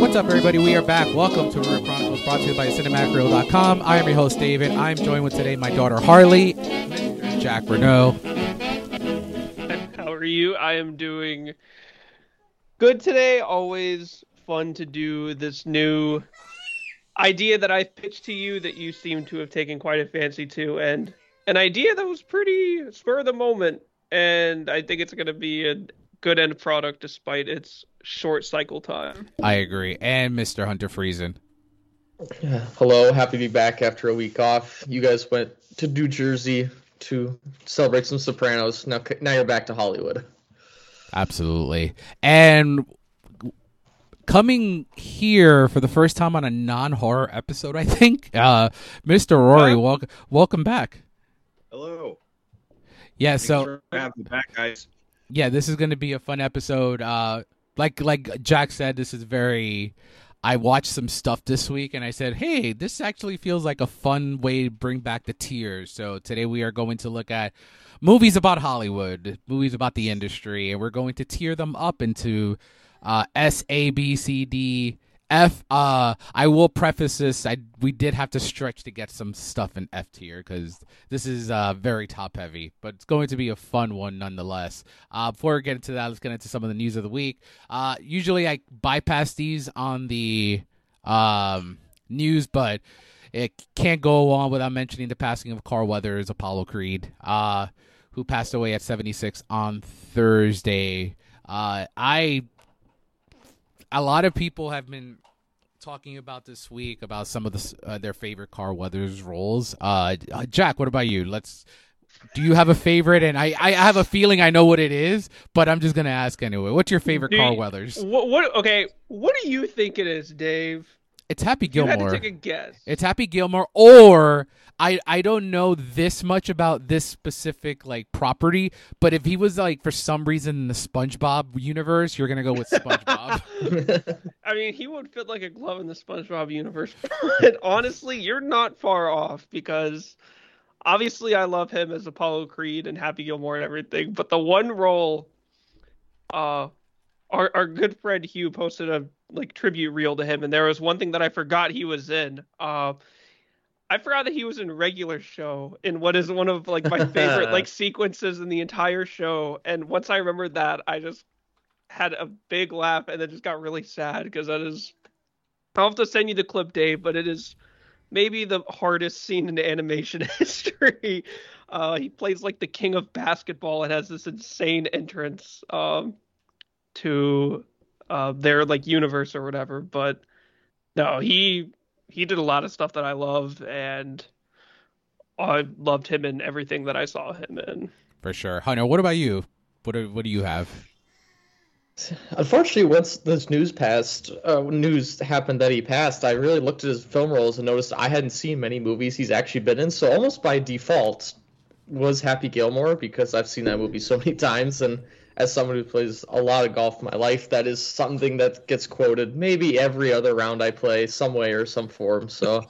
What's up, everybody? We are back. Welcome to Reel Chronicles, brought to you by CinematicReel.com. I am your host, David. I'm joined with today my daughter, Harley, Jack Renault. How are you? I am doing good today. Always fun to do this new idea that I pitched to you that you seem to have taken quite a fancy to, and an idea that was pretty spur of the moment. And I think it's going to be a good end product despite its short cycle time. I agree. And Mr. Hunter Friesen. Hello, happy to be back after a week off. You guys went to New Jersey to celebrate some Sopranos. Now, now you're back to Hollywood. Absolutely. And coming here for the first time on a non-horror episode, I think, uh, Mr. Rory, welcome, welcome back. Hello. Yeah, Thanks so for having me back, guys. yeah, this is going to be a fun episode. Uh, like like Jack said, this is very. I watched some stuff this week and I said, "Hey, this actually feels like a fun way to bring back the tiers." So today we are going to look at movies about Hollywood, movies about the industry, and we're going to tear them up into uh, S, A, B, C, D, F. Uh, I will preface this: I we did have to stretch to get some stuff in F tier because this is uh, very top heavy, but it's going to be a fun one nonetheless. Uh, before we get into that, let's get into some of the news of the week. Uh, usually I bypass these on the um, news, but it can't go on without mentioning the passing of Carl Weathers, Apollo Creed, uh, who passed away at 76 on Thursday. Uh, I a lot of people have been talking about this week about some of the uh, their favorite Carl Weathers roles. Uh, Jack, what about you? Let's. Do you have a favorite? And I, I have a feeling I know what it is, but I'm just gonna ask anyway. What's your favorite Carl Weathers? What, what? Okay, what do you think it is, Dave? It's Happy Gilmore. You had to take a guess. It's Happy Gilmore, or I I don't know this much about this specific like property, but if he was like for some reason in the SpongeBob universe, you're gonna go with SpongeBob. I mean, he would fit like a glove in the SpongeBob universe. But honestly, you're not far off because obviously I love him as Apollo Creed and Happy Gilmore and everything. But the one role, uh, our our good friend Hugh posted a like tribute reel to him, and there was one thing that I forgot he was in. Uh, I forgot that he was in regular show in what is one of like my favorite like sequences in the entire show. And once I remembered that, I just had a big laugh and then just got really sad because that is. I'll have to send you the clip, Dave, but it is maybe the hardest scene in animation history. Uh, he plays like the king of basketball and has this insane entrance um, to uh, their like universe or whatever. But no, he he did a lot of stuff that I love, and I loved him in everything that I saw him in. for sure. Hunter, what about you? What do, what do you have? Unfortunately, once this news passed, uh, news happened that he passed, I really looked at his film roles and noticed I hadn't seen many movies he's actually been in. So almost by default, was Happy Gilmore because I've seen that movie so many times, and as someone who plays a lot of golf in my life, that is something that gets quoted maybe every other round I play, some way or some form. So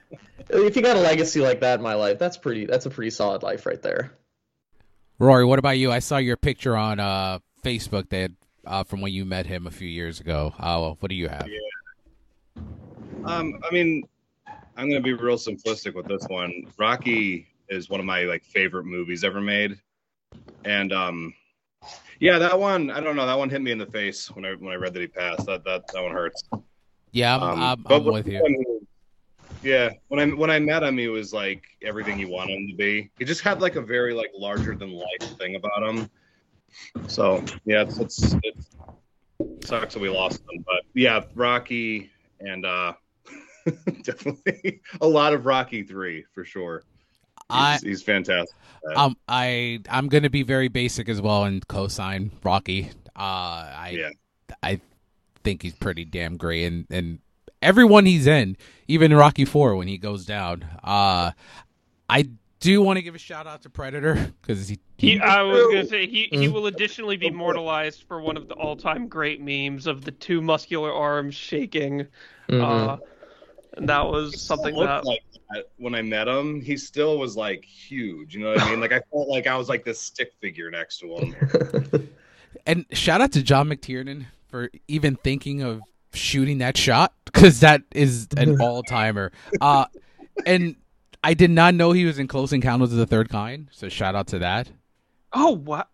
if you got a legacy like that in my life, that's pretty. That's a pretty solid life right there. Rory, what about you? I saw your picture on uh, Facebook that uh, from when you met him a few years ago. Uh, what do you have? Um, I mean, I'm gonna be real simplistic with this one. Rocky is one of my like favorite movies ever made, and um, yeah, that one. I don't know. That one hit me in the face when I when I read that he passed. That that that one hurts. Yeah, I'm, Um, I'm, I'm with you. when- yeah, when I when I met him, he was like everything you want him to be. He just had like a very like larger than life thing about him. So yeah, it's it's, it's sucks that we lost him, but yeah, Rocky and uh definitely a lot of Rocky three for sure. He's, I he's fantastic. um I I'm gonna be very basic as well and co-sign Rocky. Uh, I Yeah. I think he's pretty damn great, and and everyone he's in, even Rocky Four when he goes down. Uh, I do want to give a shout out to Predator because he, He, I was gonna say he, he Mm. will additionally be immortalized for one of the all-time great memes of the two muscular arms shaking. Mhm. Uh, and that was something that like that when I met him. He still was like huge. You know what I mean? Like I felt like I was like this stick figure next to him. And shout out to John McTiernan for even thinking of shooting that shot because that is an all timer. Uh, and I did not know he was in Close Encounters of the Third Kind, so shout out to that. oh what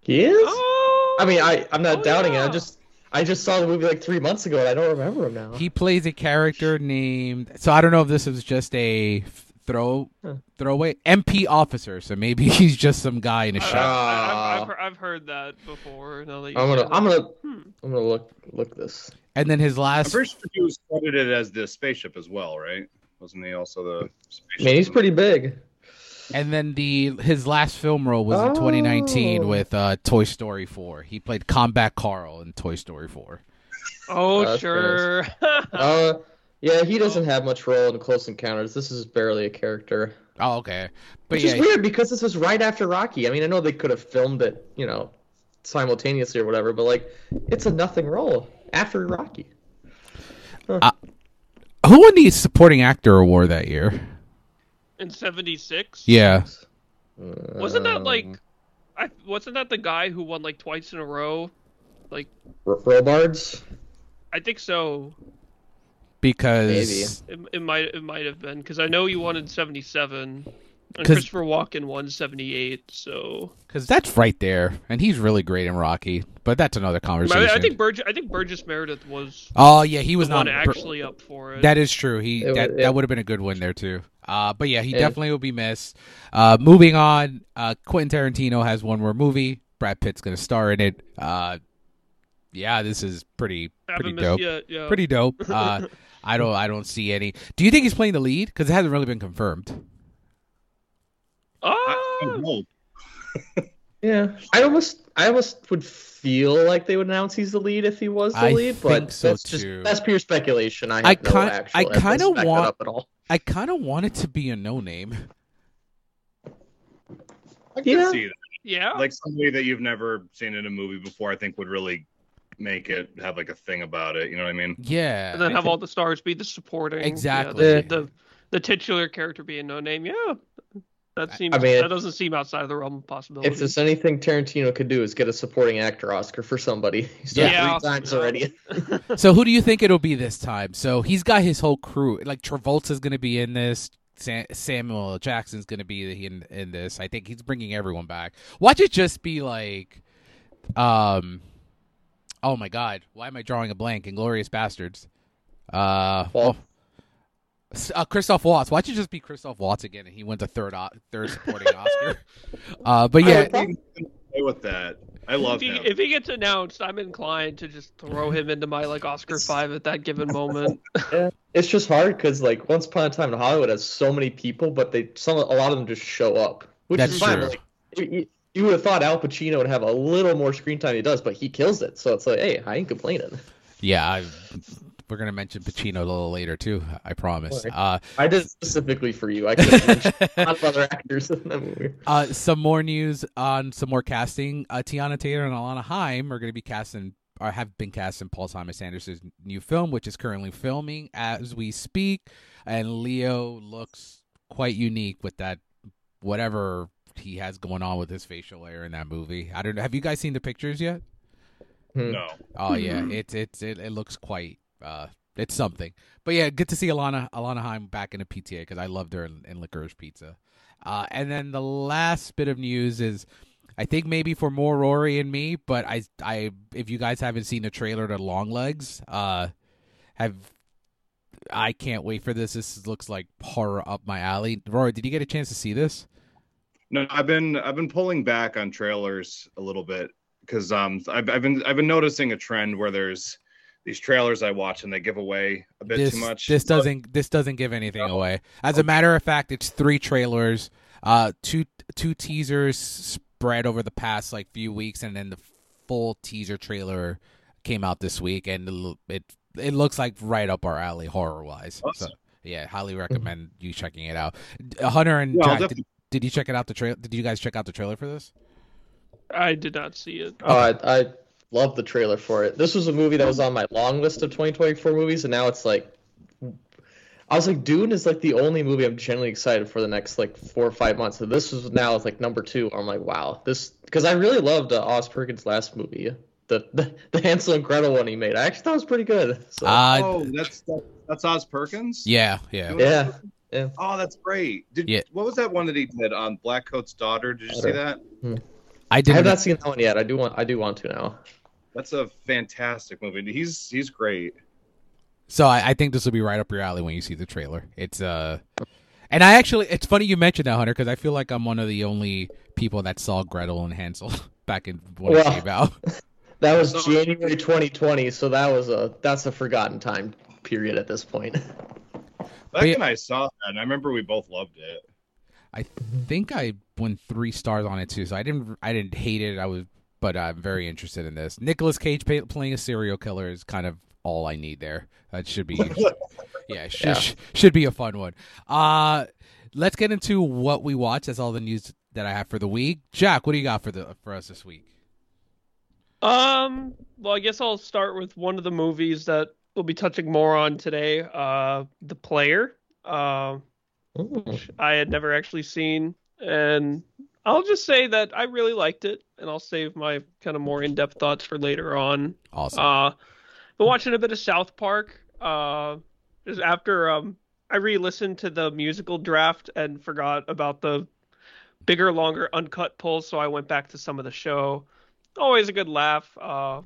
he is. oh I mean, I I'm not Oh, doubting it. I yeah. just I just saw the movie like three months ago, and I don't remember him now. He plays a character named. So I don't know if this was just a throw Huh. throwaway MP officer. So maybe he's just some guy in a I, shot. I, I've, I've, I've heard that before. Now that you I'm gonna I'm gonna Hmm. I'm gonna look look this. And then his I'm last. pretty sure he was credited as the spaceship as well, right? Wasn't he also the I mean, he's pretty big. And then the his last film role was in Oh. 2019 with uh, Toy Story 4. He played Combat Carl in Toy Story 4. Oh That's sure. Uh, yeah, he doesn't have much role in Close Encounters. This is barely a character, Oh, okay. But which yeah, is weird because this was right after Rocky. I mean, I know they could have filmed it, you know, simultaneously or whatever, but like, it's a nothing role after Rocky. who won the supporting actor award that year? In '76. Yeah. Wasn't that like? Um, I wasn't that the guy who won like twice in a row? like Robards? I think so. Because It, it might it might have been because I know you won in '77, and 'Cause- Christopher Walken 178. So cause that's right there. And he's really great in Rocky. But that's another I, conversation. I think Burgess I think Burgess Meredith was oh, yeah, he was not. actually up for it. That is true. He It that, was- that would have been a good win there too. Uh, but yeah, he Yeah. definitely will be missed. Uh, moving on, uh, Quentin Tarantino has one more movie. Brad Pitt's gonna star in it. Uh, yeah, this is pretty pretty dope. yet, yeah. Pretty dope. Uh, I don't I don't see any. Do you think he's playing the lead? Because it hasn't really been confirmed. I, I Ah, hope. Yeah, I almost, I almost would feel like they would announce he's the lead if he was the I lead, but so, that's just that's pure speculation. I I no kind- I kinda to back that want- up at all. I kind of want it to be a no name. I can Yeah. see that. yeah. Like somebody that you've never seen in a movie before, I think would really make it have like a thing about it. You know what I mean? Yeah. and then have all the stars be the supporting. yeah, Exactly. the, the the titular character being no name. Yeah, that seems. mean, that doesn't seem outside of the realm of possibility. If there's anything Tarantino could do, is get a supporting actor Oscar for somebody. He's done Yeah. three times already. So who do you think it'll be this time? So he's got his whole crew. Like Travolta's going to be in this. Sam- Samuel Jackson's going to be in in this. I think he's bringing everyone back. Watch it just be like, um, oh my God, why am I drawing a blank? Inglourious Basterds. Uh, Well- oh, S- uh, Christoph Waltz. Watch you just be Christoph Waltz again, and he wins a third o- third supporting Oscar. Uh, but yeah, would probably- Play with that. I love if he, him. if he gets announced, I'm inclined to just throw him into my like Oscar five at that given moment. Yeah, it's just hard because like Once Upon a Time in Hollywood has so many people, but they some a lot of them just show up, which That's is fine. true. Like, you, you would have thought Al Pacino would have a little more screen time he does, but he kills it. So it's like, hey, I ain't complaining. yeah. I, we're gonna mention Pacino a little later too. I promise. Alright. Uh, I did specifically for you. I could have mentioned a lot of other actors in that movie. Uh, some more news on some more casting. Uh, Teyana Taylor and Alana Haim are going to be cast in, or have been cast in Paul Thomas Anderson's new film, which is currently filming as we speak. And Leo looks quite unique with that, whatever he has going on with his facial hair in that movie. I don't know. Have you guys seen the pictures yet? Hmm. no. Oh yeah, it's it's it, it looks quite uh it's something. But yeah, good to see Alana Alana Haim back in a PTA because I loved her in, in Licorice Pizza. Uh, and then the last bit of news is, I think maybe for more Rory and me, but I I if you guys haven't seen the trailer to Longlegs, uh, have I can't wait for this. This looks like horror up my alley. Rory, did you get a chance to see this? No, I've been I've been pulling back on trailers a little bit because um I've, I've been I've been noticing a trend where there's these trailers I watch and they give away a bit this, too much. This doesn't this doesn't give anything away. As a matter of fact, it's three trailers, uh, two two teasers spread over the past like few weeks, and then the full teaser trailer came out this week, and it it, it looks like right up our alley horror wise. So yeah, highly recommend you checking it out. Uh, Hunter and Yeah, Jack, did, did you check it out the trail? Did you guys check out the trailer for this? I did not see it. Oh, I, I love the trailer for it. This was a movie that was on my long list of 2024 movies, and now it's like I was like, Dune is like the only movie I'm genuinely excited for the next like four or five months. So this was now it's like number two. I'm like, wow, this because I really loved uh, Oz Perkins' last movie, the, the the Hansel and Gretel one he made. I actually thought it was pretty good. So, Uh, oh, that's that, that's Oz Perkins. yeah, yeah. yeah, yeah. Oh, that's great. Did Yeah. what was that one that he did on Blackcoat's Daughter? Did you see that? I did. I have not seen that one yet. I do want I do want to now. That's a fantastic movie. He's he's great. So I, I think this will be right up your alley when you see the trailer. It's uh, and I actually, it's funny you mentioned that, Hunter, because I feel like I'm one of the only people that saw Gretel and Hansel back in when Well, it came out. That was January 2020, so that was a that's a forgotten time period at this point. Back yeah- when I saw that, and I remember we both loved it. I think I won three stars on it too, so I didn't, I didn't hate it. I was, but I'm very interested in this. Nicolas Cage pay, playing a serial killer is kind of all I need there. That should be, yeah, should, Yeah. should be a fun one. Uh let's get into what we watch. That's all the news that I have for the week. Jack, what do you got for the for us this week? Um, well, I guess I'll start with one of the movies that we'll be touching more on today. Uh, The Player. Uh, which I had never actually seen, and I'll just say that I really liked it, and I'll save my kind of more in-depth thoughts for later on. Awesome. Uh, been watching a bit of South Park. Uh, just after um, I re-listened to the musical draft and forgot about the bigger, longer uncut pulls, so I went back to some of the show. Always a good laugh. Uh,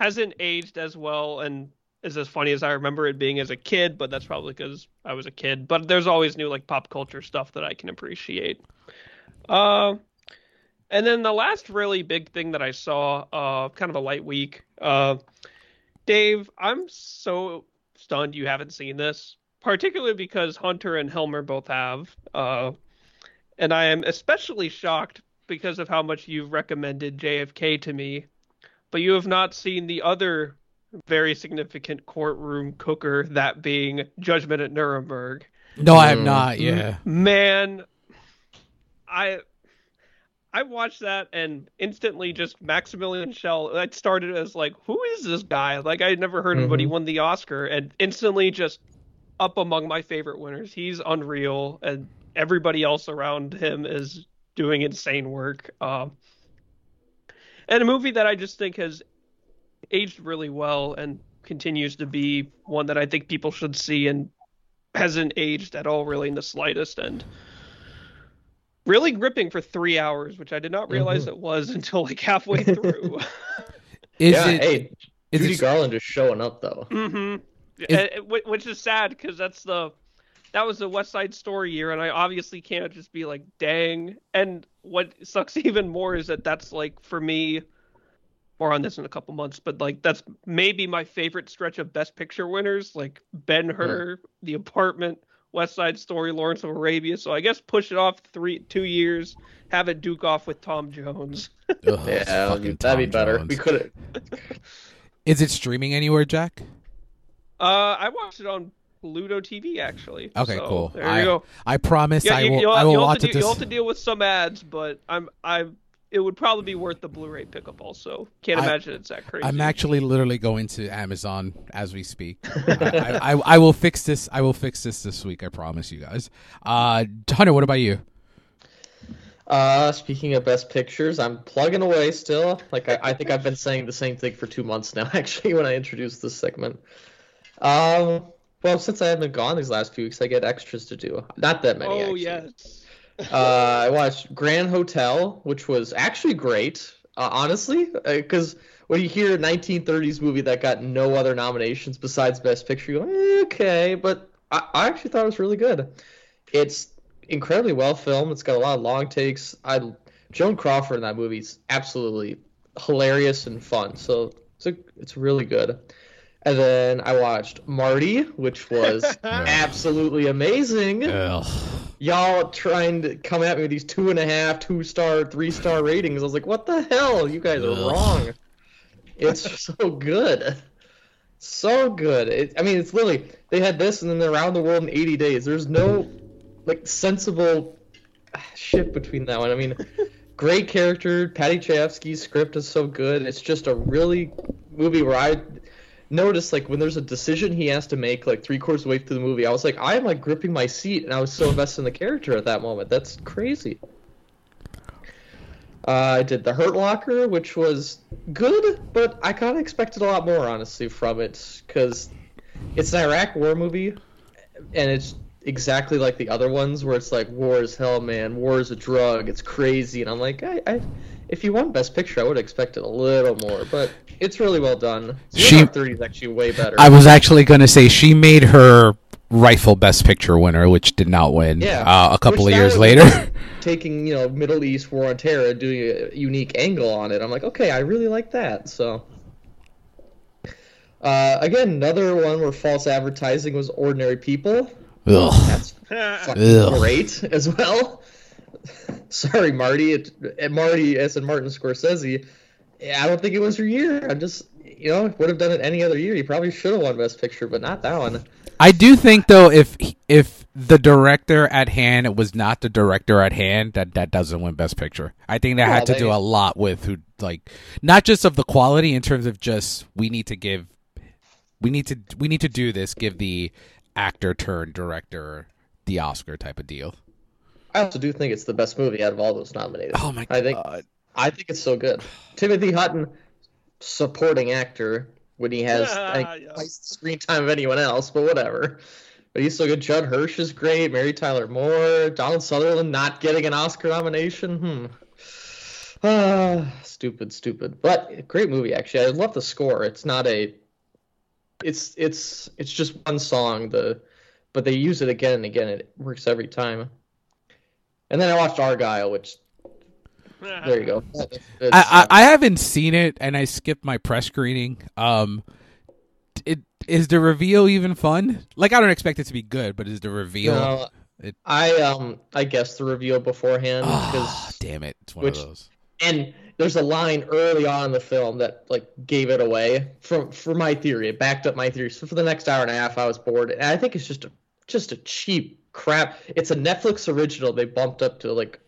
hasn't aged as well and is as funny as I remember it being as a kid, but that's probably because I was a kid. But there's always new like pop culture stuff that I can appreciate. Uh, and then the last really big thing that I saw, uh, kind of a light week. Uh, Dave, I'm so stunned you haven't seen this, particularly because Hunter and Helmer both have. Uh, and I am especially shocked because of how much you've recommended JFK to me, but you have not seen the other very significant courtroom cooker, that being Judgment at Nuremberg. no, I have not. Yeah. Man, I I watched that and instantly just Maximilian Schell. I started as like, who is this guy? Like I had never heard of him, but he Mhm. won the Oscar and instantly just up among my favorite winners. He's unreal, and everybody else around him is doing insane work. Um, and a movie that I just think has aged really well and continues to be one that I think people should see and hasn't aged at all really in the slightest and really gripping for three hours, which I did not realize it was until like halfway through. Is yeah, it? hey, is Judy it- Garland is showing up though. Mm-hmm. Is- which is sad because that's the that was the West Side Story year, and I obviously can't just be like, dang. And what sucks even more is that that's like for me. More on this in a couple months, but like that's maybe my favorite stretch of Best Picture winners, like Ben Hur, The Apartment, West Side Story, Lawrence of Arabia. So I guess push it off three two years, have it duke off with Tom Jones. Ugh, Yeah, fucking that'd be better. Jones. We could Is it streaming anywhere, Jack? Uh, I watched it on Pluto TV actually. Okay, So, cool. There I, you go. I promise Yeah, I you, will. you'll, I will you'll have watch to it do, this. you'll have to deal with some ads, but I'm I it would probably be worth the Blu-ray pickup also. Can't I- imagine it's that crazy. I'm actually literally going to Amazon as we speak. I, I, I, I will fix this. I will fix this this week. I promise you guys. Uh, Hunter, what about you? Uh, speaking of best pictures, I'm plugging away still. Like I, I think I've been saying the same thing for two months now. Actually, when I introduced this segment. Um, well, since I haven't gone these last few weeks, I get extras to do. Not that many. Oh actually. yes. Uh, I watched Grand Hotel, which was actually great, uh, honestly, because when you hear a 1930s movie that got no other nominations besides Best Picture, you go, eh, okay, but I, I actually thought it was really good. It's incredibly well filmed. It's got a lot of long takes. I Joan Crawford in that movie is absolutely hilarious and fun. So it's a, it's really good. And then I watched Marty, which was absolutely amazing Ugh. Y'all trying to come at me with these two and a half, two star, three star ratings. I was like, what the hell? You guys are wrong. It's so good. So good. It, I mean, it's literally, they had this and then they're around the world in 80 days. There's no, like, sensible shit between that one. I mean, great character. Paddy Chayefsky's script is so good. It's just a really movie where I, noticed like when there's a decision he has to make like three quarters of the way through the movie, I was like, I am like gripping my seat, and I was so invested in the character at that moment. That's crazy. Uh, I did the Hurt Locker, which was good, but I kind of expected a lot more, honestly, from it because it's an Iraq war movie, and it's exactly like the other ones where it's like war is hell, man, war is a drug, it's crazy, and I'm like, I, I if you won Best Picture, I would expect it a little more, but it's really well done. She- Zero Dark Thirty is actually way better. I was actually going to say she made her rifle Best Picture winner, which did not win. Yeah. Uh, a couple Which of years later. taking you know Middle East War on Terror, doing a unique angle on it. I'm like, okay, I really like that. So. Uh, again, another one where false advertising was ordinary people. Ugh. That's Ugh. great as well. Sorry, Marty. It, and Marty, as in Martin Scorsese, yeah, I don't think it was your year. I'm just, you know, would have done it any other year. You probably should have won Best Picture, but not that one. I do think though, if if the director at hand was not the director at hand, that that doesn't win Best Picture. I think that Well, had to they- do a lot with who, like, not just of the quality in terms of just we need to give, we need to we need to do this, give the actor turned director the Oscar type of deal. I also do think it's the best movie out of all those nominated. Oh my god! I think! I think it's so good. Timothy Hutton, supporting actor when he has I Yeah. twice screen time of anyone else, but whatever. But he's so good. Judd Hirsch is great. Mary Tyler Moore, Donald Sutherland not getting an Oscar nomination. Hmm. Ah, stupid, stupid. But great movie actually. I love the score. It's not a. It's it's it's just one song. The, but they use it again and again. It works every time. And then I watched Argylle, which there you go. It's, I, I I haven't seen it, and I skipped my press screening. Um, it is the reveal even fun? Like I don't expect it to be good, but is the reveal? no, It- I um I guessed the reveal beforehand Ah, because damn it! It's one which- of those. and there's a line early on in the film that like gave it away from for my theory. It backed up my theory. So for the next hour and a half, I was bored, and I think it's just a just a cheap crap. It's a Netflix original. They bumped up to like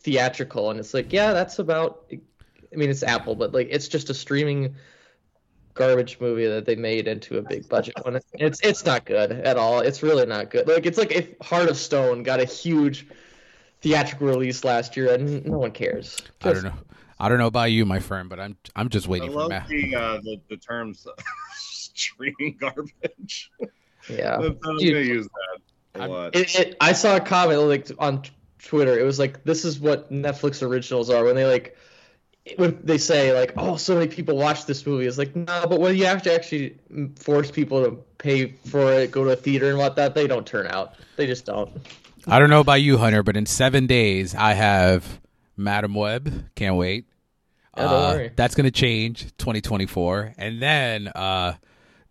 theatrical, and it's like yeah, that's about. I mean, it's Apple, but like it's just a streaming garbage movie that they made into a big budget one. It's it's not good at all. It's really not good. Like it's like if Heart of Stone got a huge theatrical release last year and no one cares. I don't know. I don't know about you, my friend, but I'm I'm just I waiting for love Matt. the, uh, the the terms streaming garbage. Yeah. I'm gonna use that a I'm- lot. It, it, I saw a comment like on Twitter. It was like, "This is what Netflix originals are." When they like, when they say like, "Oh, so many people watch this movie," it's like, no, but when you have to actually force people to pay for it, go to a theater and whatnot, they don't turn out. They just don't. I don't know about you, Hunter, but in seven days I have Madame Web. Can't wait. Yeah, Uh, that's gonna change 2024, and then uh,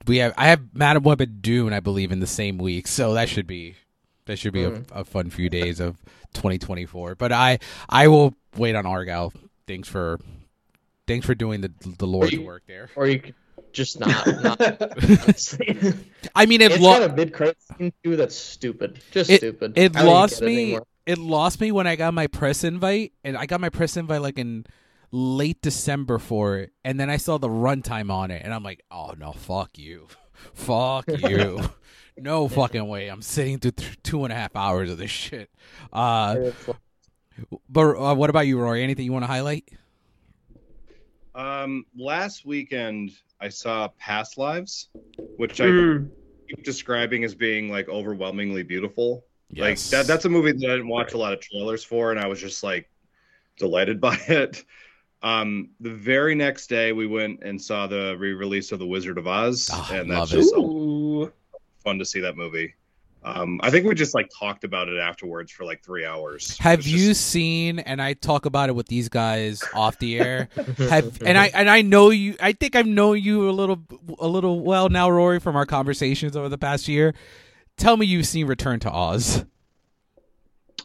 we have I have Madame Web and Dune, I believe, in the same week. So that should be that should be Mm. a, a fun few days of 2024. But I I will wait on Argylle. Thanks for thanks for doing the the Lord's you- work there. Or you could just not. not. I mean, it it's lo- got a mid credit scene too that's stupid. Just it, stupid. it I lost get it me. It lost me when I got my press invite, and I got my press invite like in late December for it, and then I saw the runtime on it, and I'm like, oh no, fuck you, fuck you, no fucking way. I'm sitting through th- two and a half hours of this shit. Uh, but uh, what about you, Rory? Anything you want to highlight? Um, last weekend I saw Past Lives, which I Mm. keep describing as being like overwhelmingly beautiful. Like that that's a movie that I didn't watch a lot of trailers for and I was just like delighted by it. Um the very next day we went and saw the re-release of The Wizard of Oz Ah, and love that's it. just Ooh. fun to see that movie. Um I think we just like talked about it afterwards for like 3 hours. Have you just- seen? And I talk about it with these guys off the air. have and I and I know you. I think I've known you a little a little well now, Rory, from our conversations over the past year. Tell me you've seen Return to Oz.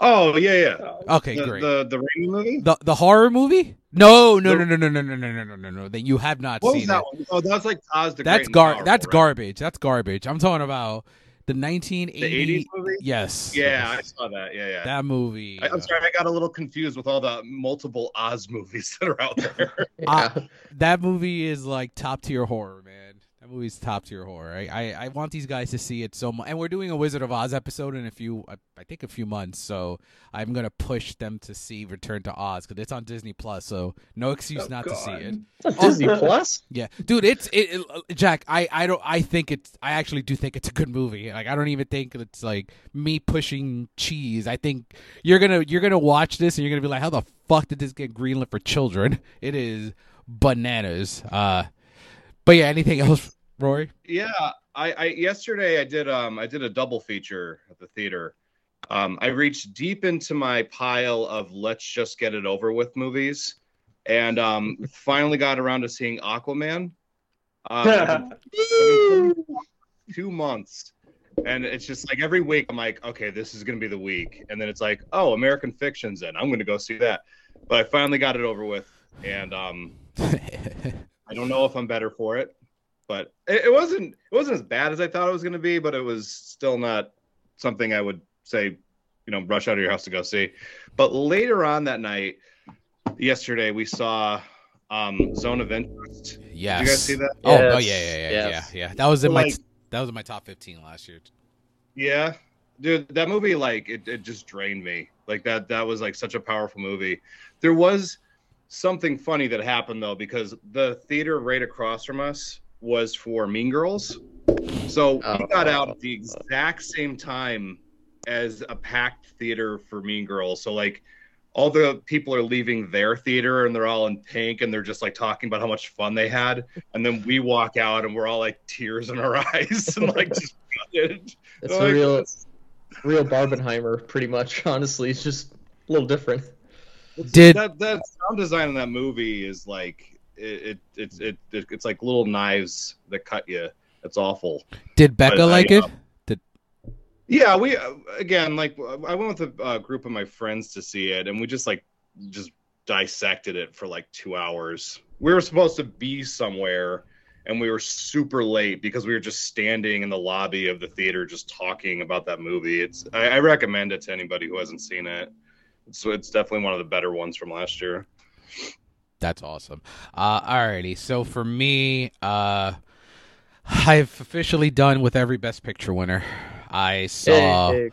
Oh, yeah, yeah. Okay, the, great. the the Raimi movie? The the horror movie? No, no, no, no, no, no, no, no, no, no, no, no. That you have not what seen was that it. one? Oh, that was like Oz the That's Great and gar. Powerful, That's right? garbage. That's garbage. I'm talking about the 1980. The 80s movie? Yes. Yeah, I saw that. Yeah, yeah. that movie. I, I'm sorry, I got a little confused with all the multiple Oz movies that are out there. Yeah. that movie is like top tier horror, man. Movie's top tier horror. I, I, I want these guys to see it so much. And we're doing a Wizard of Oz episode in a few, I, I think a few months. So I'm gonna push them to see Return to Oz because it's on Disney Plus. So no excuse Oh, not to see it. It's on Disney Plus. Yeah, dude, it's it, it- Jack. I I don't. I think it's. I actually do think it's a good movie. Like I don't even think it's like me pushing cheese. I think you're gonna you're gonna watch this and you're gonna be like, how the fuck did this get greenlit for children? It is bananas. Uh, but yeah, anything else, Rory? Yeah, I, I yesterday I did um I did a double feature at the theater. Um, I reached deep into my pile of let's just get it over with movies, and um, finally got around to seeing Aquaman. Um, two months, and it's just like every week I'm like, okay, this is gonna be the week, and then it's like, oh, American Fiction's in. I'm gonna go see that, but I finally got it over with, and um, I don't know if I'm better for it, but it, it wasn't it wasn't as bad as I thought it was going to be, but it was still not something I would say, you know, rush out of your house to go see. But later on that night, yesterday, we saw um, Zone of Interest. yes. Did you guys see that? Oh, oh yeah, yeah, yeah, yes. yeah, yeah. That was in my Like- that was in my top fifteen last year. Yeah, dude, that movie like it, it just drained me. Like that that was like such a powerful movie. There was something funny that happened though because the theater right across from us was for Mean Girls. So we Oh. got out at the exact same time as a packed theater for Mean Girls. So like all the people are leaving their theater and they're all in pink and they're just like talking about how much fun they had. And then we walk out and we're all like tears in our eyes and like just gutted. It's Like, real, real Barbenheimer, pretty much. Honestly, it's just a little different. Did that that sound design in that movie is like it, it it, it it's like little knives that cut you. It's awful. did Becca But like uh, it? Yeah, we uh, again like I went with a uh, group of my friends to see it, and we just like just dissected it for like two hours. We were supposed to be somewhere, and we were super late because we were just standing in the lobby of the theater just talking about that movie. It's I, I recommend it to anybody who hasn't seen it. It's it's definitely one of the better ones from last year. That's awesome. Uh, alrighty. So for me, uh, I've officially done with every Best Picture winner. I saw Hey,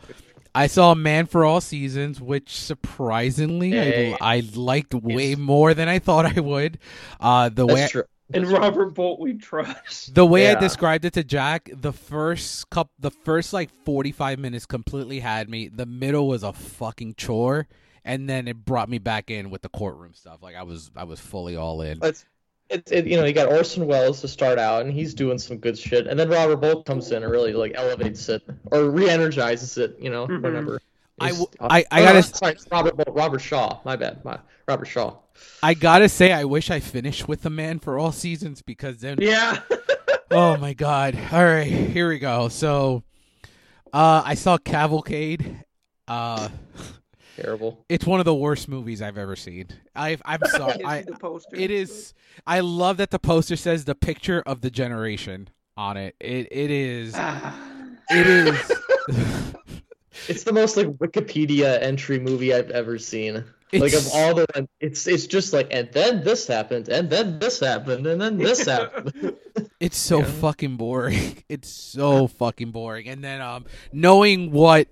I saw Man for All Seasons, which surprisingly Hey. I, I liked way Yes. more than I thought I would. Uh, the way that's true. And Robert Bolt, we trust. the way I described it to Jack, the first cup, the first like forty five minutes completely had me. The middle was a fucking chore, and then it brought me back in with the courtroom stuff. Like I was, I was fully all in. It's, it's it, you know you got Orson Welles to start out, and he's doing some good shit, and then Robert Bolt comes in and really like elevates it or re-energizes it. You know, Mhm. whatever. I I, w- I- I oh, gotta- sorry, it's Robert Bolt, Robert Shaw. My bad. My Robert Shaw. I gotta say, I wish I finished with the Man for All Seasons because then Yeah. Oh my god. All right, here we go. So uh I saw Cavalcade. Uh Terrible. it's one of the worst movies I've ever seen. I I'm sorry. I the poster. it is I love that the poster says the picture of the generation on it. It it is it is It's the most like Wikipedia entry movie I've ever seen. Like of all the, it's it's just like, and then this happened, and then this happened, and then this happened. It's so Yeah. fucking boring. It's so fucking boring. And then um knowing what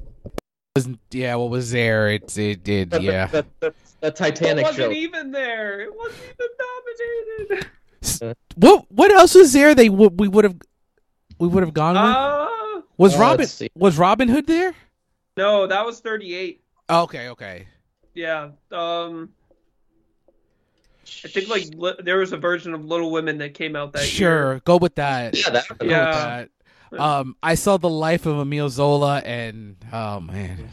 was yeah, what was there, it's it did that, yeah. that, that, that It Titanic wasn't joke. even there. It wasn't even nominated. What what else was there they would we would have we would have gone with? Uh, Was Uh, Robin was Robin Hood there? no, that was 38. Okay, okay. Yeah. Um, I think like li- there was a version of Little Women that came out that Sure, year. go with that. Yeah, that. Go with Yeah. that. Um, I saw the life of Emile Zola, and oh man,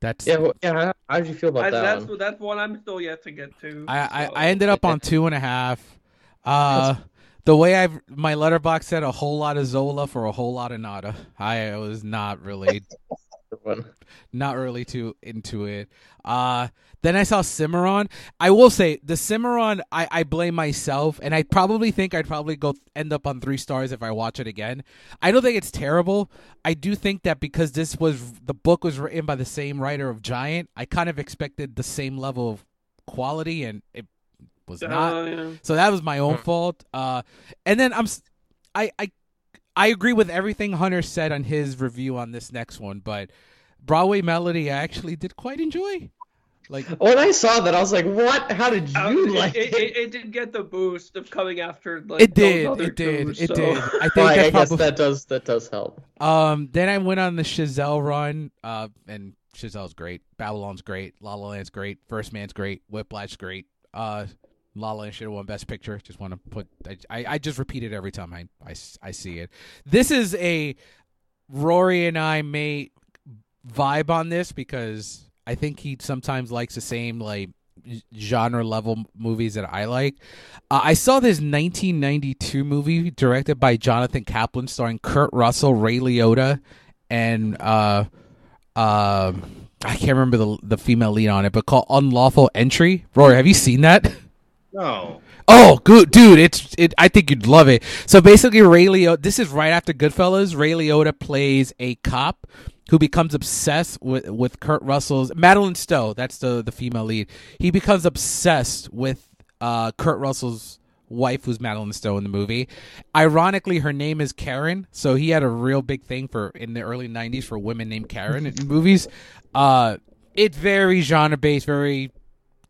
that's Yeah, well, yeah. How did you feel about I, that that's one? that's one I'm still yet to get to. I, I so- I ended up on two and a half. Uh, the way I've my Letterboxd said a whole lot of Zola for a whole lot of nada. I was not really One. not really too into it. Uh then I saw Cimarron. I will say the Cimarron I, I blame myself and I probably think I'd probably go end up on three stars if I watch it again. I don't think it's terrible. I do think that because this was the book was written by the same writer of Giant, I kind of expected the same level of quality and it was Uh, not. yeah. So that was my own fault. Uh, and then I'm, s- I I I agree with everything Hunter said on his review on this next one, but Broadway Melody I actually did quite enjoy. Like When I saw that, I was like, "What? How did Um, you it, like it, it?" it, it did get the boost of coming after like it those did, other it did, two, it so- did. I think Well, I that guess probably. that does that does help. Um, then I went on the Chazelle run, uh, and Chazelle's great. Babylon's great. La La Land's great. First Man's great. Whiplash's great. Uh, La La should have won Best Picture. Just want to put. I, I, I just repeat it every time I, I, I see it. This is a Rory and I may vibe on this because I think he sometimes likes the same like genre level movies that I like. Uh, I saw this 1992 movie directed by Jonathan Kaplan, starring Kurt Russell, Ray Liotta, and uh, uh, I can't remember the the female lead on it, but called Unlawful Entry. Rory, have you seen that? No. Oh, good, dude! It's it. I think you'd love it. So basically, Ray Liotta. This is right after Goodfellas. Ray Liotta plays a cop who becomes obsessed with with Kurt Russell's Madeleine Stowe. That's the the female lead. He becomes obsessed with uh, Kurt Russell's wife, who's Madeleine Stowe in the movie. Ironically, her name is Karen, so he had a real big thing for in the early '90s for women named Karen in movies. Uh, it's very genre based, very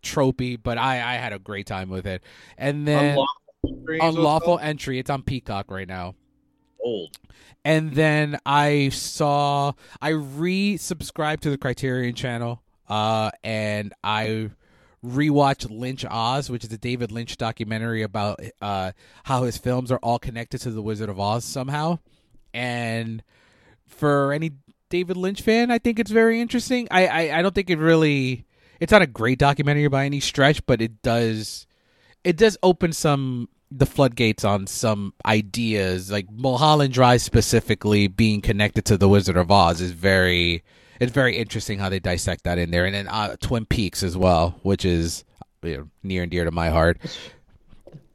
tropey, but I I had a great time with it. And then Unlawful entry it's unlawful entry. It's on Peacock right now. Old. And then I saw I re-subscribed to the Criterion channel, uh, and I rewatched Lynch Oz, which is a David Lynch documentary about uh how his films are all connected to the Wizard of Oz somehow. And for any David Lynch fan, I think it's very interesting. I I, I don't think it really it's not a great documentary by any stretch, but it does it does open some the floodgates on some ideas like Mulholland Drive specifically being connected to the Wizard of Oz is very it's very interesting how they dissect that in there and then uh, Twin Peaks as well which is you know, near and dear to my heart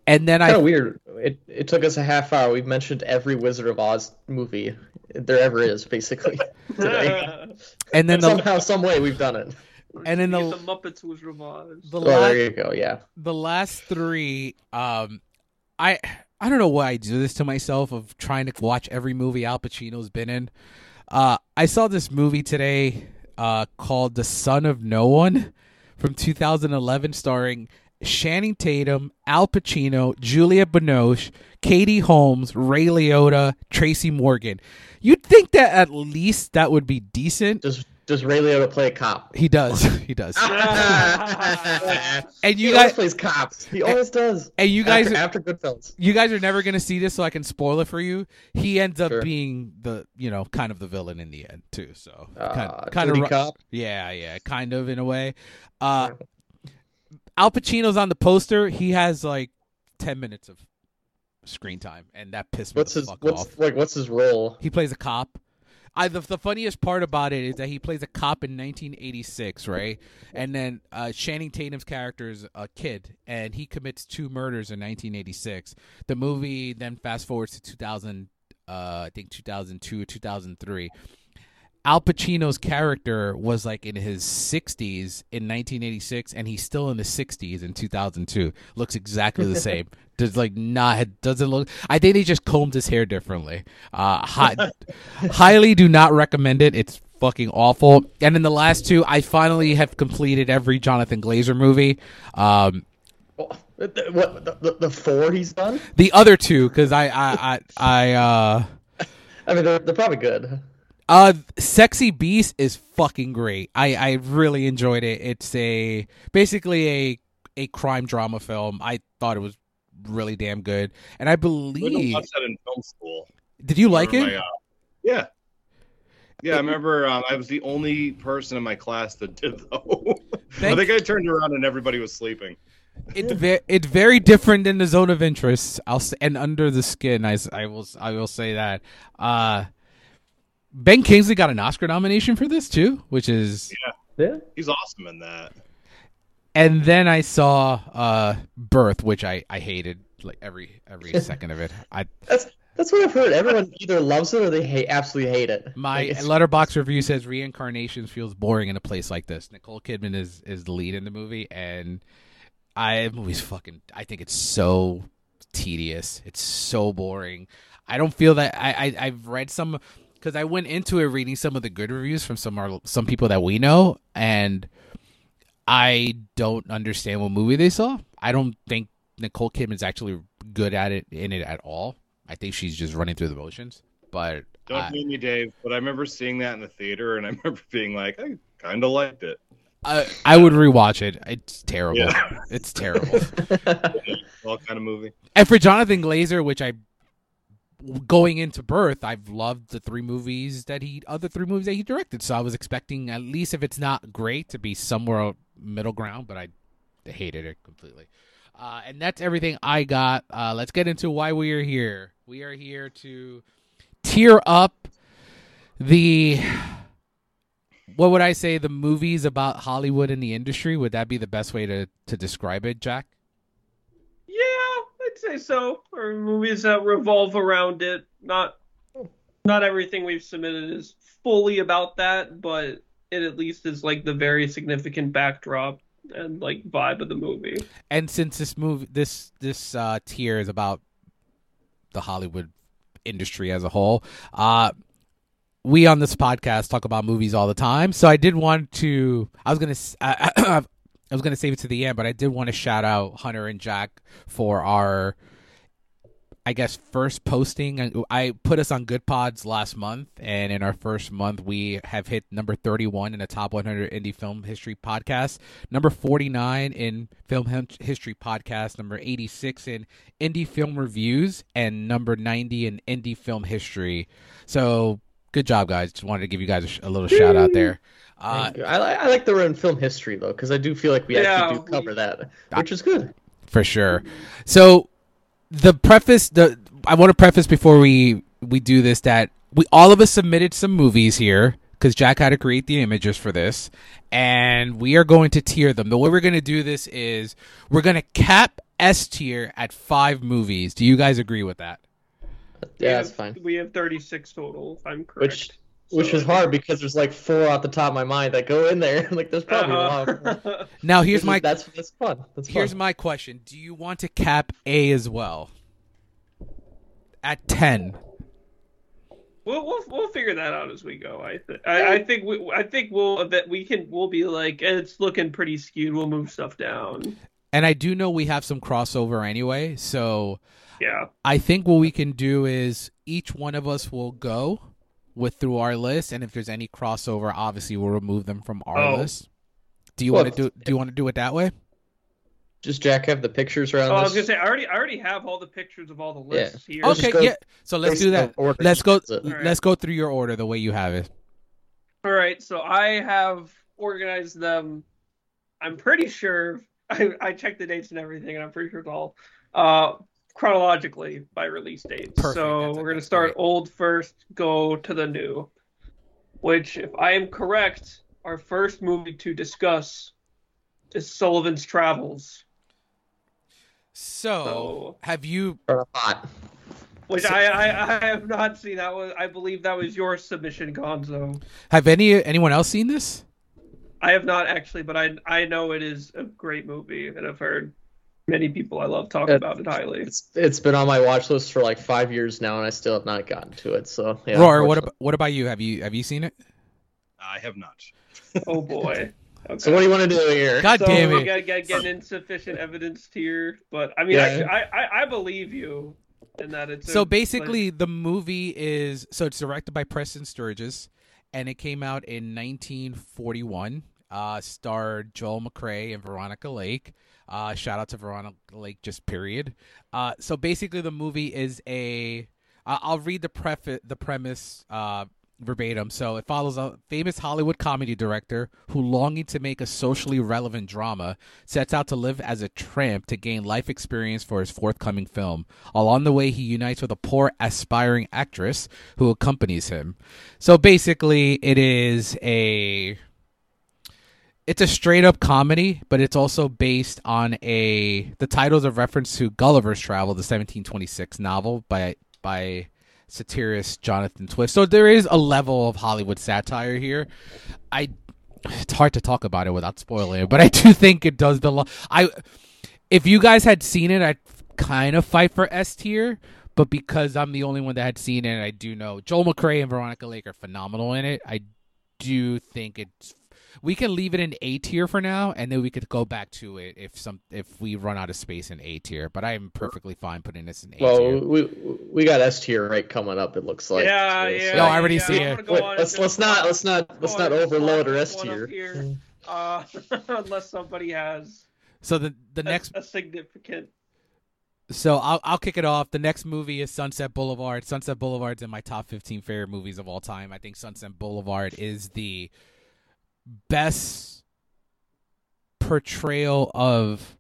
and then Kind I of weird. It it took us a half hour. We've mentioned every Wizard of Oz movie there ever is, basically today. and then the Somehow, some way, we've done it. And then the- the Muppets was revised. the Oh, last there you go. Yeah. the last three um i i don't know why i do this to myself of trying to watch every movie al pacino's been in uh i saw this movie today uh called the son of no one from 2011 starring Channing Tatum, Al Pacino, Julia Binoche, Katie Holmes, Ray Liotta, Tracy Morgan. You'd think that at least that would be decent. Does Does Ray Liotta play a cop? He does. He does. And you he guys always plays cops. He always does. and you guys after, after Goodfellas. you guys are never gonna see this, so I can spoil it for you. He ends up Sure. being the, you know, kind of the villain in the end too. So kind, Uh, kind dirty of, cop. yeah, yeah, kind of in a way. Uh, Al Pacino's on the poster. He has like ten minutes of screen time, and that pissed me What's the his fuck what's off. like what's his role? He plays a cop. I the, the funniest part about it is that he plays a cop in 1986, right? And then uh, Channing Tatum's character is a kid, and he commits two murders in 1986. The movie then fast forwards to 2000, uh, I think 2002 or 2003. Al Pacino's character was like in his 60s in 1986, and he's still in the 60s in 2002. Looks exactly the same. Does like not doesn't look. I think they just combed his hair differently. Uh, hi, highly do not recommend it. It's fucking awful. And in the last two, I finally have completed every Jonathan Glazer movie. Um, What the, the, the four he's done? the other two, because I I I, I uh. I mean, they're, they're probably good. Uh, Sexy Beast is fucking great. I I really enjoyed it. It's a basically a a crime drama film. I thought it was really damn good, and I I believe. watch that in film school. Did you like it? my, uh, yeah. Yeah, I remember um, I was the only person in my class that did though. I think I turned around and everybody was sleeping. It's ve- it's very different than the Zone of Interest. I'll say, and Under the Skin. I, I will I will say that. Uh, Ben Kingsley got an Oscar nomination for this too, which is. Yeah. yeah. He's awesome in that. And then I saw uh, Birth, which I I hated like every every second of it. I That's that's what I've heard. Everyone either loves it or they hate absolutely hate it. My Like, Letterboxd review says reincarnations feels boring in a place like this. Nicole Kidman is is the lead in the movie, and I movie's fucking. I think it's so tedious. It's so boring. I don't feel that I, I I've read some because I went into it reading some of the good reviews from some our, some people that we know, and I don't understand what movie they saw. I don't think Nicole Kidman's actually good at it in it at all. I think she's just running through the motions. But Don't I, me, Dave, but I remember seeing that in the theater, and I remember being like, I kind of liked it. I, I would rewatch it. It's terrible. Yeah. It's terrible. All kind of movie. and for Jonathan Glazer, which I going into Birth, I've loved the three movies that he other three movies that he directed. So I was expecting at least if it's not great to be somewhere middle ground, but I hated it completely. Uh, and that's everything I got. Uh, let's get into why we are here. We are here to tear up the what would I say the movies about Hollywood and the industry. Would that be the best way to to describe it, Jack? Say so. Or movies that revolve around it. Not not everything we've submitted is fully about that, but it at least is like the very significant backdrop and like vibe of the movie. and since this movie this this uh tier is about the hollywood industry as a whole uh we on this podcast talk about movies all the time so i did want to i was gonna I was gonna save it to the end but i did want to shout out hunter and jack for our I guess first posting. I put us on Goodpods last month, and in our first month, we have hit number 31 in the top 100 indie film history podcast, number 49 in film history podcast, number 86 in indie film reviews, and number 90 in indie film history. So good job, guys! Just wanted to give you guys a, sh- a little shout out there. Uh, I, I like the in film history though, because I do feel like we Yeah, actually do cover that, which is good. for sure. So the preface the I want to preface before we we do this that we all of us submitted some movies here because Jack had to create the images for this, and we are going to tier them. The way we're going to do this is we're going to cap S tier at five movies. Do you guys agree with that? Yeah, that's fine. We have 36 total, if I'm correct. Which which So is hard because there's like four off the top of my mind that go in there. like there's probably a lot. Uh-huh. Now here's my that's that's fun. That's here's fun. my question: Do you want to cap A as well at ten? We'll, we'll we'll figure that out as we go. I th- I, I think we I think we'll that we can we'll be like it's looking pretty skewed. We'll move stuff down. And I do know we have some crossover anyway, so Yeah. I think what we can do is each one of us will go with through our list, and if there's any crossover, obviously we'll remove them from our Oh. list. Do you Well, want to do? Do you want to do it that way? Just Jack have the pictures around Oh, I was gonna say I already I already have all the pictures of all the Yeah. lists here. Okay, go yeah. So let's do that. order. Let's go. That's it. Alright. Let's go through your order the way you have it. All right, so I have organized them. I'm pretty sure I, I checked the dates and everything, and I'm pretty sure it's all uh, chronologically by release date. Perfect, So that's- we're gonna start great. old first, go to the new. Which, if I am correct, our first movie to discuss is Sullivan's Travels, So, So- have you? Or hot. which So- I, I I have not seen. That was I believe that was your submission, Gonzo. Have any anyone else seen this? I have not actually, but I I know it is a great movie, and I've heard many people I love talk Yeah. about it highly. It's it's been on my watch list for like five years now, and I still have not gotten to it. So yeah. Roar, what about what about you? Have you have you seen it? I have not. Oh boy. Okay. So what do you want to do here? God So damn we it! gotta get, get insufficient evidence here, but I mean, Yeah. I, I I believe you in that it's a- So basically, the movie is so it's directed by Preston Sturges, and it came out in 1941. Uh, starred Joel McCrea and Veronica Lake. Uh, shout out to Veronica Lake, just period. Uh, so basically, the movie is a. I- I'll read the preface, the premise uh, verbatim. So it follows a famous Hollywood comedy director who, longing to make a socially relevant drama, sets out to live as a tramp to gain life experience for his forthcoming film. Along the way, he unites with a poor aspiring actress who accompanies him. So basically, it is a it's a straight up comedy, but it's also based on a the title's a reference to Gulliver's Travel, the 1726 novel by by satirist Jonathan Swift. So there is a level of Hollywood satire here. I it's hard to talk about it without spoiling it, but I do think it does belong. I if you guys had seen it, I'd kind of fight for S tier, but because I'm the only one that had seen it, I do know Joel McCrea and Veronica Lake are phenomenal in it. I do think it's we can leave it in A tier for now, and then we could go back to it if some if we run out of space in A tier. But I am perfectly fine putting this in A tier. Well, we we got S tier right coming up. It looks like. yeah, too, yeah. No, I already yeah, see I'm it. Wait, let's let's not let's not let's not overload slide our S tier. Uh, unless somebody has So the the a- next a significant. So I'll I'll kick it off. The next movie is Sunset Boulevard. Sunset Boulevard's in my top 15 favorite movies of all time. I think Sunset Boulevard is the best portrayal of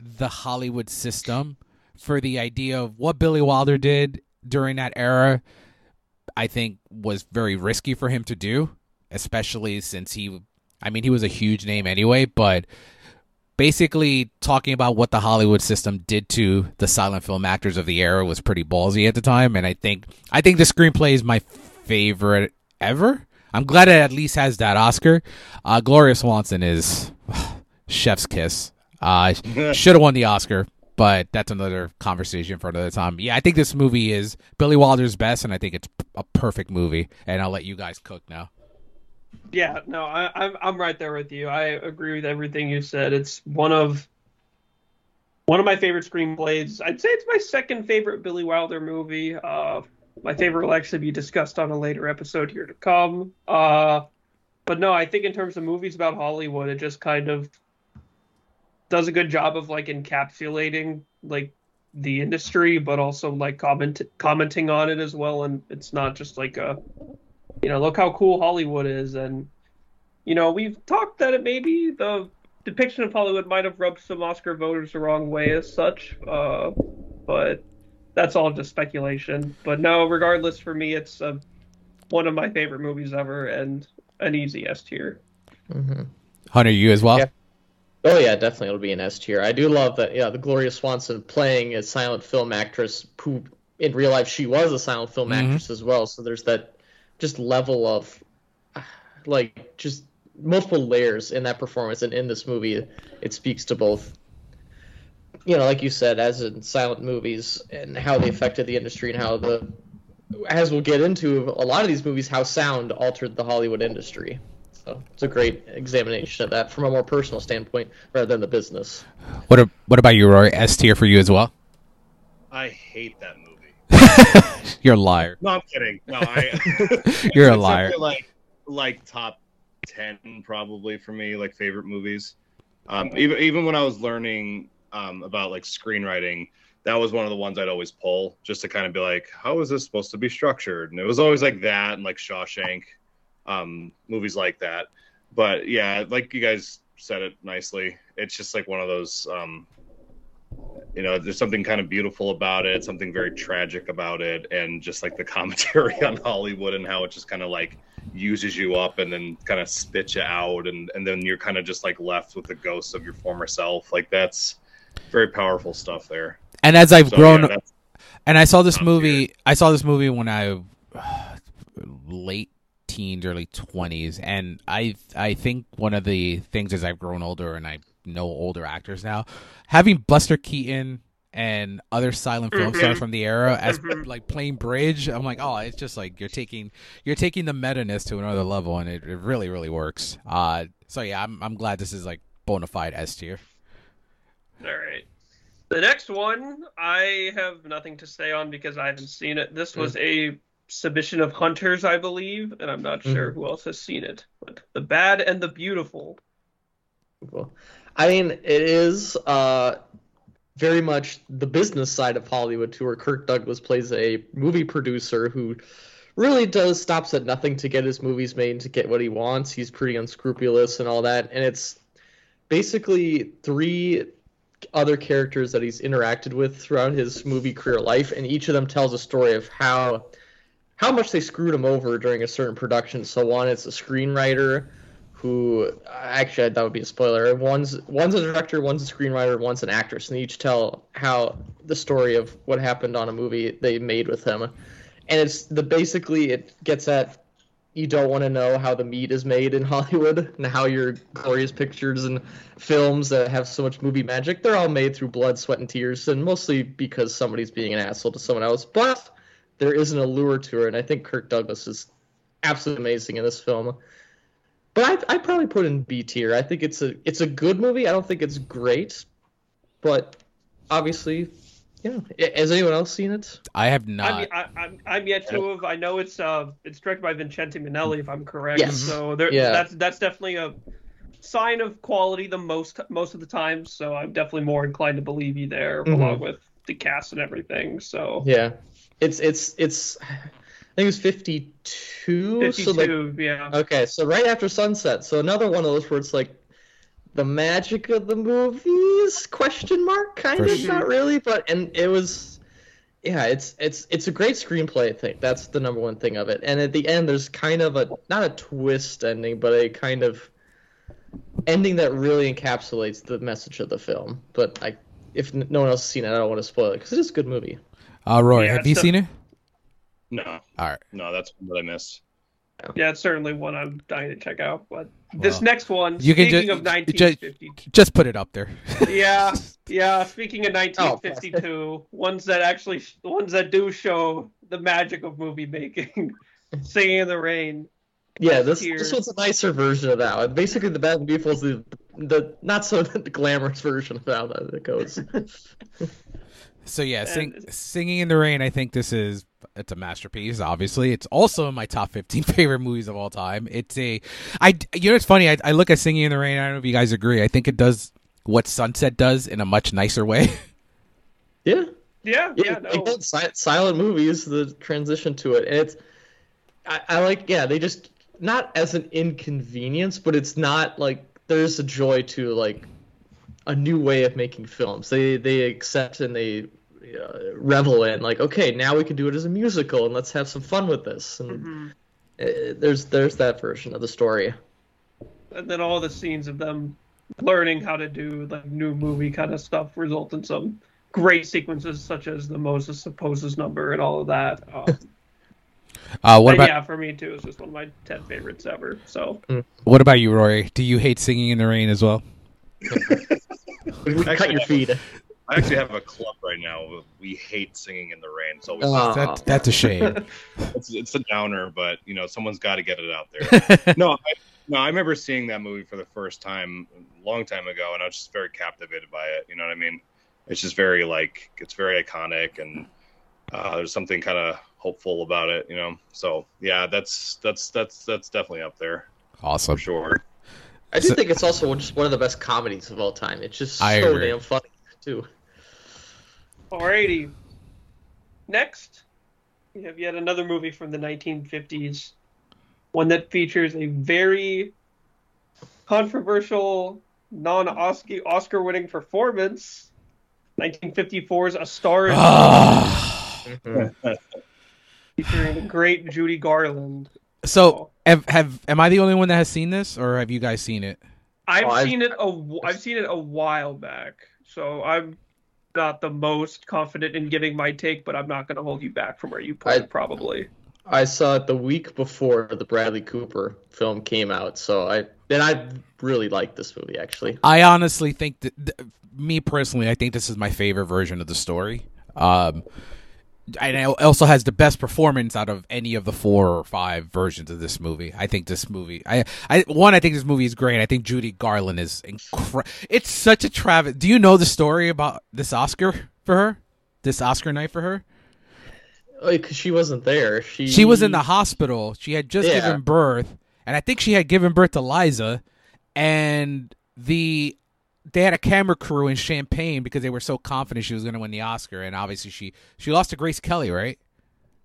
the Hollywood system for the idea of what Billy Wilder did during that era. I think was very risky for him to do, especially since he I mean he was a huge name anyway, but basically talking about what the Hollywood system did to the silent film actors of the era was pretty ballsy at the time, and I think I think the screenplay is my favorite ever. I'm glad it at least has that Oscar. Uh, Gloria Swanson is chef's kiss. Uh, should have won the Oscar, but that's another conversation for another time. Yeah, I think this movie is Billy Wilder's best, and I think it's a perfect movie. And I'll let you guys cook now. Yeah, no, I, I'm I'm right there with you. I agree with everything you said. It's one of one of my favorite screenplays. I'd say it's my second favorite Billy Wilder movie. Uh, my favorite will actually be discussed on a later episode here to come. Uh, but no, I think in terms of movies about Hollywood, it just kind of does a good job of like encapsulating like the industry, but also like comment commenting on it as well. And it's not just like a you know, look how cool Hollywood is. And, you know, we've talked that it maybe the depiction of Hollywood might have rubbed some Oscar voters the wrong way as such. Uh, but that's all just speculation. But no, regardless, for me, it's uh, one of my favorite movies ever and an easy S tier. hmm Hunter, you as well. Yeah. Oh yeah, definitely it'll be an S tier. I do love that. Yeah, the Gloria Swanson playing a silent film actress who, in real life, she was a silent film Mhm. actress as well. So there's that just level of, like, just multiple layers in that performance and in this movie. It speaks to both. You know, like you said, as in silent movies and how they affected the industry and how the, as we'll get into, a lot of these movies, how sound altered the Hollywood industry. So it's a great examination of that from a more personal standpoint rather than the business. What a, what about you, Rory? S tier for you as well. I hate that movie. You're a liar. No, I'm kidding. No, I. You're a liar. Like, like top ten probably for me, like favorite movies. Um, even even when I was learning um, about like screenwriting, that was one of the ones I'd always pull just to kind of be like, how is this supposed to be structured? And it was always like that and like Shawshank, um, movies like that. But yeah, like you guys said it nicely. It's just like one of those. Um, you know, there's something kind of beautiful about it, something very tragic about it, and just like the commentary on Hollywood and how it just kind of like uses you up and then kind of spits you out, and and then you're kind of just like left with the ghosts of your former self. Like that's very powerful stuff there. And as I've So, grown, yeah, and I saw this movie. I saw this movie when I late teens, early twenties, and I I think one of the things as I've grown older and I know older actors now, having Buster Keaton and other silent film Mhm. stars from the era as Mhm. like playing bridge, I'm like, oh, it's just like you're taking you're taking the meta ness to another level, and it, it really really works. Uh, so yeah, I'm I'm glad this is like bona fide S tier. All right. The next one, I have nothing to say on because I haven't seen it. This was a submission of Hunters, I believe, and I'm not sure who else has seen it. But The Bad and the Beautiful. Well, I mean, it is uh, very much the business side of Hollywood, too, where Kirk Douglas plays a movie producer who really does stops at nothing to get his movies made to get what he wants. He's pretty unscrupulous and all that, and it's basically three other characters that he's interacted with throughout his movie career life, and each of them tells a story of how how much they screwed him over during a certain production. So one, it's a screenwriter who actually that would be a spoiler. One's one's a director, one's a screenwriter, one's an actress, and they each tell how the story of what happened on a movie they made with him. And it's the basically it gets at you don't want to know how the meat is made in Hollywood and how your glorious pictures and films that have so much movie magic, they're all made through blood, sweat, and tears, and mostly because somebody's being an asshole to someone else. But there is an allure to it, and I think Kirk Douglas is absolutely amazing in this film. But I I probably put in B tier. I think it's a it's a good movie. I don't think it's great, but obviously, yeah. Has anyone else seen it? I have I'm, not. I, I'm, I'm yet to have. I know it's uh it's directed by Vincente Minnelli, if I'm correct. Yes. So there, Yeah. that's that's definitely a sign of quality the most most of the time. So I'm definitely more inclined to believe you there, Mhm. along with the cast and everything. So Yeah, it's it's it's. I think it was fifty-two. So like, 52, yeah. okay, so right after sunset. So another one of those where it's like the magic of the movies question mark kind For of sure. not really, but and it was. Yeah, it's it's it's a great screenplay. I think that's the number one thing of it. And at the end, there's kind of a not a twist ending, but a kind of ending that really encapsulates the message of the film. But I, if no one else has seen it, I don't want to spoil it because it is a good movie. Uh, Roy, Yeah, have you so- seen it? No, All right. no, that's what I missed. Yeah, it's certainly one I'm dying to check out. But this Well, next one, you can speaking ju- of ju- 1950, Just put it up there. yeah, yeah. Speaking of Oh, 1952, ones that actually, ones that do show the magic of movie making, "Singing in the Rain." Yeah, this Tears. this one's a nicer version of that one. Basically, the Bad and Beautiful is the the not so glamorous version of how that it goes. So yeah, sing, And- singing in the rain. I think this is it's a masterpiece. Obviously, it's also in my top fifteen favorite movies of all time. It's a, I you know it's funny. I, I look at singing in the rain. I don't know if you guys agree. I think it does what Sunset does in a much nicer way. yeah, Yeah, yeah. yeah, no. again, si- silent movies, the transition to it, and it's I, I like. Yeah, they just not as an inconvenience, but it's not like there's a joy to like a new way of making films. They they accept and they revel in like okay, now we can do it as a musical and let's have some fun with this. And Mhm. uh, there's there's that version of the story. And then all the scenes of them learning how to do like new movie kind of stuff result in some great sequences, such as the Moses supposes number and all of that. Um, Uh, what and about yeah, for me too, it's just one of my ten favorites ever. So what about you, Rory? Do you hate singing in the rain as well? We cut your feed. I actually have a club right now. We hate singing in the rain. It's always Oh. That, that's a shame. it's, it's a downer, but you know someone's got to get it out there. no, I, no, I remember seeing that movie for the first time a long time ago, and I was just very captivated by it. You know what I mean? It's just very like it's very iconic, and uh, there's something kind of hopeful about it. You know, so yeah, that's that's that's that's definitely up there awesome. for sure. I do So- think it's also just one of the best comedies of all time. It's just I so agree. damn funny too. Alrighty. Next, we have yet another movie from the 1950s, one that features a very controversial, non-Oscar Oscar-winning performance. 1954's A Star Is Ah. Featuring the great Judy Garland. so have have am I the only one that has seen this, or have you guys seen it? I've Oh, I've- seen it a wh- I've seen it a while back, so I'm not the most confident in giving my take, but I'm not going to hold you back from where you put I- it. Probably. I saw it the week before the Bradley Cooper film came out, so I and I really like this movie actually. I honestly think that, th- me personally, I think this is my favorite version of the story. Um, and it also has the best performance out of any of the four or five versions of this movie. I think this movie, I, I one, I think this movie is great. I think Judy Garland is incredible. It's such a travesty. Do you know the story about this Oscar for her? This Oscar night for her? Like she wasn't there. She She was in the hospital. She had just Yeah. given birth, and I think she had given birth to Liza, and the they had a camera crew in Champagne because they were so confident she was going to win the Oscar, and obviously she she lost to Grace Kelly, right?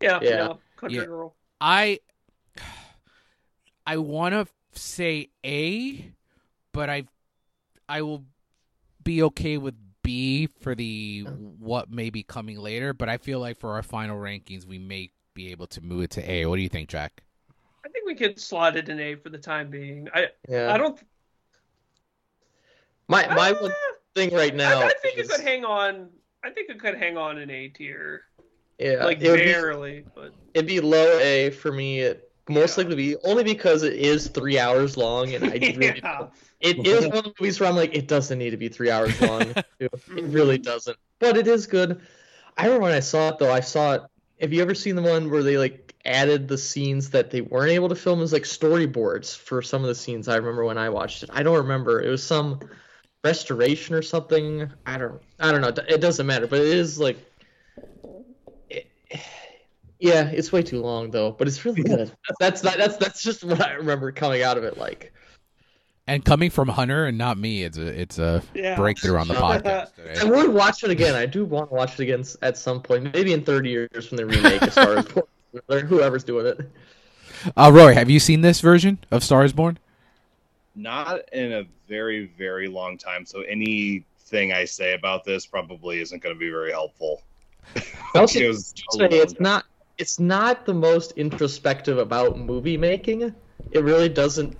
Yeah, Yeah. yeah, country Yeah. girl. I I want to say A, but I I will be okay with B for the what may be coming later, but I feel like for our final rankings we may be able to move it to A. What do you think, Jack? I think we could slot it in A for the time being. I Yeah. I don't. My my Ah, one thing right now. I think it could hang on. I think it could hang on in A tier, Yeah, like it would be, barely. But it'd be low A for me at most likely be only because it is three hours long, and I really Yeah. it is one of the movies where I'm like, it doesn't need to be three hours long. it really doesn't, but it is good. I remember when I saw it though. I saw it. Have you ever seen the one where they like added the scenes that they weren't able to film as like storyboards for some of the scenes? I remember when I watched it. I don't remember. It was some restoration or something. I don't. I don't know. It doesn't matter. But it is like. it- yeah, it's way too long though, but it's really good. That's not, that's that's just what I remember coming out of it like. And coming from Hunter and not me, it's a it's a Yeah. breakthrough on the podcast I would watch it again. I do want to watch it again at some point, maybe in 30 years from the remake a Star Wars, or whoever's doing it. Uh, Roy, have you seen this version of Star is Born? Not in a very, very long time. So anything I say about this probably isn't going to be very helpful. Also It was say it's time. not it's not the most introspective about movie making. It really doesn't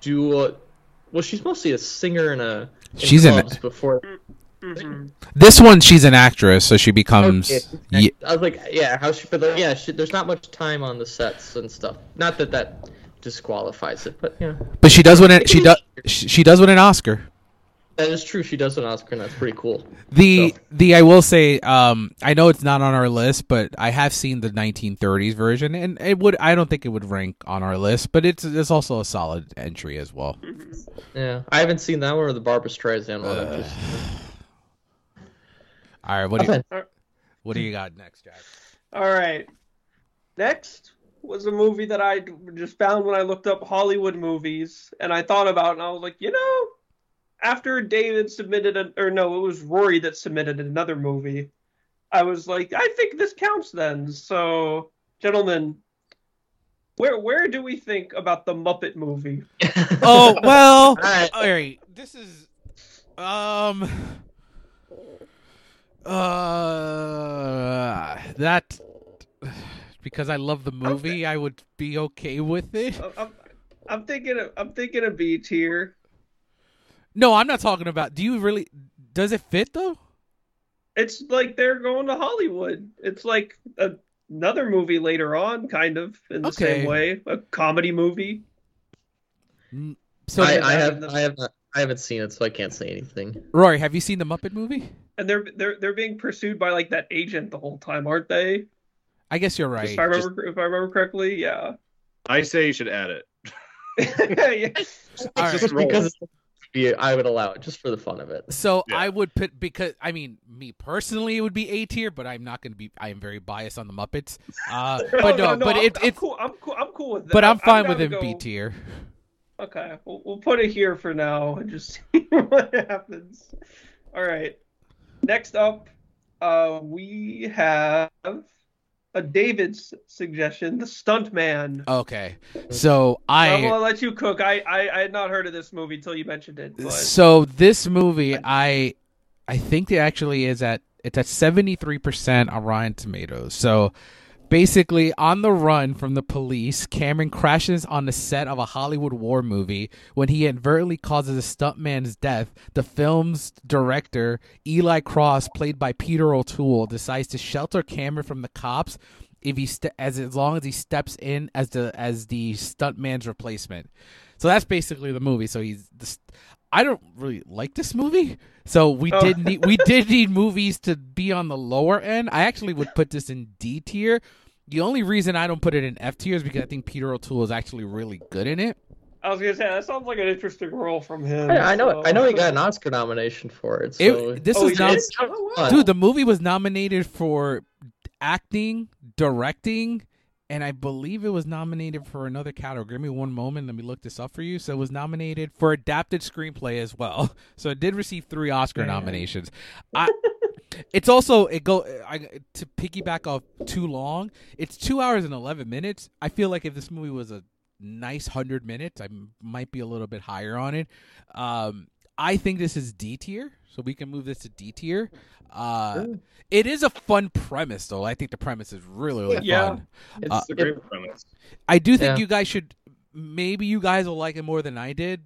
do. A, well, she's mostly a singer and a. in She's in clubs it. before. Mhm. This one, she's an actress, so she becomes. Okay. I was like, yeah, how she, but like, yeah, she, there's not much time on the sets and stuff. Not that that disqualifies it, but yeah, but she does win it. She does. She she does win an Oscar. that is true. She does an Oscar, and that's pretty cool. The So- the I will say, um, I know it's not on our list, but I have seen the 1930s version, and it would. I don't think it would rank on our list, but it's it's also a solid entry as well. Yeah, I haven't seen that one or the Barbra Streisand one. I'm just- All right, what do you, what do you got next, Jack? All right. Next was a movie that I just found when I looked up Hollywood movies, and I thought about, it, and I was like, you know, after David submitted, a, or no, it was Rory that submitted another movie. I was like, I think this counts then. So, gentlemen, where where do we think about the Muppet movie? Oh well, All right. all right. This is um uh that because I love the movie, I would be okay with it. I- I'm, I'm thinking of, I'm thinking of B tier. No, I'm not talking about. Do you really? Does it fit though? It's like they're going to Hollywood. It's like a, another movie later on, kind of in the Okay. same way, a comedy movie. So, I, I have in the- I have not I haven't seen it, so I can't say anything. Rory, have you seen the Muppet movie? And they're they're they're being pursued by like that agent the whole time, aren't they? I guess you're right. if I remember if I remember correctly, yeah. I say you should add it. yeah. All right. Just because it's, yeah, I would allow it just for the fun of it. So Yeah. I would put because I mean me personally it would be A tier, but I'm not going to be. I am very biased on the Muppets. Uh, but no, but I'm, it, I'm it's cool. I'm cool. I'm cool with that. but I'm fine down with to him B tier. Okay, we'll, we'll put it here for now and just see what happens. All right. Next up, uh, we have a David's suggestion, The Stuntman. Okay, so I'm gonna let you cook. I, I I had not heard of this movie until you mentioned it. But so this movie I I think it actually is at it's at 73% on Rotten Tomatoes. So basically on the run from the police, Cameron crashes on the set of a Hollywood war movie when he inadvertently causes a stuntman's death. The film's director, Eli Cross, played by Peter O'Toole, decides to shelter Cameron from the cops if he ste- as as long as he steps in as the as the stuntman's replacement. So that's basically the movie. So he's this. I don't really like this movie. So we Oh. did need we did need movies to be on the lower end. I actually would put this in D tier. The only reason I don't put it in F tier is because I think Peter O'Toole is actually really good in it. I was gonna say that sounds like an interesting role from him. I, I know so- I know he got an Oscar nomination for it. It- this Oh, was he not? Oh, dude. The movie was nominated for acting, directing, and I believe it was nominated for another category. Give me one moment. Let me look this up for you. So it was nominated for adapted screenplay as well. So it did receive three Oscar nominations. I, it's also it go I, to piggyback off too long. It's two hours and eleven minutes. I feel like if this movie was a nice hundred minutes, I m- might be a little bit higher on it. Um, I think this is D tier, so we can move this to D tier. Uh, it is a fun premise, though. I think the premise is really, really Yeah. fun. it's, Uh, a great premise. I do think Yeah. you guys should. Maybe you guys will like it more than I did,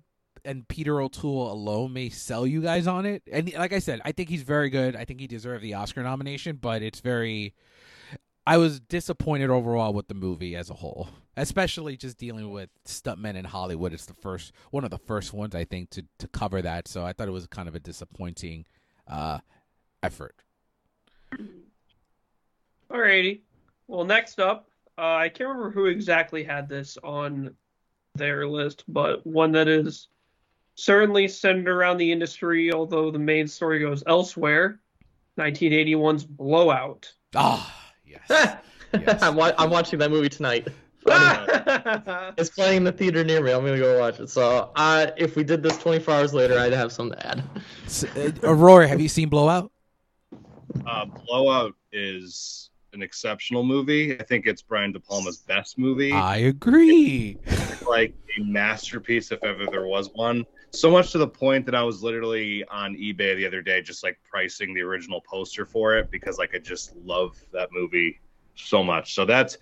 and Peter O'Toole alone may sell you guys on it. And like I said, I think he's very good. I think he deserved the Oscar nomination, but it's very. I was disappointed overall with the movie as a whole, especially just dealing with stuntmen in Hollywood. It's the first one of the first ones I think to to cover that, so I thought it was kind of a disappointing uh, effort. Alrighty. Well, next up, uh, I can't remember who exactly had this on their list, but one that is certainly centered around the industry, although the main story goes elsewhere. 1981's Blowout. Ah, yes. Yes. I'm, wa- I'm watching that movie tonight. It's playing in the theater near me. I'm gonna go watch it. So, uh, if we did this 24 hours later, I'd have something to add. Uh, Aurora, have you seen Blowout? Uh, Blowout is an exceptional movie. I think it's Brian De Palma's best movie. I agree. like a masterpiece if ever there was one. So much to the point that I was literally on eBay the other day, just like pricing the original poster for it because like I just love that movie so much. So that's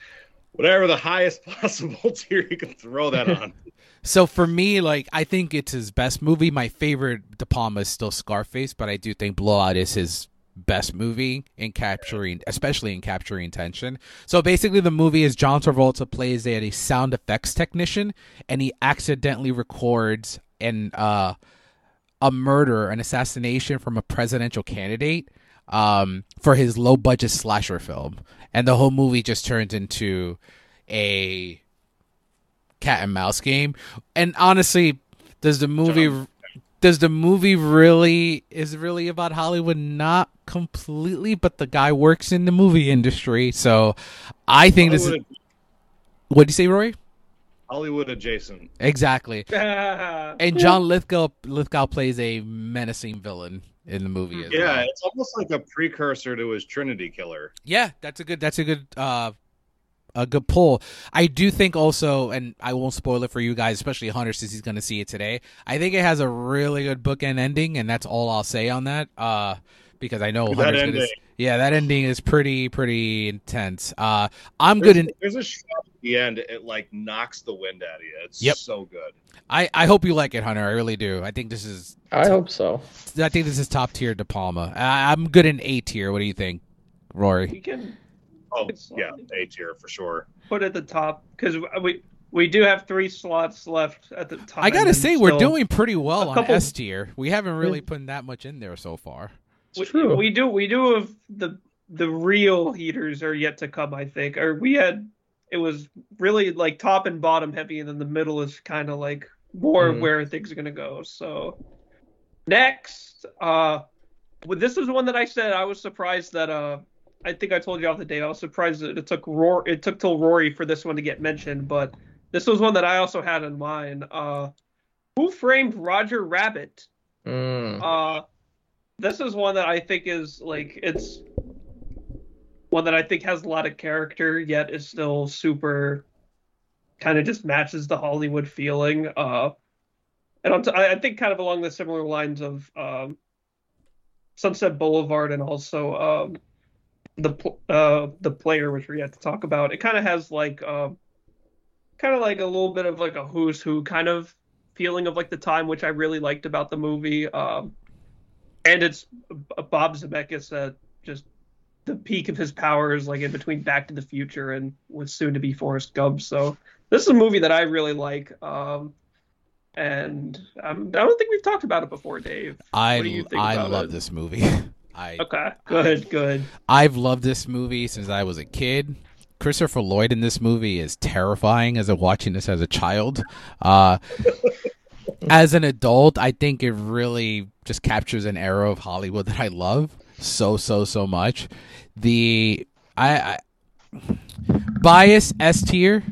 whatever the highest possible tier you can throw that on. So for me, like I think it's his best movie. My favorite De Palma is still Scarface, but I do think Blowout is his best movie in capturing, especially in capturing tension. So basically, the movie is John Travolta plays a, a sound effects technician, and he accidentally records an uh, a murder, an assassination from a presidential candidate um, for his low budget slasher film, and the whole movie just turns into a cat and mouse game. And honestly, does the movie John. does the movie really is really about Hollywood? Not completely, but the guy works in the movie industry, so I think this is. What do you say, Roy? Hollywood adjacent. Exactly. and John Lithgow Lithgow plays a menacing villain in the movie. As Yeah, well. it's almost like a precursor to his Trinity Killer. Yeah, that's a good. That's a good. Uh, a good pull. I do think also, and I won't spoil it for you guys, especially Hunter, since he's going to see it today. I think it has a really good bookend ending, and that's all I'll say on that. Uh, because I know That Hunter's going to. ending. Yeah, that ending is pretty pretty intense. Uh, I'm good in. there's a shot the end. It like knocks the wind out of you. It's Yep. so good. I I hope you like it, Hunter. I really do. I think this is. I hope so. I think this is top tier De Palma. I, I'm good in A tier. What do you think, Rory? you can Oh yeah, A tier for sure. put at the top because we we do have three slots left at the top. I gotta and say, we're doing pretty well on couple- S tier. We haven't really put that much in there so far. It's we, true. we do we do have the the real heaters are yet to come. I think, or we had it was really like top and bottom heavy, and then the middle is kind of like more Mhm. where things are gonna go. So next, uh, well, this is one that I said I was surprised that uh. I think I told you off the day. I was surprised that it took Rory, it took till Rory for this one to get mentioned, but this was one that I also had in mind. Uh, Who Framed Roger Rabbit? Mm. Uh, this is one that I think is like it's one that I think has a lot of character, yet is still super kind of just matches the Hollywood feeling. Uh, and t- I think kind of along the similar lines of um, Sunset Boulevard and also um, the pl- uh, the player, which we had to talk about. It kind of has like um, kind of like a little bit of like a who's who kind of feeling of like the time, which I really liked about the movie. Um, and it's Bob Zemeckis at just the peak of his powers, like in between Back to the Future and with soon to be Forrest Gump. So this is a movie that I really like. Um, and um, I don't think we've talked about it before, Dave. I What do you think I about love it? this movie. I Okay, good, good. I've loved this movie since I was a kid. Christopher Lloyd in this movie is terrifying as a watching this as a child. Uh, as an adult, I think it really just captures an era of Hollywood that I love so so so much. The I, I bias S tier,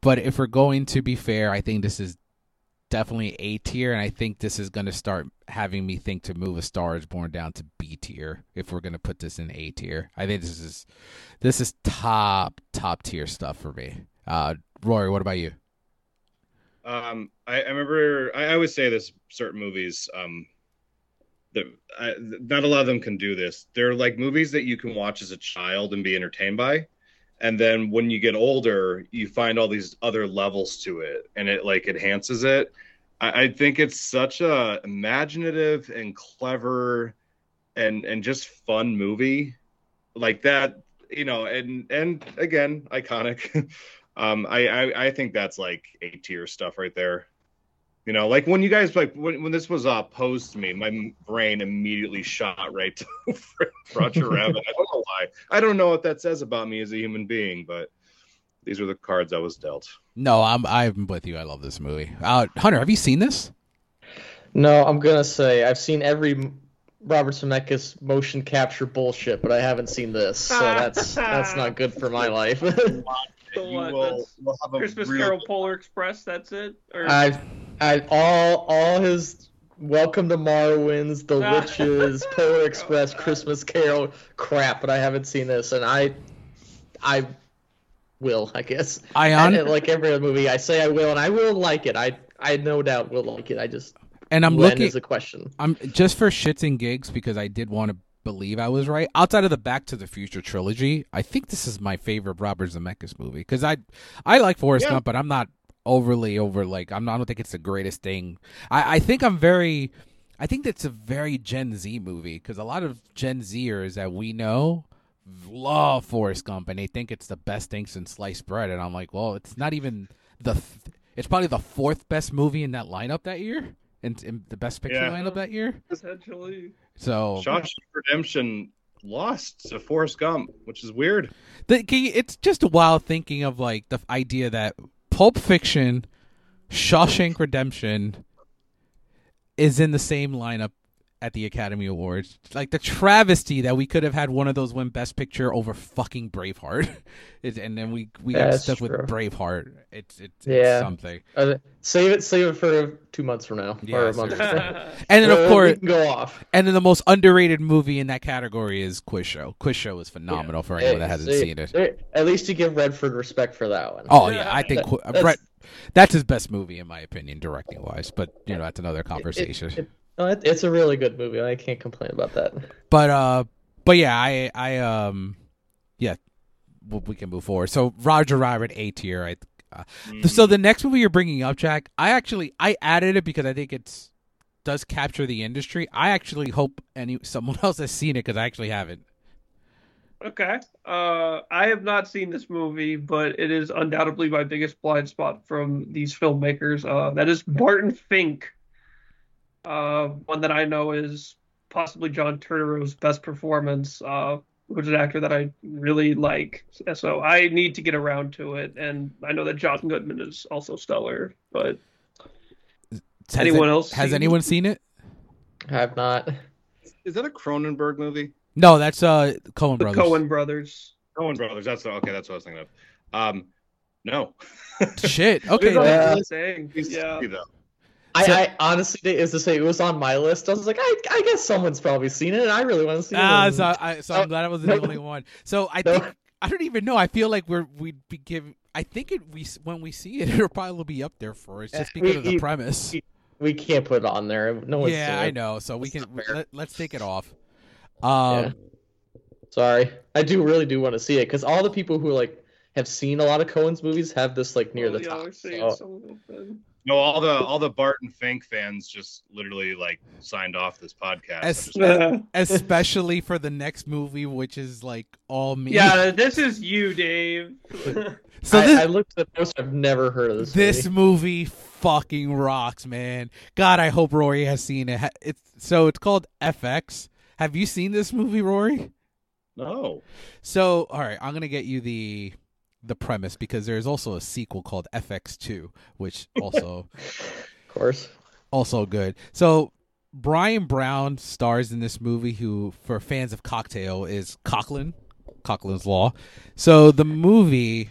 but if we're going to be fair, I think this is definitely A tier, and I think this is going to start having me think to move A Star Is Born down to B tier if we're going to put this in A tier. I think this is this is top top tier stuff for me. Uh, Rory, what about you? Um, I, I remember I, I always say this: certain movies, um, I, not a lot of them can do this. They're like movies that you can watch as a child and be entertained by, and then when you get older, you find all these other levels to it, and it like enhances it. I, I think it's such a imaginative and clever, and and just fun movie, like that. you know, and and again, iconic. um, I, I I think that's like A tier stuff right there. You know, like when you guys like when, when this was uh, posed to me, my brain immediately shot right to Roger Rabbit. I don't know why. I don't know what that says about me as a human being, but these are the cards I was dealt. No, I'm I'm with you. I love this movie. Uh, Hunter, have you seen this? No, I'm gonna say I've seen every Robert Zemeckis motion capture bullshit, but I haven't seen this, so that's that's not good for my life. So You what, will- will have a Christmas real- Carol Polar Express. That's it. Or I, I all all his Welcome to Marwen's, The ah. Witches, Polar Express, Christmas Carol crap, but I haven't seen this, and I, I will, I guess. I And, on like every other movie, I say I will, and I will like it. I I no doubt will like it. I just and I'm when looking. is a question. I'm just for shits and gigs because I did want to believe I was right. Outside of the Back to the Future trilogy, I think this is my favorite Robert Zemeckis movie because I I like Forrest Yeah. Gump, but I'm not overly over like I'm not, I don't think it's the greatest thing. I I think I'm very I think that's a very Gen Z movie because a lot of Gen Zers that we know love Forrest Gump and they think it's the best thing since sliced bread, and I'm like, well, it's not even the. Th- it's probably the fourth best movie in that lineup that year, and in the best picture Yeah. lineup that year. essentially. So Shawshank Redemption lost to Forrest Gump, which is weird. the, can you- it's just a wild thinking of like the idea that Pulp Fiction, Shawshank Redemption, is in the same lineup at the Academy Awards. Like the travesty that we could have had one of those win Best Picture over fucking Braveheart, and then we we got That's stuck with. Braveheart. It's it's, Yeah. it's something. Uh, save it, save it for two months from now, Yeah, or a month. from now. And then of course, go off. and then the most underrated movie in that category is Quiz Show. Quiz Show is phenomenal for anyone that hasn't see, seen it. At least you give Redford respect for that one. Oh yeah, I think That- that's- Brett. That's his best movie in my opinion, directing wise. But you know, that's another conversation. It- no, it- it's a really good movie. I can't complain about that. but uh, but yeah, I I um, yeah, we can move forward. So Roger Rabbit A tier. I uh, Mm. so the next movie you're bringing up, Jack, I actually I added it because I think it's does capture the industry. I actually hope any someone else has seen it because I actually haven't. Okay. Uh, I have not seen this movie, but it is undoubtedly my biggest blind spot from these filmmakers. Uh, that is Barton Fink. Uh, one that I know is possibly John Turturro's best performance, uh, which is an actor that I really like. So I need to get around to it, and I know that John Goodman is also stellar. But Has Anyone it- else Has seen- anyone seen it? I have not. Is that a Cronenberg movie? No, that's uh Coen brothers. Coen brothers. Coen Brothers. That's okay. That's what I was thinking of. Um, no. Shit. Okay. It Yeah. the saying. Yeah. Though. I, So- I honestly is to say it was on my list. I was like, I, I guess someone's probably seen it, and I really want to see Ah, it. so, I, so I'm glad I wasn't the no. only one. So I No. think I don't even know. I feel like we're we'd be giving. I think it we when we see it, it'll probably be up there for us just because we- of the premise. we- we can't put it on there. No one's yeah, seen I know. So we That's can let, let's take it off. Um, Yeah. Sorry, I do really do want to see it because all the people who like have seen a lot of Coen's movies have this like near Well, the yeah, top. we're seeing so- some of. No, all the all the Barton Fink fans just literally like signed off this podcast. As- I'm just- especially for the next movie, which is like all me. Yeah, this is you, Dave. So I, this I looked at the poster. I've never heard of this. this movie. movie fucking rocks, man. God, I hope Rory has seen it. It's so it's called FX. Have you seen this movie, Rory? no. So, all right, I'm gonna get you the the premise because there's also a sequel called FX2, which also of course. also good. So, Bryan Brown stars in this movie, who for fans of Cocktail is Coughlin, Coughlin's Law. So the movie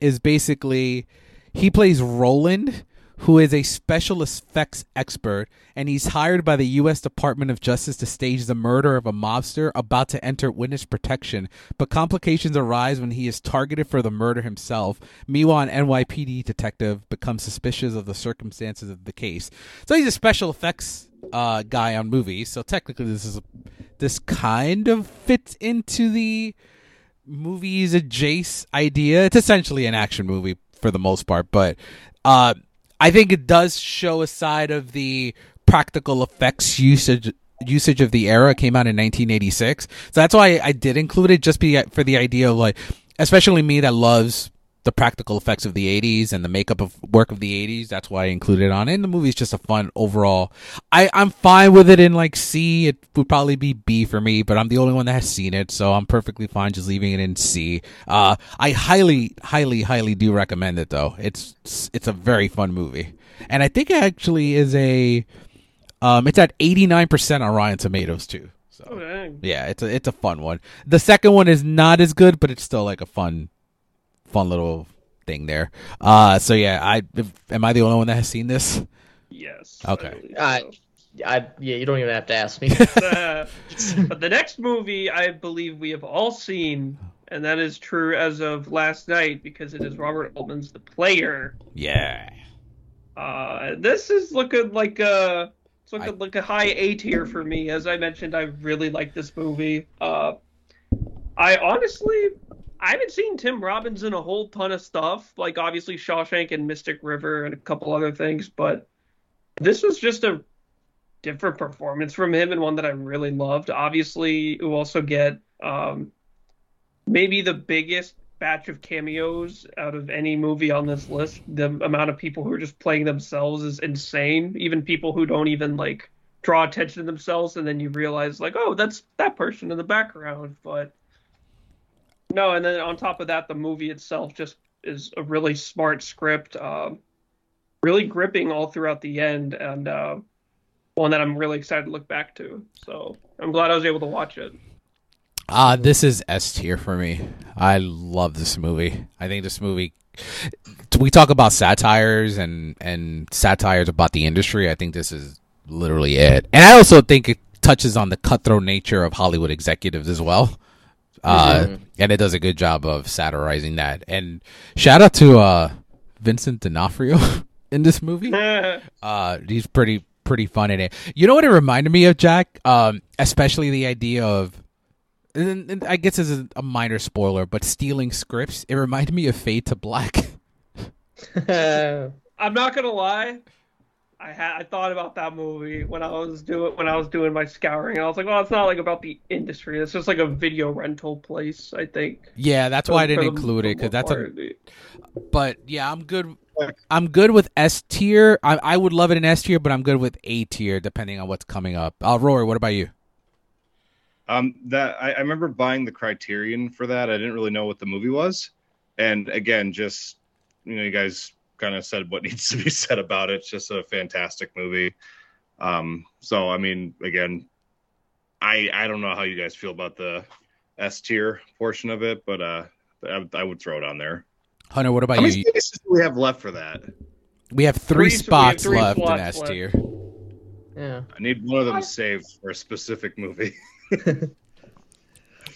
is basically he plays Roland, who is a special effects expert, and he's hired by the U.S. Department of Justice to stage the murder of a mobster about to enter witness protection. But complications arise when he is targeted for the murder himself. Meanwhile, an NYPD detective becomes suspicious of the circumstances of the case. So he's a special effects uh, guy on movies. So technically, this is this kind of fits into the movies adjacent idea. It's essentially an action movie for the most part, but uh, I think it does show a side of the practical effects usage usage of the era came out in 1986. So that's why I did include it, just be for the idea of like, especially me that loves the practical effects of the 80s and the makeup of work of the 80s. That's why I included it on. And the movie's just a fun overall. I I'm fine with it in like C. It would probably be B for me, but I'm the only one that has seen it, so I'm perfectly fine just leaving it in C. Uh, I highly, highly, highly do recommend it though. It's it's a very fun movie, and I think it actually is a. Um, it's at 89% on Rotten Tomatoes too. So Oh, yeah, it's a it's a fun one. The second one is not as good, but it's still like a fun, fun little thing there. Uh, so yeah, I if, am I the only one that has seen this? Yes. Okay. I believe I. I, yeah, you don't even have to ask me. Uh, but the next movie I believe we have all seen, and that is true as of last night because it is Robert Altman's The Player. Yeah. Uh, this is looking like a it's looking I- like a high A tier for me. As I mentioned, I really like this movie. Uh, I honestly I haven't seen Tim Robbins in a whole ton of stuff, like obviously Shawshank and Mystic River and a couple other things, but this was just a different performance from him and one that I really loved. Obviously, you also get um, maybe the biggest batch of cameos out of any movie on this list. The amount of people who are just playing themselves is insane. Even people who don't even like draw attention to themselves, and then you realize like, oh, that's that person in the background. But no, and then on top of that, the movie itself just is a really smart script, um, really gripping all throughout the end, and uh, one that I'm really excited to look back to. So I'm glad I was able to watch it. Uh, this is S tier for me. I love this movie. I think this movie. We talk about satires and and satires about the industry. I think this is literally it. And I also think it touches on the cutthroat nature of Hollywood executives as well. Uh, Mhm. and it does a good job of satirizing that. And shout out to uh Vincent D'Onofrio in this movie. Uh, he's pretty pretty fun in it. You know what it reminded me of, Jack? Um, especially the idea of, and, and I guess this is a minor spoiler, but stealing scripts. It reminded me of Fade to Black. I'm not gonna lie. I had I thought about that movie when I was doing when I was doing my scouring, and I was like, "Well, it's not like about the industry. It's just like a video rental place." I think. yeah, that's why I didn't include it because that's a. But yeah, I'm good. I'm good with S tier. I, I would love it in S tier, but I'm good with A tier depending on what's coming up. Uh, Rory, what about you? Um, that I, I remember buying the Criterion for that. I didn't really know what the movie was, and again, just you know, you guys kind of said what needs to be said about it. It's just a fantastic movie. Um, so I mean, again, I I don't know how you guys feel about the S tier portion of it, but uh, I, I would throw it on there. Hunter, what about How many you? spaces do we have left for that? We have three, Three- so we have spots three left in S tier. yeah. I need one of them saved for a specific movie.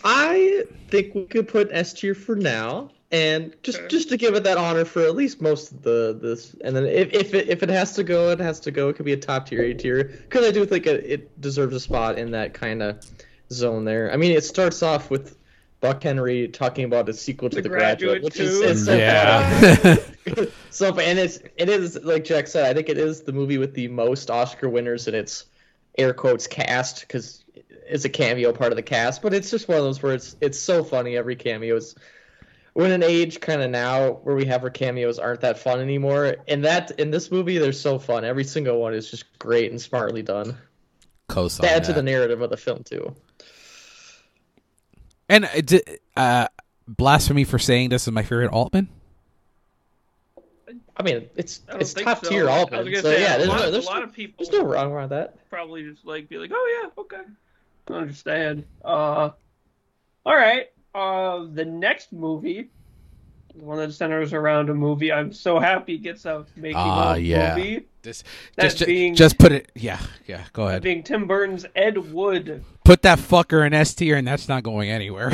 I think we could put S tier for now, and just Okay. just to give it that honor for at least most of the this, and then if if it, if it has to go, it has to go. It could be a top tier, A tier, because I do think it, it deserves a spot in that kind of zone there. I mean, it starts off with Buck Henry talking about a sequel to The The, Graduate, Graduate which is too. it's so yeah. so and it's it is like Jack said. I think it is the movie with the most Oscar winners in its air quotes cast because it's a cameo part of the cast. But it's just one of those where it's it's so funny. Every cameo is. We're in an age kind of now where we have our cameos aren't that fun anymore. And that in this movie, they're so fun. Every single one is just great and smartly done. Cosign To add to the narrative of the film too. And uh, uh, blasphemy for saying this is my favorite Altman. I mean, it's I it's top so. tier I Altman. was So say, yeah, a there's lot, no, a lot of people there's no wrong with that. probably just like be like, "Oh yeah, okay, I understand." Uh, all right. Uh, the next movie, the one that centers around a movie, I'm so happy gets a making Ah, of yeah. movie. This, That just, being- just put it. Yeah, yeah. Go ahead. Being Tim Burton's Ed Wood. Put that fucker in S tier, and that's not going anywhere.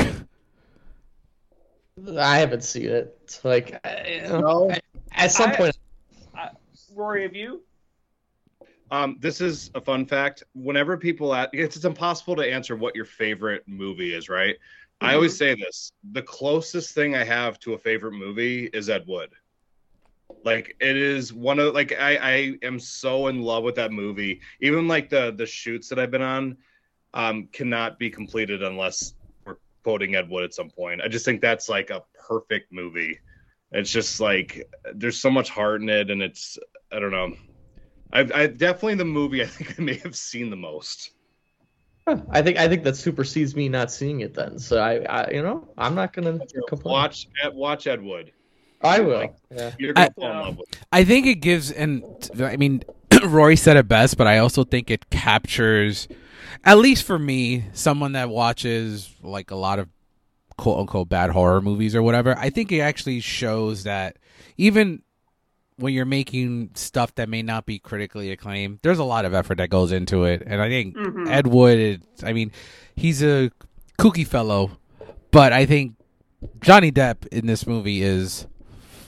I haven't seen it. It's like I, No. at some I- point, Rory, have you? Um, this is a fun fact. Whenever people ask, it's, it's impossible to answer what your favorite movie is, right? I always say this: the closest thing I have to a favorite movie is Ed Wood. Like it is one of like I I am so in love with that movie. Even like the the shoots that I've been on um cannot be completed unless we're quoting Ed Wood at some point. I just think that's like a perfect movie. It's just like there's so much heart in it and it's I don't know. I I definitely the movie I think I may have seen the most. I think I think that supersedes me not seeing it then. So I, I you know, I'm not gonna complain. Watch at watch Ed Wood. I will. Yeah. You're gonna I- fall in love with. I think it gives, and I mean, Rory said it best, but I also think it captures, at least for me, someone that watches like a lot of quote unquote bad horror movies or whatever. I think it actually shows that even when you're making stuff that may not be critically acclaimed, there's a lot of effort that goes into it. And I think Mhm. Ed Wood, is, I mean, he's a kooky fellow, but I think Johnny Depp in this movie is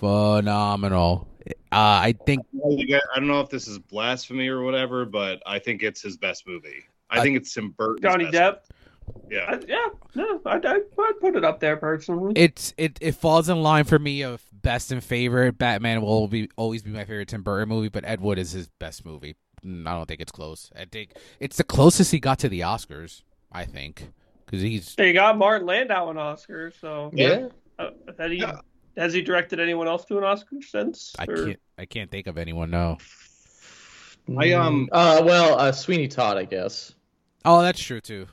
phenomenal. Uh, I think Well, you guys- I don't know if this is blasphemy or whatever, but I think it's his best movie. I Uh, think it's Tim Burton's Johnny best Depp. Yeah. I, yeah, no, I'd, I'd, I'd put it up there personally. it's it it falls in line for me of best and favorite. Batman will be always be my favorite Tim Burton movie, but Ed Wood is his best movie. Mm, I don't think it's close. I think it's the closest he got to the Oscars. I think because he's They got Martin Landau an Oscar, so Yeah. uh, has he Yeah. has he directed anyone else to an Oscar since? I Or- can't I can't think of anyone. No. I, um- Uh, well, uh, Sweeney Todd, I guess. Oh, that's true too.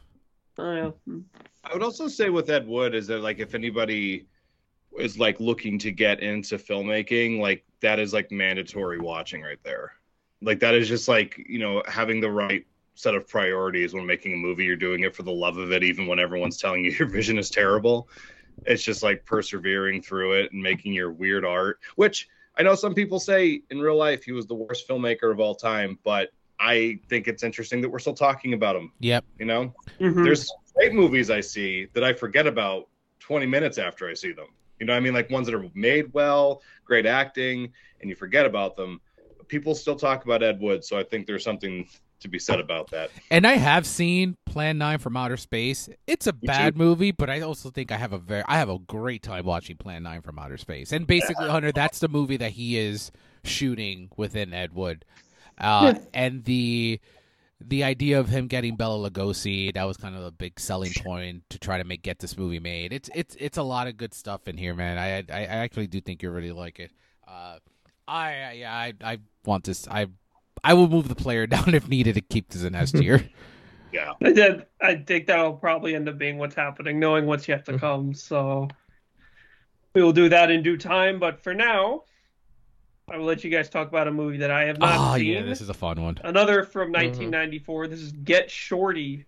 Oh, yeah. Hmm. I would also say with Ed Wood is that like if anybody is like looking to get into filmmaking, like that is like mandatory watching right there. Like that is just like, you know, having the right set of priorities when making a movie. You're doing it for the love of it, even when everyone's telling you your vision is terrible. It's just like persevering through it and making your weird art, which I know some people say in real life he was the worst filmmaker of all time, but I think it's interesting that we're still talking about him, Yep. you know? Mhm. there's great movies I see that I forget about 20 minutes after I see them. You know, what I mean, like ones that are made well, great acting, and you forget about them. But people still talk about Ed Wood, so I think there's something to be said about that. And I have seen Plan Nine from Outer Space. It's a Me bad too. movie, but I also think I have a very I have a great time watching Plan Nine from Outer Space. And basically, Hunter, that's the movie that he is shooting within Ed Wood. Uh, and the the idea of him getting Bela Lugosi that was kind of a big selling point to try to make get this movie made. It's it's it's a lot of good stuff in here, man. I I, I actually do think you really like it. Uh, I yeah I I want this I I will move the player down if needed to keep this in S tier. Yeah. I did. I think that'll probably end up being what's happening, knowing what's yet to come. So we will do that in due time. But for now, I will let you guys talk about a movie that I have not seen. Oh seen. yeah, this is a fun one. Another from 1994. This is Get Shorty.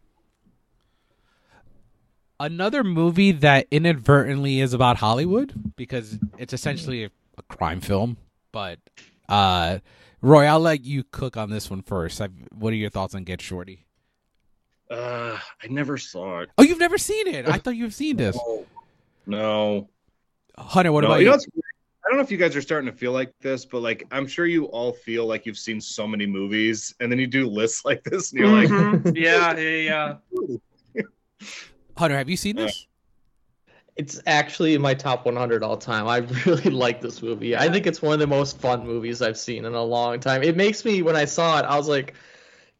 Another movie that inadvertently is about Hollywood because it's essentially a, a crime film. But uh, Roy, I'll let you cook on this one first. i what are your thoughts on Get Shorty? Uh, I never saw it. Oh, you've never seen it? I thought you've seen this. No. No. Hunter, what No, about you you? know what's weird? I don't know if you guys are starting to feel like this, but like I'm sure you all feel like you've seen so many movies, and then you do lists like this, and you're like, Mhm. yeah, yeah, yeah. Hunter, have you seen this? It's actually in my top 100 all time. I really like this movie. I think it's one of the most fun movies I've seen in a long time. It makes me, when I saw it, I was like,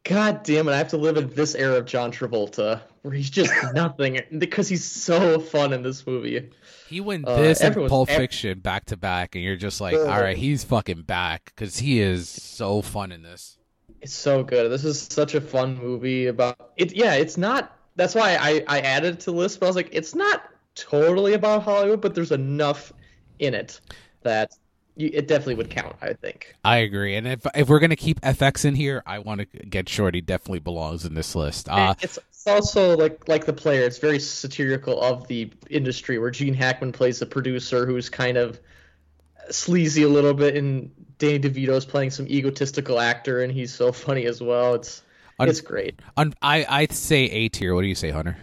God damn it, I have to live in this era of John Travolta where he's just nothing because he's so fun in this movie. He went Uh, this and Pulp Fiction back to back, and you're just like, Uh. all right, he's fucking back because he is so fun in this. It's so good. This is such a fun movie about it. Yeah, it's not. That's why I, I added it to the list, but I was like, it's not totally about Hollywood, but there's enough in it that you, it definitely would count, I think. I agree, and if if we're gonna keep FX in here, I want to get Shorty. Definitely belongs in this list. Uh, it's, it's also like like the player. It's very satirical of the industry, where Gene Hackman plays the producer who's kind of sleazy a little bit, and Danny DeVito's playing some egotistical actor, and he's so funny as well. It's Un- it's great. un- I I say A tier. What do you say, Hunter?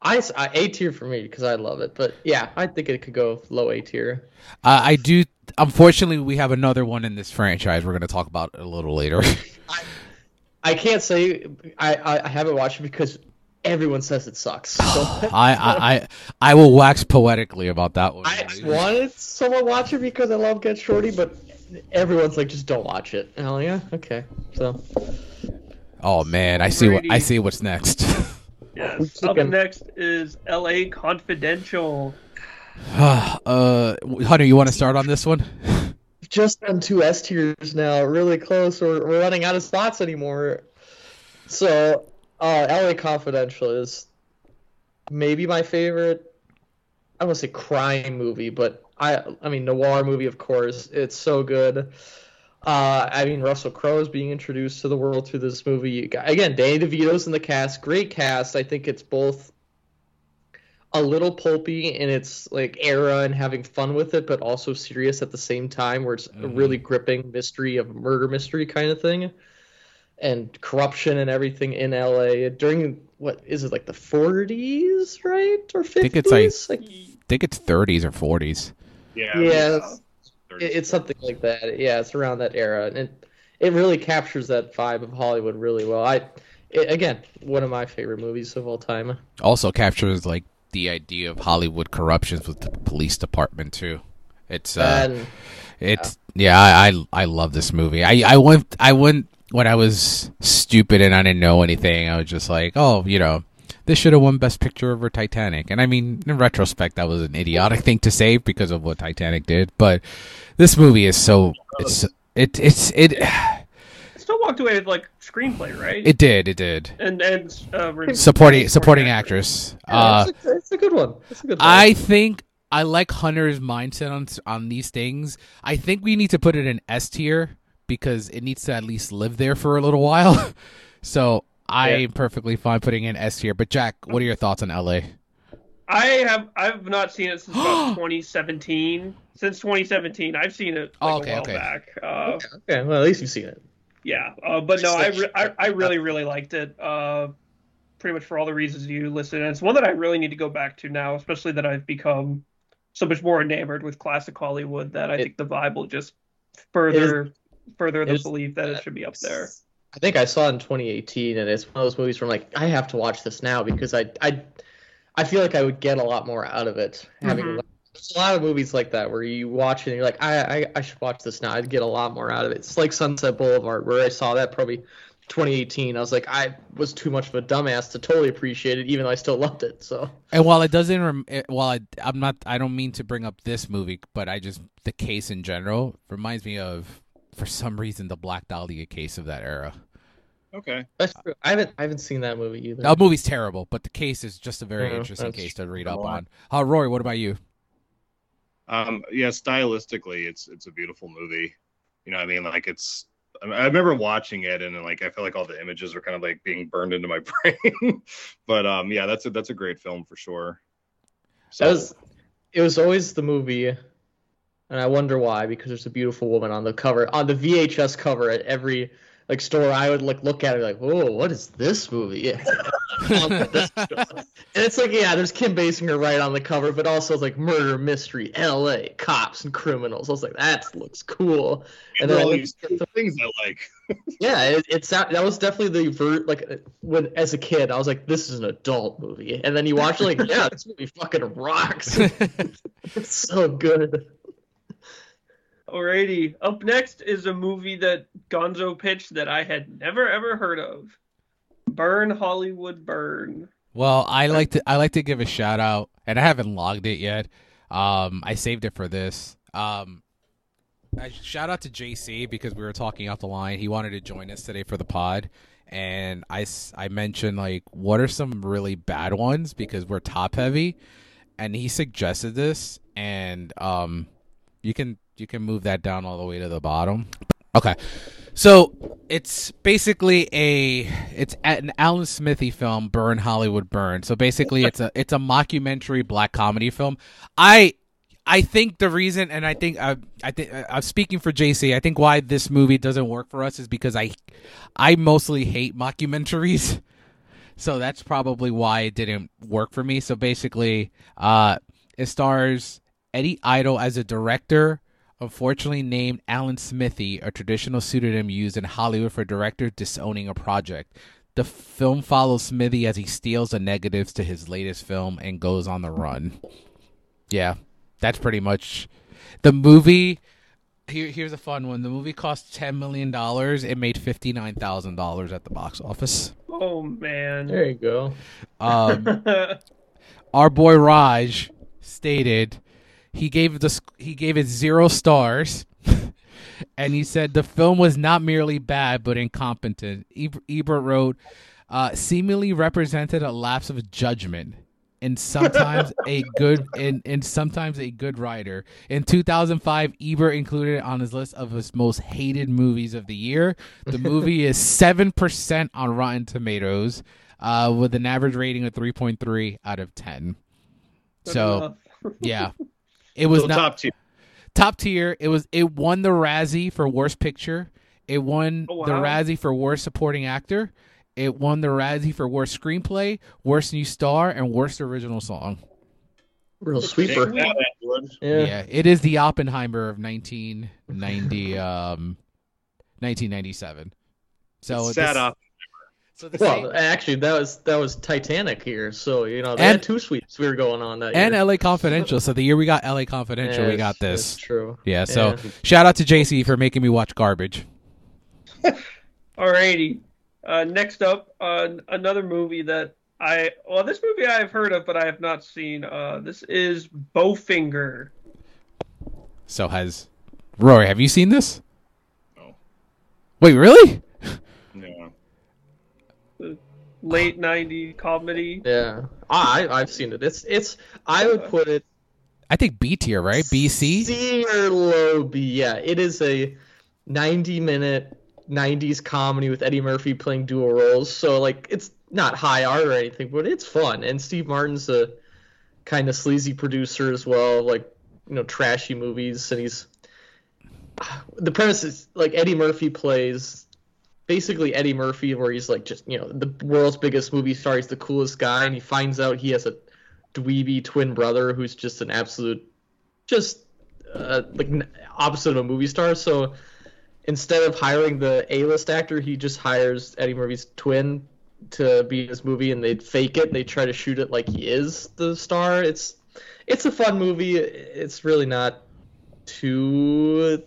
I, I A tier for me because I love it, but yeah, I think it could go low A tier. Uh, I do. Unfortunately, we have another one in this franchise. We're gonna talk about a little later. I can't say I, I, I haven't watched it because everyone says it sucks. So I, I I I will wax poetically about that one. I wanted someone to watch it because I love Get Shorty, but everyone's like, just don't watch it. And I'm like, yeah, okay. So Oh man, I see what I see what's next. Yes. Up next is L.A. Confidential. uh, Hunter, you want to start on this one? Just on two S tiers now, really close. We're, we're running out of spots anymore. So, uh, LA Confidential is maybe my favorite. I to say crime movie, but I I mean noir movie, of course. It's so good. Uh, I mean Russell Crowe is being introduced to the world through this movie. Again, Danny DeVito's in the cast. Great cast. I think it's both a little pulpy in its like era and having fun with it, but also serious at the same time, where it's a Mhm. really gripping mystery of murder mystery kind of thing, and corruption and everything in LA during what is it like the 40s, right or 50s? think it's like- Like, I think it's 30s or 40s. Yeah. yeah, it's, it- it's something like that. Yeah, it's around that era, and it it really captures that vibe of Hollywood really well. I it, again, one of my favorite movies of all time. Also captures like the idea of Hollywood corruptions with the police department too. It's uh, and It's yeah, I, I I love this movie. I I went I went when I was stupid and I didn't know anything. I was just like, oh, you know, this should have won Best Picture over Titanic. And I mean, in retrospect, that was an idiotic thing to say because of what Titanic did. But this movie is so it's it it's it Still walked away with like screenplay, right? it did it did and and uh, re- supporting supporting actress. yeah, Uh, it's, a, it's a good one. It's a good one. I think I like Hunter's mindset on on these things. I think we need to put it in S tier because it needs to at least live there for a little while. so I'm Yeah. perfectly fine putting in S tier. But Jack, what are your thoughts on LA? I have I've not seen it since about 2017. Since 2017, I've seen it like Oh, okay, a while okay. back. Uh, okay, well at least you've seen it. Yeah, uh, but no, I, re- I I really really liked it. Uh, pretty much for all the reasons you listed, and it's one that I really need to go back to now, especially that I've become so much more enamored with classic Hollywood that I It- think the vibe will just further further the belief that it should be up there. I think I saw it in 2018, and it's one of those movies where I'm like, I have to watch this now because I I I feel like I would get a lot more out of it having. Mhm. There's a lot of movies like that where you watch it and you're like, I, I I should watch this now. I'd get a lot more out of it. It's like Sunset Boulevard, where I saw that probably 2018. I was like, I was too much of a dumbass to totally appreciate it, even though I still loved it. So And while it doesn't, rem- it- while I, I'm not, I don't mean to bring up this movie, but I just the case in general reminds me of, for some reason, the Black Dahlia case of that era. Okay. that's true. I haven't I haven't seen that movie either. That movie's terrible, but the case is just a very Yeah, interesting case to read up on. Uh, Rory, what about you? Um, yeah, stylistically, it's it's a beautiful movie. You know, I mean, like it's. I remember watching it, and like I feel like all the images are kind of like being burned into my brain. but um, yeah, that's a that's a great film for sure. So was it was always the movie, and I wonder why because there's a beautiful woman on the cover on the VHS cover at every like store. I would like look at it like, whoa, what is this movie? and it's like, yeah, there's Kim Basinger right on the cover, but also it's like murder mystery, L.A. cops and criminals. I was like, that looks cool. And then all these the- things I like. yeah, it, it's that that was definitely the vert like when as a kid I was like, this is an adult movie, and then you watch it like, yeah, this movie fucking rocks. it's so good. Alrighty. Up next is a movie that Gonzo pitched that I had never ever heard of. Burn Hollywood Burn. Well, I like to I like to give a shout out, and I haven't logged it yet. Um, I saved it for this. Um, I shout out to JC because we were talking off the line. He wanted to join us today for the pod, and I I mentioned like what are some really bad ones because we're top heavy, and he suggested this, and um, you can you can move that down all the way to the bottom. Okay. So it's basically a it's an Alan Smithee film, Burn Hollywood Burn. So basically, it's a it's a mockumentary black comedy film. I I think the reason, and I think I I think I'm speaking for JC. I think why this movie doesn't work for us is because I I mostly hate mockumentaries. So that's probably why it didn't work for me. So basically, uh, it stars Eddie Idle as a director, unfortunately named Alan Smithee, a traditional pseudonym used in Hollywood for directors disowning a project. The film follows Smithee as he steals the negatives to his latest film and goes on the run. Yeah, that's pretty much the movie. Here, here's a fun one. The movie cost ten million dollars. It made fifty nine thousand dollars at the box office. Oh man. There you go. Um, our boy Rog stated he gave the he gave it zero stars, and he said the film was not merely bad but incompetent. Ebert wrote, uh, seemingly represented a lapse of judgment. And sometimes a good and, and sometimes a good writer. In 2005, Ebert included it on his list of his most hated movies of the year. The movie is seven percent on Rotten Tomatoes, uh, with an average rating of 3.3 out of 10. So, yeah, it was So not top tier. top tier. It was it won the Razzie for worst picture. It won Oh, the. Razzie for worst supporting actor. It won the Razzie for worst screenplay, worst new star, and worst original song. Real sweeper. Yeah. Yeah, it is the Oppenheimer of 1990 um 1997. So It's sad this- off. So the Well, same, actually, that was that was Titanic here, so you know they And- had two sweeps we were going on that and year. LA Confidential. So the year we got LA Confidential, we Yes, got That's this. true. Yeah. So Yeah. shout out to JC for making me watch garbage. Alrighty. Uh, next up, uh, another movie that I well, this movie I've heard of, but I have not seen. Uh, this is Bowfinger. So has Rory. Have you seen this? No. Wait, really? Yeah. late '90s comedy. Yeah, I I've seen it. It's it's I would uh-huh. put it I think B tier, right? BC. C or low B. Yeah, it is a 90 minute 90s comedy with Eddie Murphy playing dual roles. So like it's not high art or anything, but it's fun. And Steve Martin's a kind of sleazy producer as well, like you know trashy movies. And he's the premise is like Eddie Murphy plays basically Eddie Murphy, where he's like just you know the world's biggest movie star. He's the coolest guy, and he finds out he has a dweeby twin brother who's just an absolute, just uh, like opposite of a movie star. So instead of hiring the A-list actor, he just hires Eddie Murphy's twin to be in this movie, and they fake it. They try to shoot it like he is the star. It's it's a fun movie. It's really not too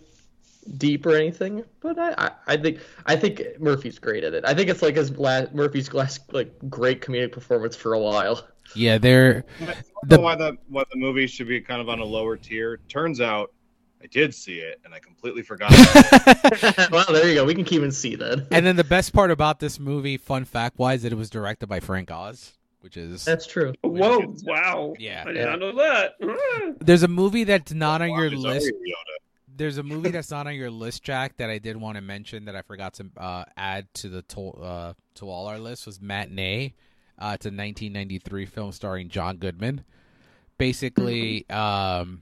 deep or anything, but I, I, I think I think Murphy's great at it. I think it's like his last Murphy's last like great comedic performance for a while. Yeah, they're The- why the why the movie should be kind of on a lower tier. Turns out I did see it and I completely forgot. well, there you go. We can keep in C then. and then the best part about this movie, fun fact wise, that it was directed by Frank Oz, which is That's true. Whoa! Wow. Yeah. I did not know that. There's a movie that's not on your It's list. There's a movie that's not on your list, Jack, that I did want to mention that I forgot to uh, add to the to, uh, to all our list was Matinee. Uh, it's a 1993 film starring John Goodman. Basically, um,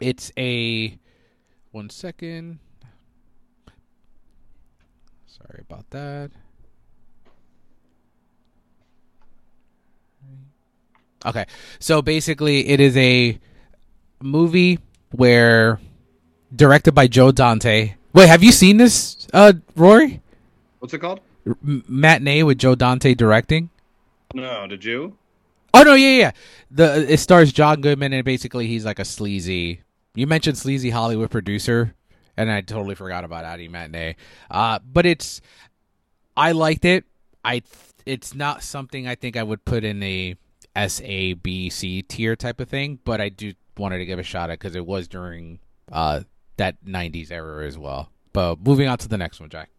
it's a one second. Sorry about that. Okay, so basically, it is a movie where directed by Joe Dante. Wait, have you seen this, uh, Rory? What's it called? M- matinee with Joe Dante directing. No, did you? Oh no, yeah, yeah. The it stars John Goodman and basically he's like a sleazy. You mentioned sleazy Hollywood producer, and I totally forgot about adding matinee. Uh, but it's I liked it. I it's not something I think I would put in a S A B C tier type of thing, but I do wanted to give a shot at because it was during uh that '90s era as well. But moving on to the next one, Jack.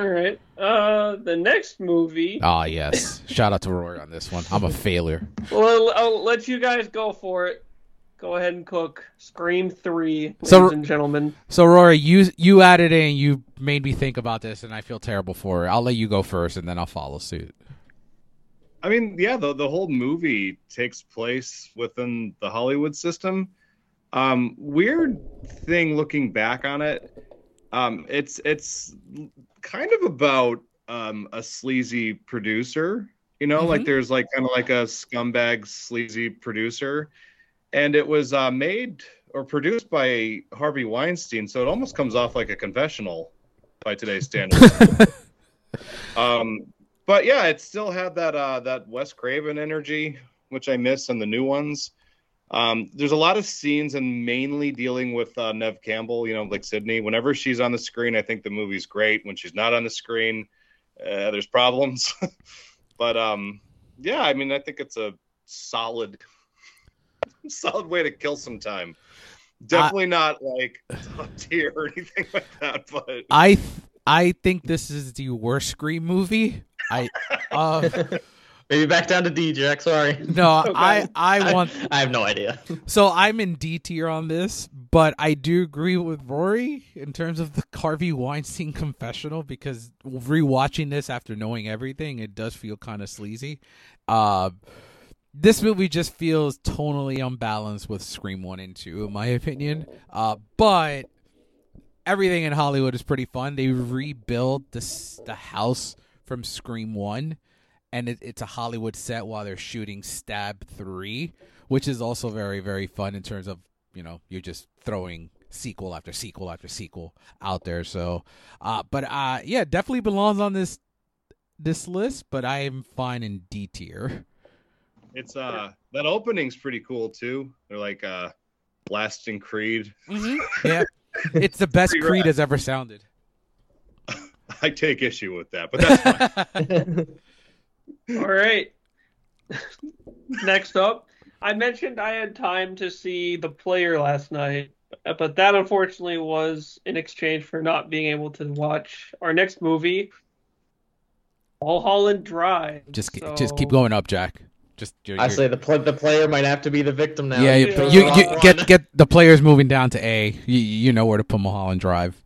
All right. Uh, the next movie. Ah, yes. Shout out to Rory on this one. I'm a failure. Well, I'll let you guys go for it. Go ahead and cook. Scream three, ladies and gentlemen. So Rory, you you added in, you made me think about this, and I feel terrible for it. I'll let you go first, and then I'll follow suit. I mean, yeah, the the whole movie takes place within the Hollywood system. Um, weird thing looking back on it. Um, it's it's kind of about um, a sleazy producer. You know, like Mhm. there's like kind of like a scumbag sleazy producer, and it was uh, made or produced by Harvey Weinstein. So it almost comes off like a confessional by today's standards. Um, but yeah, it still had that uh, that Wes Craven energy, which I miss in the new ones. Um, there's a lot of scenes and mainly dealing with uh, Neve Campbell, you know, like Sydney. Whenever she's on the screen, I think the movie's great. When she's not on the screen, uh, there's problems. but um, yeah, I mean, I think it's a solid, solid way to kill some time. Definitely not like top tier or anything like that. But I th- I think this is the worst Scream movie. I uh, Maybe back down to D, Jack. Sorry. no, I I want I have no idea. So I'm in D tier on this, but I do agree with Rory in terms of the Harvey Weinstein confessional because rewatching this after knowing everything, it does feel kind of sleazy. Uh, this movie just feels tonally unbalanced with Scream 1 and 2, in my opinion. Uh, but everything in Hollywood is pretty fun. They rebuild this, the house from Scream 1 and it, it's a Hollywood set while they're shooting Stab Three, which is also very very fun in terms of you know you're just throwing sequel after sequel after sequel out there. So, uh, but uh, yeah, definitely belongs on this this list. But I am fine in D tier. it's uh that opening's pretty cool too. They're like uh blasting Creed. Yeah, it's the best Creed has ever sounded. I take issue with that, but that's fine. All right. Next up, I mentioned I had time to see The Player last night, but that unfortunately was in exchange for not being able to watch our next movie, Mulholland Drive. just So- just keep going up, Jack. Just you're, I you're- say the pl- the player might have to be the victim now. yeah, you, you, you get get the players moving down to A. You, you know where to put Mulholland Drive.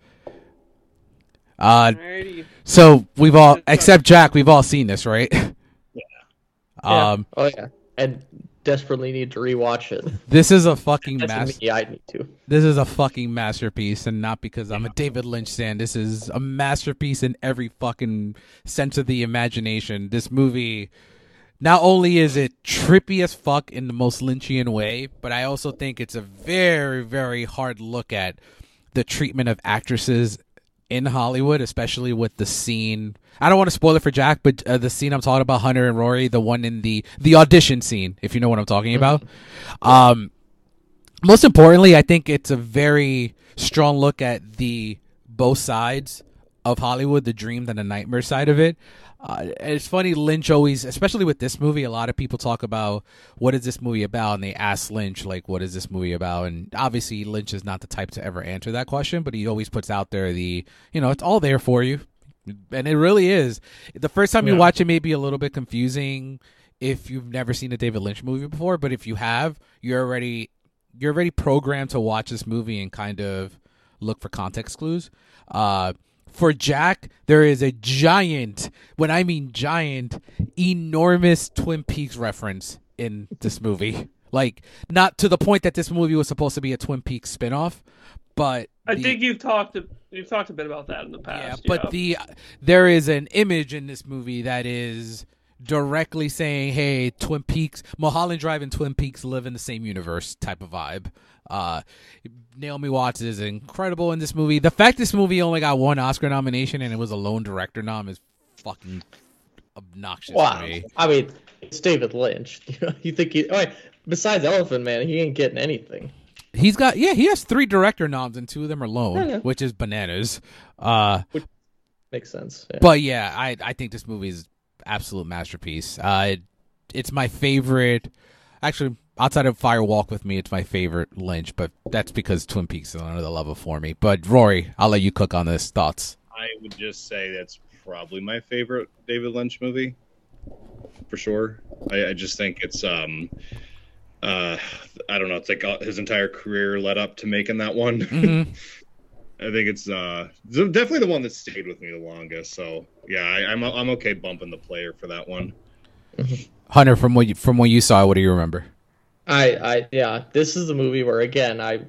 Uh, Alrighty. So we've all, except Jack, we've all seen this, right? Yeah. Um, oh yeah, and desperately need to rewatch it. this is a fucking masterpiece. mas- me. I need to. This is a fucking masterpiece, and not because I'm a David Lynch fan. This is a masterpiece in every fucking sense of the imagination. This movie, not only is it trippy as fuck in the most Lynchian way, but I also think it's a very, very hard look at the treatment of actresses in Hollywood, especially with the scene. I don't want to spoil it for Jack, but uh, the scene I'm talking about, Hunter and Rory, the one in the the audition scene, if you know what I'm talking about. Um, most importantly, I think it's a very strong look at the both sides of Hollywood, the dream and the nightmare side of it. Uh, it's funny, Lynch always, especially with this movie, a lot of people talk about what is this movie about, and they ask Lynch like, "What is this movie about?" And obviously, Lynch is not the type to ever answer that question, but he always puts out there the, you know, it's all there for you, and it really is. The first time you watch it may be a little bit confusing if you've never seen a David Lynch movie before, but if you have, you're already you're already programmed to watch this movie and kind of look for context clues. Uh, for Jack, there is a giant, when I mean giant, enormous Twin Peaks reference in this movie. Like, not to the point that this movie was supposed to be a Twin Peaks spinoff, but I the- think you've talked you've talked a bit about that in the past. yeah, but the there is an image in this movie that is directly saying, "Hey, Twin Peaks, Mulholland Drive and Twin Peaks live in the same universe." Type of vibe. Uh, Naomi Watts is incredible in this movie. The fact this movie only got one Oscar nomination and it was a lone director nom is fucking obnoxious Wow. to me. I mean, it's David Lynch. You think he? Oh, wait, besides Elephant Man, he ain't getting anything. He's got yeah, he has three director noms and two of them are lone, Yeah, which is bananas. Uh, Makes sense. Yeah. But yeah, I I think this movie is absolute masterpiece. Uh, it, it's my favorite. Actually, outside of Fire Walk with Me, it's my favorite Lynch. But that's because Twin Peaks is another level for me. But Rory, I'll let you cook on this. Thoughts? I would just say that's probably my favorite David Lynch movie, for sure. I, I just think it's um, uh, I don't know. It's like his entire career led up to making that one. Mhm. I think it's uh, definitely the one that stayed with me the longest. So yeah, I, I'm I'm okay bumping the player for that one. Hunter, from what you, from what you saw, what do you remember? I, I, yeah, this is the movie where again I,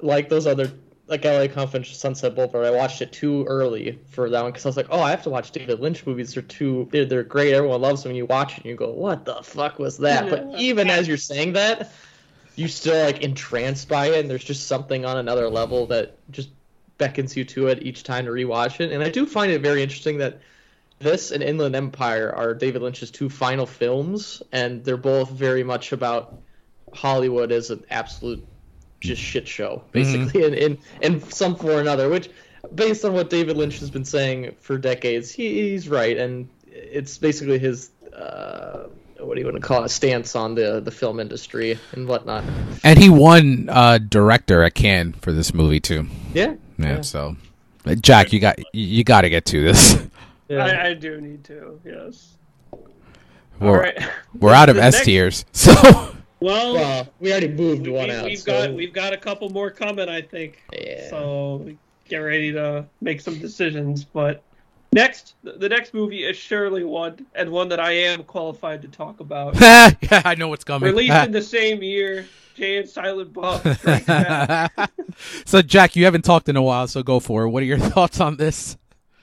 like those other, like LA Confidential, Sunset Boulevard. I watched it too early for that one because I was like, oh, I have to watch David Lynch movies. They're too, they're, they're great. Everyone loves them. You watch it and you go, what the fuck was that? But even as you're saying that, you still like entranced by it, and there's just something on another level that just beckons you to it each time to rewatch it. And I do find it very interesting that this and Inland Empire are David Lynch's two final films, and they're both very much about Hollywood as an absolute just shit show, basically, in, in in some form or another. Which, based on what David Lynch has been saying for decades, he, he's right, and it's basically his. Uh, what do you want to call it? Stance on the the film industry and whatnot. And he won uh, director at Cannes for this movie too. Yeah, Yeah. Yeah. So, Jack, you got you got to get to this. yeah. I, I do need to. Yes. We're, All right. we're out of The S next- tiers, so Well, well, we already moved one we, out. have so- got we've got a couple more coming, I think. Yeah. So get ready to make some decisions. But next, the next movie is surely one, and one that I am qualified to talk about. yeah, I know what's coming. Released in the same year, Jay and Silent Bob so, Jack, you haven't talked in a while, so go for it. What are your thoughts on this?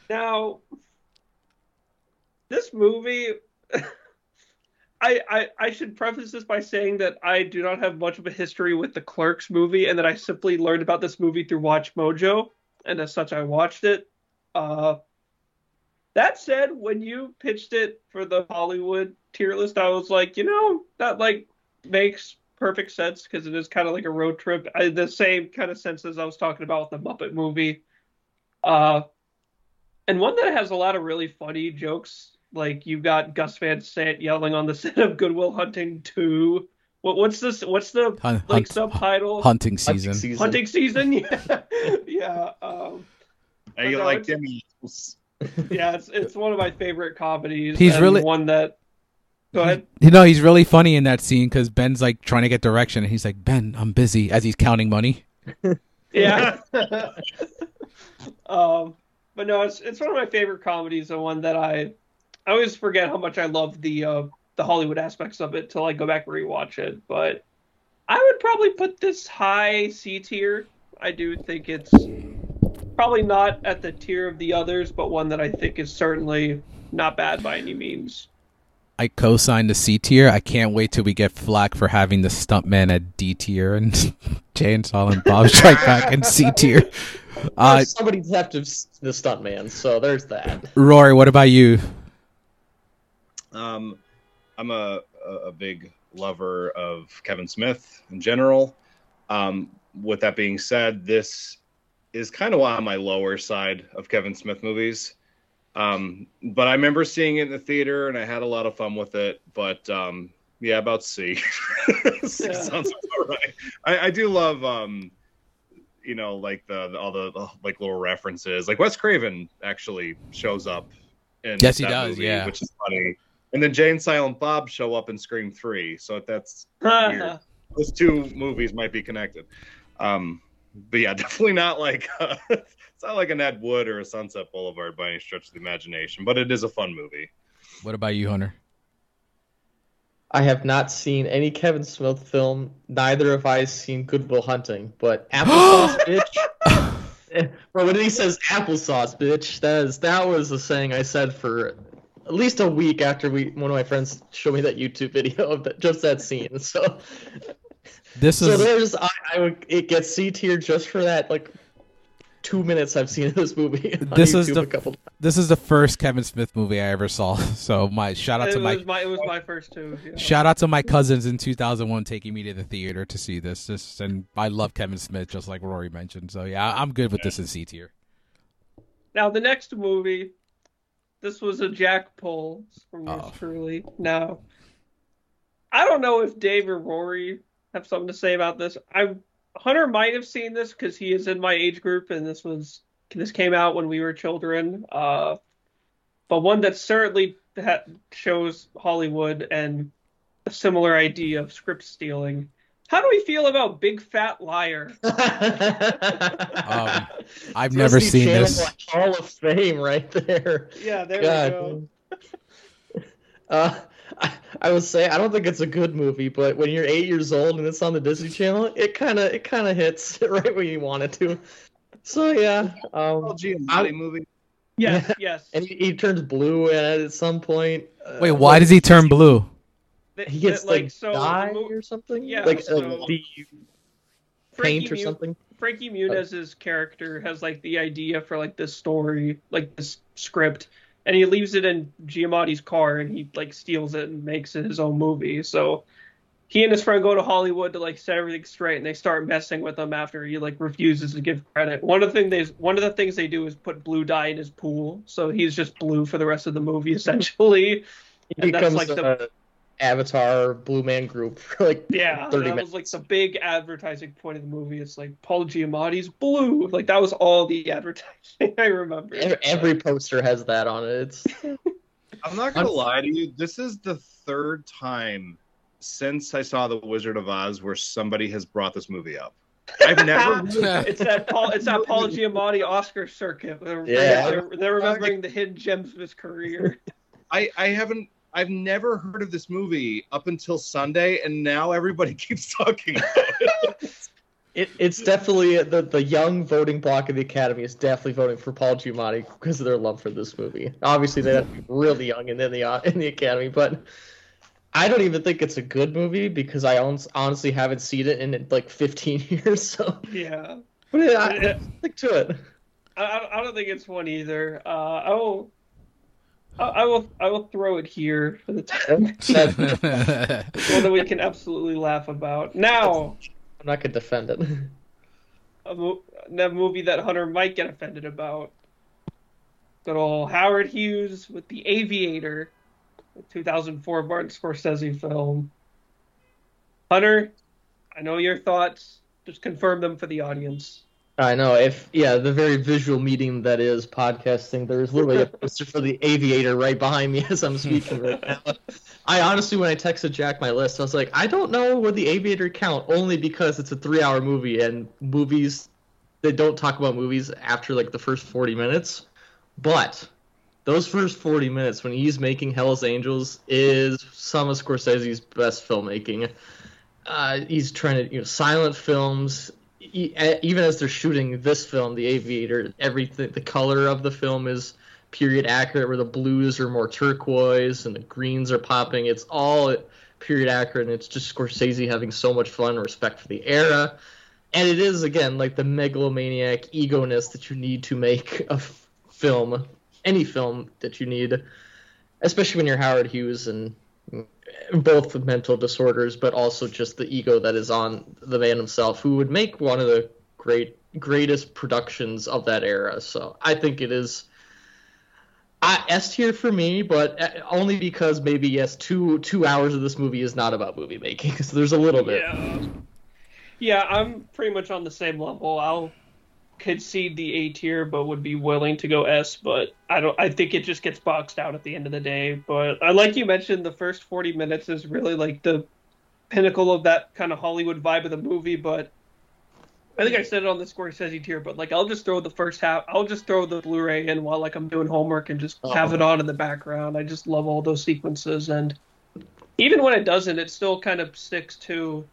Now, this movie, I, I I should preface this by saying that I do not have much of a history with the Clerks movie, and that I simply learned about this movie through WatchMojo, and as such, I watched it. Uh, that said, when you pitched it for the Hollywood tier list, I was like, you know, that like makes perfect sense because it is kind of like a road trip, I, the same kind of sense as I was talking about with the Muppet movie. Uh, and one that has a lot of really funny jokes. Like you've got Gus Van Sant yelling on the set of Good Will Hunting 2. What, what's this? What's the Hun- like hunt- subtitle? hunting season. Hunting season. Hunting season. Yeah, yeah. Um, Are you like it's- Demi? Yeah. It's it's one of my favorite comedies. He's really- one that. Go ahead. You know, he's really funny in that scene because Ben's like trying to get direction, and he's like, "Ben, I'm busy," as he's counting money. Yeah. um, but no, it's it's one of my favorite comedies, and one that I I always forget how much I love the uh, the Hollywood aspects of it till I go back and rewatch it. But I would probably put this high C tier. I do think it's probably not at the tier of the others, but one that I think is certainly not bad by any means. I co-signed the C tier. I can't wait till we get flack for having the stuntman at D tier and Jay and Silent Bob Strike Back in C tier. Uh, Somebody's have to the stuntman, so there's that. Rory, what about you? Um, I'm a, a a big lover of Kevin Smith in general. Um, with that being said, this is kind of on my lower side of Kevin Smith movies. Um, but I remember seeing it in the theater and I had a lot of fun with it. But um, yeah, about C. C Yeah. sounds about right. I, I do love, um, you know, like the, the all the, the like little references. Like Wes Craven actually shows up. In Yes, he does, movie, yeah. which is funny. And then Jay and Silent Bob show up in Scream Three, so that's Weird. those two movies might be connected. Um, but yeah, definitely not like uh, it's not like an Ed Wood or a Sunset Boulevard by any stretch of the imagination, but it is a fun movie. What about you, Hunter? I have not seen any Kevin Smith film. Neither have I seen Good Will Hunting. But applesauce, bitch. Bro, when he says applesauce, bitch, that is that was the saying I said for at least a week after we one of my friends showed me that YouTube video of that, just that scene. So, This is so is there's I, I would it gets C tier just for that like two minutes I've seen of this movie. On This is the- a couple this is the first Kevin Smith movie I ever saw. So my shout out It to my was my it was my first two. Yeah. shout out to my cousins in 2001 taking me to the theater to see this. This and I love Kevin Smith just like Rory mentioned. So yeah, I'm good with this in C tier. Now the next movie, this was a Jack pull from yours Oh. truly. Now, I don't know if Dave or Rory have something to say about this. I Hunter might have seen this because he is in my age group, and this was this came out when we were children. Uh, but one that certainly ha- shows Hollywood and a similar idea of script stealing. How do we feel about Big Fat Liar? Um, I've never Disney seen Channel this. Hall of Fame right there. Yeah, there we go. Uh, I, I would say I don't think it's a good movie, but when you're eight years old and it's on the Disney Channel, it kind of it kind of hits right where you want it to. So yeah, Oh, um, Giamatti movie. Yes, yes. and he, he turns blue at, at some point. Uh, Wait, why does he turn blue? Th- He gets th- like, so the dye mo- or something. Yeah, like so- uh, the Frankie paint or Mu- something. Frankie Muniz's character has like the idea for like this story, like this script, and he leaves it in Giamatti's car, and he like steals it and makes it his own movie. So he and his friend go to Hollywood to like set everything straight, and they start messing with him after he like refuses to give credit. One of the things they one of the things they do is put blue dye in his pool, so he's just blue for the rest of the movie essentially. He And that's becomes like the- the Avatar Blue Man Group for like Yeah, 30 that minutes. was like the big advertising point of the movie. It's like Paul Giamatti's blue. Like that was all the advertising I remember. Every, every poster has that on it. It's I'm not gonna lie to you. This is the third time since I saw The Wizard of Oz where somebody has brought this movie up. I've never. it's that Paul. It's that Paul Giamatti Oscar circuit. They're, Yeah. they're, they're remembering the hidden gems of his career. I I haven't. I've never heard of this movie up until Sunday, and now everybody keeps talking about it. it, it's definitely the the young voting block of the Academy is definitely voting for Paul Giamatti because of their love for this movie. Obviously, they have to be really young and in the uh, in the Academy, but I don't even think it's a good movie because I hon- honestly haven't seen it in like 15 years. So, yeah, but yeah, I, Yeah. I stick to it. I- I, I don't think it's one either. Uh, I will. I, I will. I will throw it here for the time. one that we can absolutely laugh about. Now, I'm not gonna defend it. a mo- that movie that Hunter might get offended about. Good old Howard Hughes with The Aviator, the 2004 Martin Scorsese film. Hunter, I know your thoughts. Just confirm them for the audience. I know. If yeah, the very visual medium that is podcasting, there's literally a poster for the Aviator right behind me as I'm speaking right now. I honestly, when I texted Jack my list, I was like, I don't know would the Aviator count only because it's a three-hour movie and movies they don't talk about movies after like the first 40 minutes, but those first 40 minutes when he's making Hell's Angels is some of Scorsese's best filmmaking. Uh, he's trying to you know silent films even as they're shooting this film, The Aviator, everything, the color of the film is period accurate, where the blues are more turquoise and the greens are popping. It's all period accurate, and it's just Scorsese having so much fun, respect for the era. And it is, again, like the megalomaniac egoness that you need to make a f- film, any film that you need, especially when you're Howard Hughes and both mental disorders, but also just the ego that is on the man himself, who would make one of the great greatest productions of that era. So I think it is I, S tier for me, but uh, only because maybe yes, two two hours of this movie is not about movie making. So there's a little bit. Yeah. Yeah, I'm pretty much on the same level. I'll concede the A tier, but would be willing to go S. But I don't. I think it just gets boxed out at the end of the day. But I like you mentioned, the first 40 minutes is really like the pinnacle of that kind of Hollywood vibe of the movie. But I think I said it on the Scorsese tier. But like, I'll just throw the first half. I'll just throw the Blu-ray in while like I'm doing homework and just have it uh-huh. on in the background. I just love all those sequences and even when it doesn't, it still kind of sticks to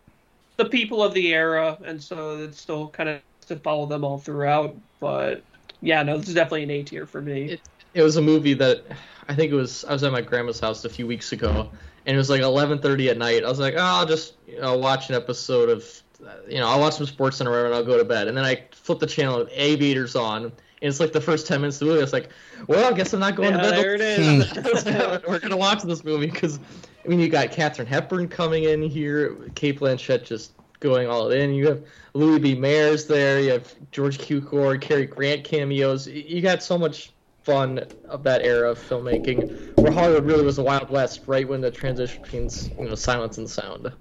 the people of the era, and so it's still kind of to follow them all throughout. But yeah, no, this is definitely an A tier for me. It- It was a movie that I think it was. I was at my grandma's house a few weeks ago, and it was like 11:30 at night. I was like, oh, I'll just you know watch an episode of, uh, you know, I'll watch some Sports Center or whatever, and I'll go to bed. And then I flip the channel, and Aviators on, and it's like the first 10 minutes of the movie. I was like, well, I guess I'm not going Yeah, to bed. there it is. We're gonna watch this movie because I mean, you got Katharine Hepburn coming in here, Cate Blanchett just going all in. You have Louis B. Mayer's there. You have George Cukor, Cary Grant cameos. You got so much fun of that era of filmmaking, where Hollywood really was the Wild West, right when the transition between you know silence and sound.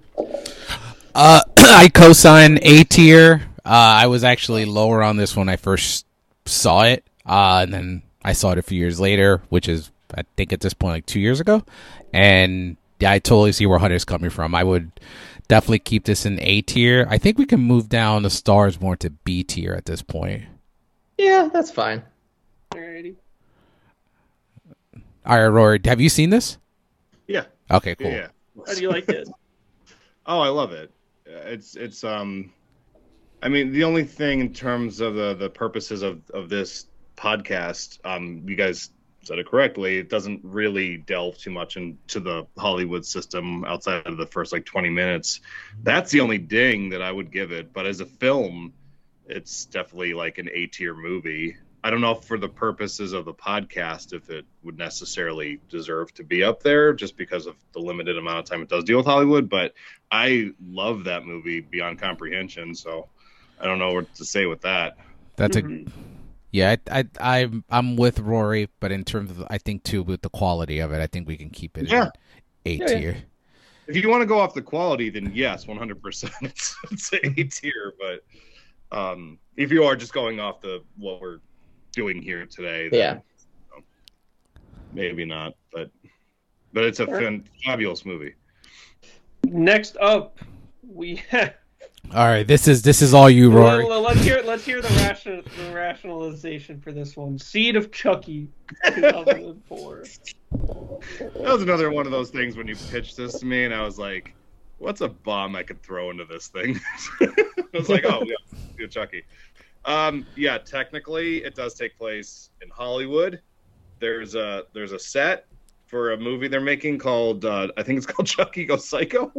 Uh, I co-sign A tier. Uh, I was actually lower on this when I first saw it, uh, and then I saw it a few years later, which is I think at this point like two years ago, and I totally see where Hunter's coming from. I would definitely keep this in A tier. I think we can move down the stars more to B tier at this point. Yeah, that's fine. Alrighty. All right, Rory, have you seen this? Yeah. Okay, cool. Yeah. How do you like it? Oh, I love it. Uh, It's it's um, I mean the only thing in terms of the the purposes of of this podcast, um, you guys said it correctly. It doesn't really delve too much into the Hollywood system outside of the first like twenty minutes. That's the only ding that I would give it. But as a film, it's definitely like an A tier movie. I don't know if for the purposes of the podcast if it would necessarily deserve to be up there just because of the limited amount of time it does deal with Hollywood. But I love that movie beyond comprehension, so I don't know what to say with that. That's a Mhm. Yeah. I, I I'm I'm with Rory, but in terms of I think too with the quality of it, I think we can keep it Yeah. in A Yeah, yeah. tier. If you want to go off the quality, then yes, 100%. It's, it's A tier. But um, if you are just going off the what we're doing here today, then, Yeah. you know, maybe not. But but it's a Sure. fan, fabulous movie. Next up, we have. All right, this is this is all you, Rory. Well, let's hear let's hear the, ration, the rationalization for this one. Seed of Chucky, 2004. That was another one of those things when you pitched this to me, and I was like, "What's a bomb I could throw into this thing?" I was like, "Oh yeah, yeah, Chucky." Um, yeah, technically, it does take place in Hollywood. There's a there's a set for a movie they're making called uh, I think it's called Chucky Goes Psycho,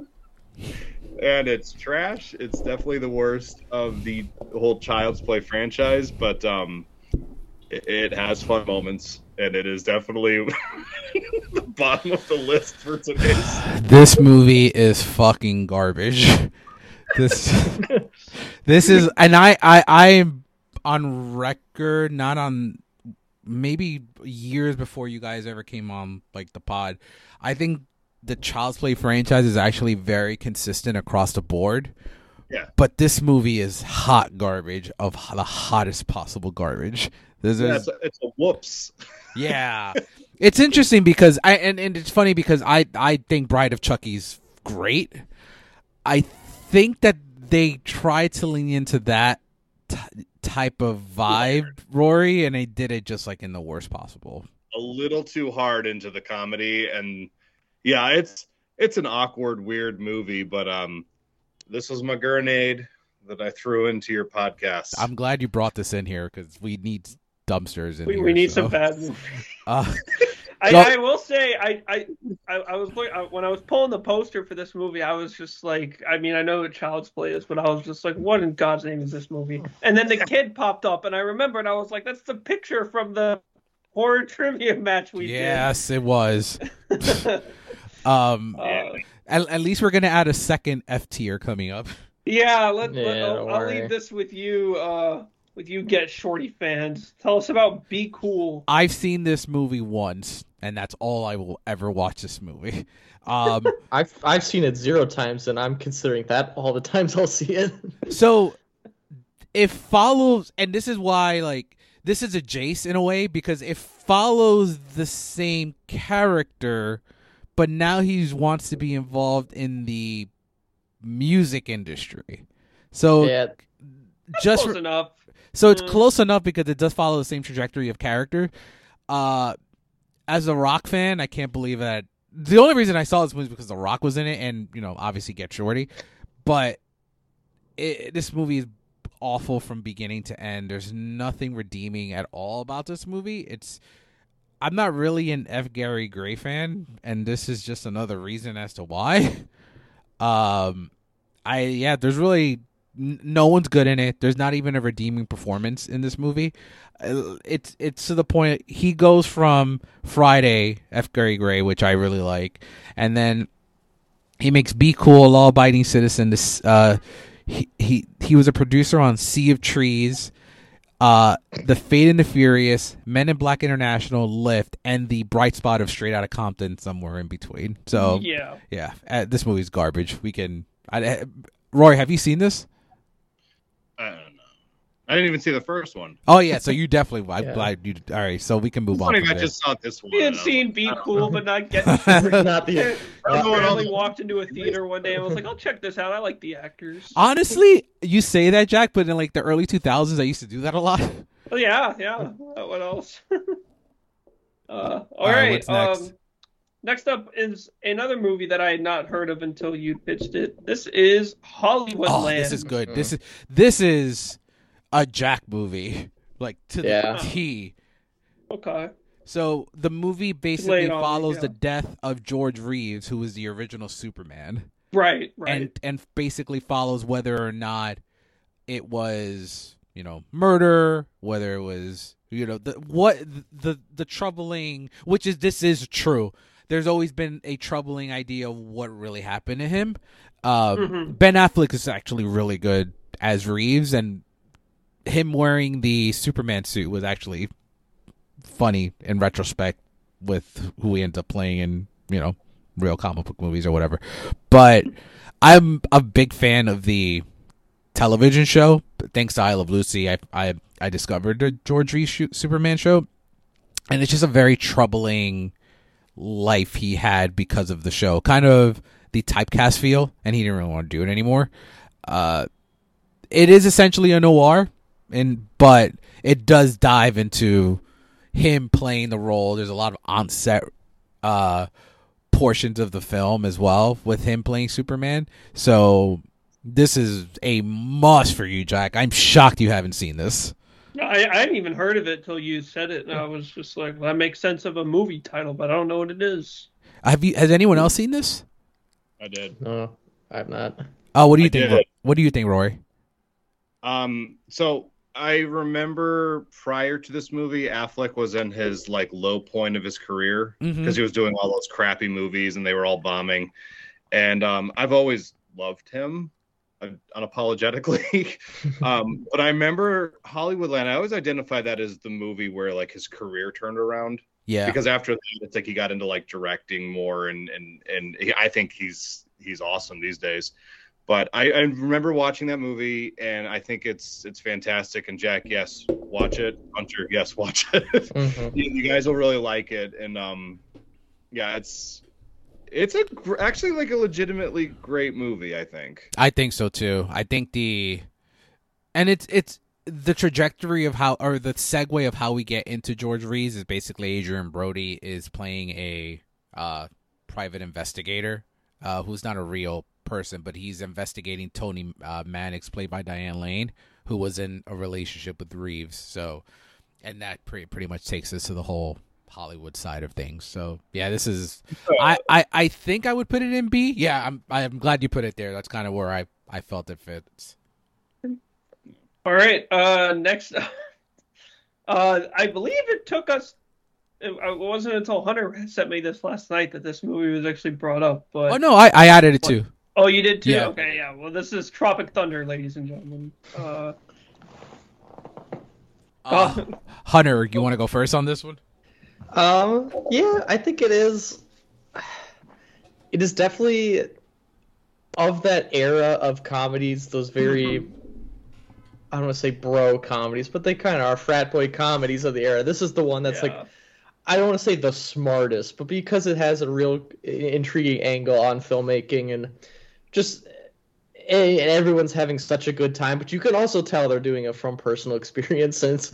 and it's trash. It's definitely the worst of the whole Child's Play franchise, but um, it, it has fun moments, and it is definitely the bottom of the list for today's. This movie is fucking garbage. This this is and I I I'm on record, not on maybe years before you guys ever came on like the pod. I think the Child's Play franchise is actually very consistent across the board. Yeah. But this movie is hot garbage of the hottest possible garbage. This Yeah, is it's, a, it's a whoops. yeah. It's interesting because I and, and it's funny because I I think Bride of Chucky's great. I think that they tried to lean into that t- type of vibe, Rory, and they did it just like in the worst possible. a little too hard into the comedy and yeah it's it's an awkward weird movie but um this was my grenade that i threw into your podcast I'm glad you brought this in here because we need dumpsters in We, here. we need so. some bad. Uh, I, I will say I I, I, I was look- I, when I was pulling the poster for this movie I was just like I mean I know what Child's Play is but I was just like what in God's name is this movie and then the kid popped up and I remembered I was like that's the picture from the horror trivia match we did. yes, it was. Did. Um, uh, at, at least we're gonna add a second F tier coming up. yeah, let, let, I'll, I'll leave this with you uh with you get shorty fans. Tell us about Be Cool. I've seen this movie once, and that's all I will ever watch this movie. Um, I've I've seen it zero times, and I'm considering that all the times I'll see it. so it follows, and this is why, like, this is a Jace in a way because it follows the same character, but now he wants to be involved in the music industry. So yeah, just Close enough. So it's Mm. close enough because it does follow the same trajectory of character. Uh, as a rock fan, I can't believe that. The only reason I saw this movie was because The Rock was in it, and you know, obviously Get Shorty. But it, this movie is awful from beginning to end. There's nothing redeeming at all about this movie. It's I'm not really an F. Gary Gray fan, and this is just another reason as to why. Um, I yeah, there's really n- no one's good in it. There's not even a redeeming performance in this movie. Uh, It's it's to the point he goes from Friday F Gary Gray, which I really like, and then he makes Be Cool, Law Abiding Citizen. This uh, he he he was a producer on Sea of Trees. Uh, the Fate and the Furious, Men in Black International, Lift, and the bright spot of Straight Outta Compton somewhere in between. So yeah. yeah, uh, this movie's garbage. We can. I, uh, Roy, have you seen this? I don't know i didn't even see the first one Oh yeah, so you definitely. I'm Yeah. glad you. All right, so we can move it's on. funny i just saw this one We had I was seen like, Be Cool, but not get. not the. I I don't know what randomly walked into a theater one day and was like, "I'll check this out. I like the actors." Honestly, you say that, Jack, but in like the early 2000s, I used to do that a lot. Oh yeah, yeah. Uh, what else? uh, all All right, right. what's next? Um, next up is another movie that I had not heard of until you pitched it. This is Hollywood oh, Land. this is good. This is this is a Jack movie, like to Yeah. the T. Okay. So the movie basically it on me, follows yeah. the death of George Reeves, who was the original Superman. Right. Right. and and basically follows whether or not it was you know murder, whether it was You know the what the the troubling, which is this is true. There's always been a troubling idea of what really happened to him. Um, Mhm. Ben Affleck is actually really good as Reeves, and him wearing the Superman suit was actually funny in retrospect with who he ends up playing in you know real comic book movies or whatever. But I'm a big fan of the television show. Thanks to I Love Lucy, I I I discovered the George Reeves Superman show, and it's just a very troubling life he had because of the show. Kind of the typecast feel, and he didn't really want to do it anymore. Uh, it is essentially a noir, and but it does dive into him playing the role. There's a lot of on-set uh, portions of the film as well with him playing Superman. So this is a must for you, Jack. I'm shocked you haven't seen this. I, I hadn't even heard of it till you said it, and I was just like, well, "That makes sense of a movie title, but I don't know what it is." Have you? Has anyone else seen this? I did. No, I've not. Oh, what do you I think? did What do you think, Rory? Um, so I remember prior to this movie, Affleck was in his like low point of his career because he was doing all those crappy movies and they were all bombing. And um, I've always loved him uh, unapologetically. um, but I remember Hollywoodland. I always identify that as the movie where like his career turned around Yeah, because after that, it's like he got into like directing more, and and and he, I think he's he's awesome these days. But I, I remember watching that movie, and I think it's it's fantastic. And Jack, yes, watch it. Hunter, yes, watch it. Mhm. you, you guys will really like it, and um, yeah, it's it's a gr- actually like a legitimately great movie. I think. I think so too. I think the and it's it's the trajectory of how or the segue of how we get into George Reeves is basically Adrien Brody is playing a uh, private investigator uh, who's not a real person, but he's investigating Toni uh, Mannix, played by Diane Lane, who was in a relationship with Reeves. So, and that pretty pretty much takes us to the whole Hollywood side of things. So, yeah, this is I, I, I think I would put it in B. Yeah, I'm I'm glad you put it there. That's kind of where I, I felt it fits. All right. Uh, next, uh, I believe it took us. It it wasn't until Hunter sent me this last night that this movie was actually brought up. But Oh no, I, I added it too. Oh, you did too. Yeah. Okay, yeah. Well, this is Tropic Thunder, ladies and gentlemen. Uh, Uh, Hunter, you want to go first on this one? Um, yeah, I think it is. It is definitely of that era of comedies, those very. I don't want to say bro comedies, but they kind of are frat boy comedies of the era. This is the one that's yeah. like I don't want to say the smartest, but because it has a real intriguing angle on filmmaking and just and everyone's having such a good time. But you can also tell they're doing it from personal experience, since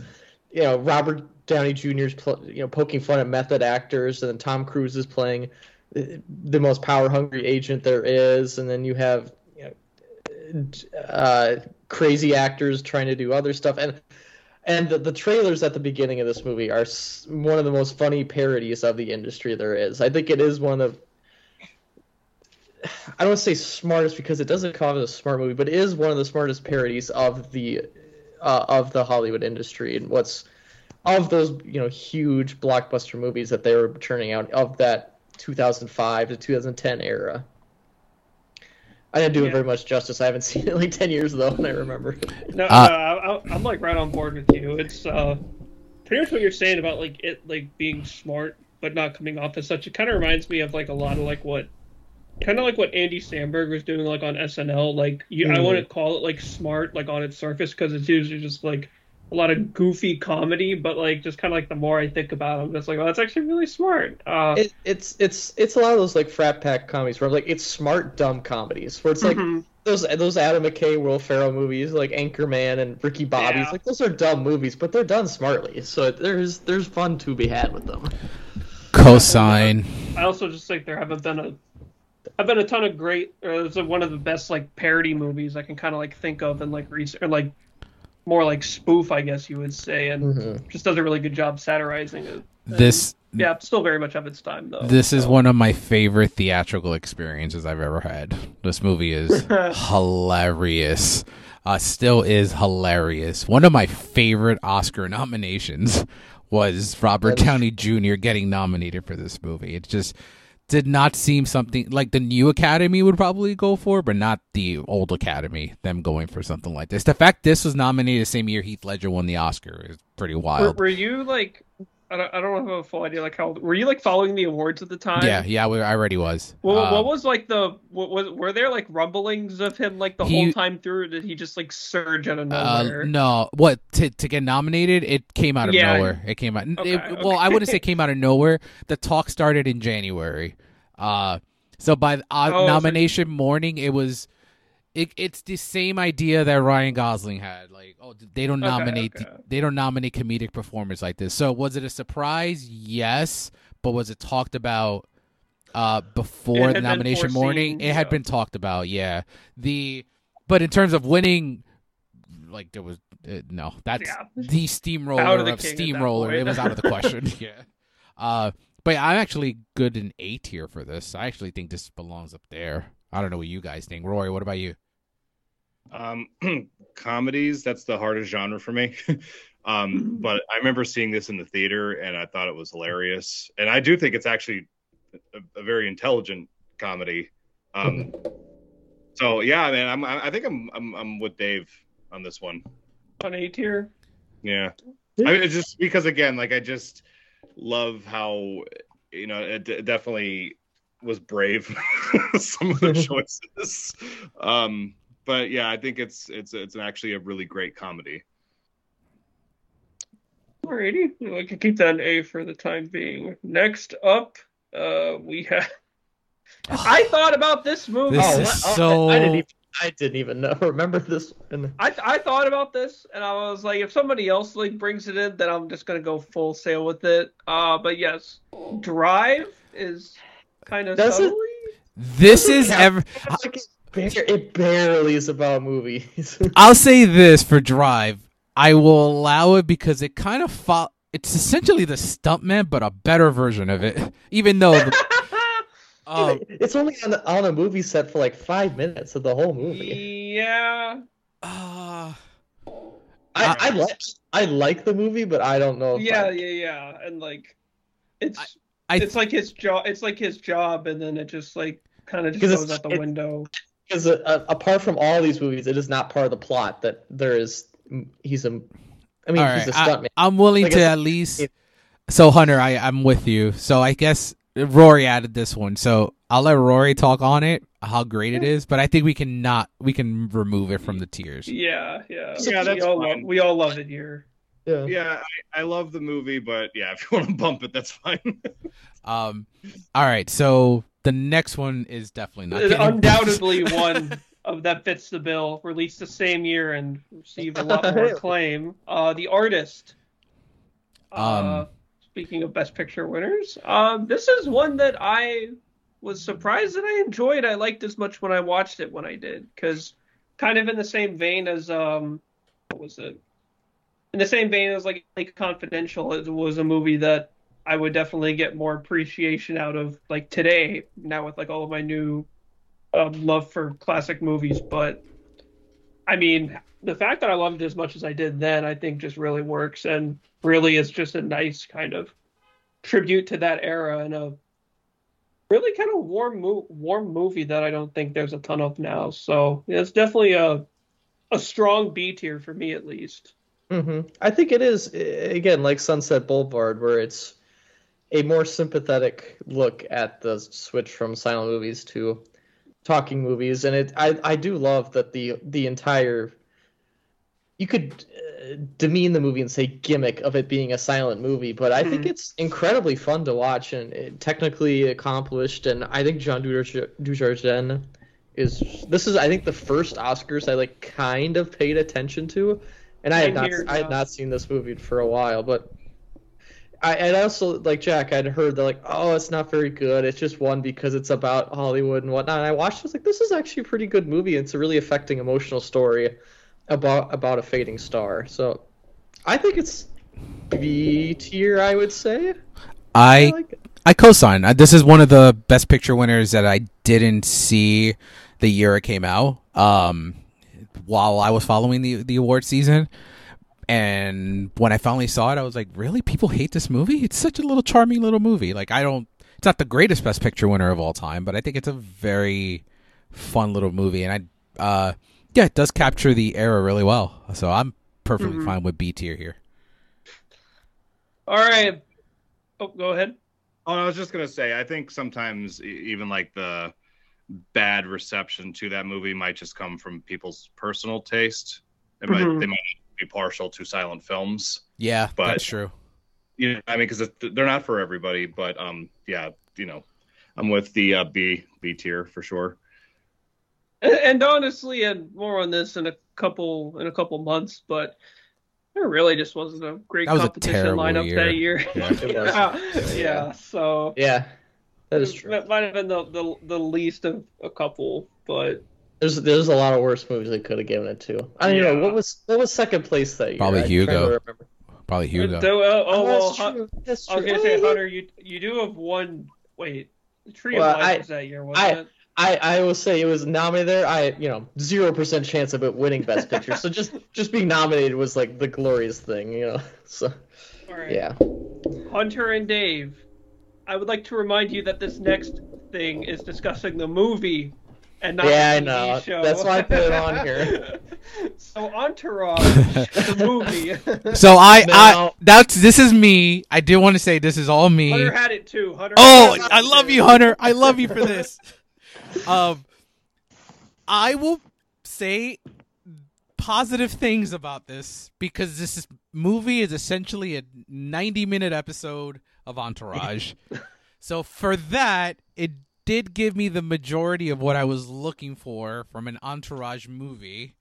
you know Robert Downey Jr.'s you know poking fun at method actors, and then Tom Cruise is playing uh, the most power hungry agent there is, and then you have you know uh, crazy actors trying to do other stuff and. And the, the trailers at the beginning of this movie are one of the most funny parodies of the industry there is. I think it is one of I don't want to say smartest because it doesn't come off as a smart movie, but it is one of the smartest parodies of the uh, of the Hollywood industry and what's of those you know huge blockbuster movies that they were churning out of that 2005 to 2010 era. I didn't do it very much justice. I haven't seen it in like 10 years though, and I remember. No, Uh, no, I, I- I'm like right on board with you. It's uh, pretty much what you're saying about like it like being smart but not coming off as such. It kind of reminds me of like a lot of like what, kind of like what Andy Samberg was doing like on SNL. Like you, I Mhm. want to call it like smart like on its surface because it's usually just like a lot of goofy comedy, but like just kind of like the more I think about it, I'm just like, oh, that's actually really smart. Uh, It, it's it's it's a lot of those like frat pack comedies where like it's smart dumb comedies where it's like mhm. those those Adam McKay, Will Ferrell movies like Anchorman and Ricky Bobby's Yeah. like those are dumb movies, but they're done smartly. So there's there's fun to be had with them. Co-sign. I also just think there haven't been a have been a ton of great or it's one of the best like parody movies I can kind of like think of and like research or like more like spoof I guess you would say and Mhm. just does a really good job satirizing it. And, This yeah, still very much of its time though. this is one of my favorite theatrical experiences I've ever had. This movie is hilarious. uh, still is hilarious. One of my favorite Oscar nominations was Robert Downey Jr. getting nominated for this movie. It's just did not seem something like the new Academy would probably go for, but not the old Academy. Them going for something like this. The fact this was nominated the same year Heath Ledger won the Oscar is pretty Were, wild. were you like? I don't, I don't have a full idea. Like how were you like following the awards at the time? yeah, yeah, we, I already was. Well, Um, what was like the what was were there like rumblings of him like the He- whole time through? Or did he just like surge out of Uh, nowhere? no, what to to get nominated? It came out of Yeah. nowhere. It came out. Okay, it- Well, I wouldn't say it came out of nowhere. The talk started in January. Uh, so by uh, Oh, so- nomination morning, it was. It, it's the same idea that Ryan Gosling had. Like, oh, they don't nominate. okay. They don't nominate comedic performers like this. So was it a surprise? Yes, but was it talked about? Uh, before the nomination morning, it had yeah. been talked about. Yeah, the but in terms of winning, like there was uh, no. That's Yeah. the steamroller of of, the that steamroller. It was out of the question. yeah. Uh, but I'm actually good in A tier for this. I actually think this belongs up there. I don't know what you guys think. Rory, what about you? Um, comedies, that's the hardest genre for me. um, but I remember seeing this in the theater and I thought it was hilarious. And I do think it's actually a, a very intelligent comedy. Um, so yeah, man, I'm, I I think I'm, I'm, I'm with Dave on this one. On A tier. Yeah. I mean, it's just because again, like I just love how, you know, it, d- definitely was brave some of the choices. Um, but yeah, I think it's it's it's actually a really great comedy. Alrighty, we can keep that an A for the time being. Next up, uh, we have. I thought about this movie. This oh, is what? Oh, so- I, I didn't even, I didn't even know. Remember this? And I I thought about this and I was like, if somebody else like brings it in, then I'm just gonna go full sail with it. Uh, but yes, Drive is kind of Does it? subtly. This is ever. like it, bar- it barely is about movies. I'll say this for Drive. I will allow it because it kind of fo- It's essentially the Stuntman, but a better version of it. Even though, the, um, it's only on, on a movie set for like five minutes of the whole movie. yeah, uh, I, I like I like the movie, but I don't know. If yeah, I, yeah, yeah, and like, it's I- it's like his job. It's like his job, and then it just like kind of just 'Cause goes out the window. Because uh, uh, apart from all these movies, it is not part of the plot that there is. He's a, I mean, all he's right, a I, stuntman. I'm willing Like to at least. So Hunter, I I'm with you. So I guess Rory added this one. So I'll let Rory talk on it, how great it is. But I think we can not we can remove it from the tiers. Yeah, yeah, Yeah, that's we all fine. love, we all love it here. yeah. Yeah, I, I love the movie, but yeah, if you want to bump it, that's fine. Um, all right. So the next one is definitely not getting undoubtedly one of that fits the bill. Released the same year and received a lot more acclaim. Uh, the artist. Uh, Um, speaking of best picture winners, um, this is one that I was surprised that I enjoyed. I liked as much when I watched it when I did, because kind of in the same vein as um, what was it? In the same vein as like, like Confidential, it was a movie that I would definitely get more appreciation out of like today now with like all of my new um, love for classic movies. But I mean, the fact that I loved it as much as I did then, I think just really works and really is just a nice kind of tribute to that era and a really kind of warm mo- warm movie that I don't think there's a ton of now. So yeah, it's definitely a a strong B tier for me at least. hmm I think it is again like Sunset Boulevard, where it's a more sympathetic look at the switch from silent movies to talking movies, and it I I do love that the the entire you could uh, demean the movie and say gimmick of it being a silent movie, but I think Mhm. it's incredibly fun to watch and it, technically accomplished, and I think John Dujardin Dujardin is this is I think the first Oscars I like kind of paid attention to, and I had not here, I had not seen this movie for a while, but I and also like Jack, I'd heard that like oh it's not very good, it's just one because it's about Hollywood and whatnot. And I watched, it, I was like this is actually a pretty good movie. It's a really affecting emotional story about about a fading star. So I think it's B tier, I would say. I like. I co-sign. This is one of the best picture winners that I didn't see the year it came out. Um, while I was following the the award season. And when I finally saw it, I was like, "Really? People hate this movie? It's such a little charming little movie. Like, I don't. It's not the greatest Best Picture winner of all time, but I think it's a very fun little movie, and I, uh, yeah, it does capture the era really well. So I'm perfectly Mhm. fine with B tier here. All right. Oh, go ahead. Oh, I was just gonna say, I think sometimes e- even like the bad reception to that movie might just come from people's personal taste. It might, Mhm. they might be partial to silent films. Yeah, But- that's true. You know, I mean, because they're not for everybody. But um, yeah, you know, I'm with the uh, B B tier for sure. And, and honestly, and more on this in a couple in a couple months, but there really just wasn't a great That was a competition terrible lineup year. that year. Yeah. Yeah, yeah. So Yeah, that is true. That might have been the, the the least of a couple, but There's there's a lot of worse movies they could have given it to. I don't know what was what was second place that year. Probably I'm trying to Hugo. Probably Hugo. So, uh, oh, Oh, well, that's true. That's I was gonna say, Oh. Hunter, you you do have one. Wait, the Tree Well, of Life I- was that year, wasn't it? I, I will say it was nominated there. I you know zero percent chance of it winning Best Picture. so just just being nominated was like the glorious thing, you know. So All right. yeah. Hunter and Dave, I would like to remind you that this next thing is discussing the movie and not Yeah, I the TV know. show. That's why I put it on here. so Entourage, the movie. So I, I that's this is me. I did want to say this is all me. Hunter had it too. Hunter Oh, had it I too. love you, Hunter. I love you for this. Um, I will say positive things about this because this is, movie is essentially a 90 minute episode of Entourage. so for that, it did give me the majority of what I was looking for from an Entourage movie.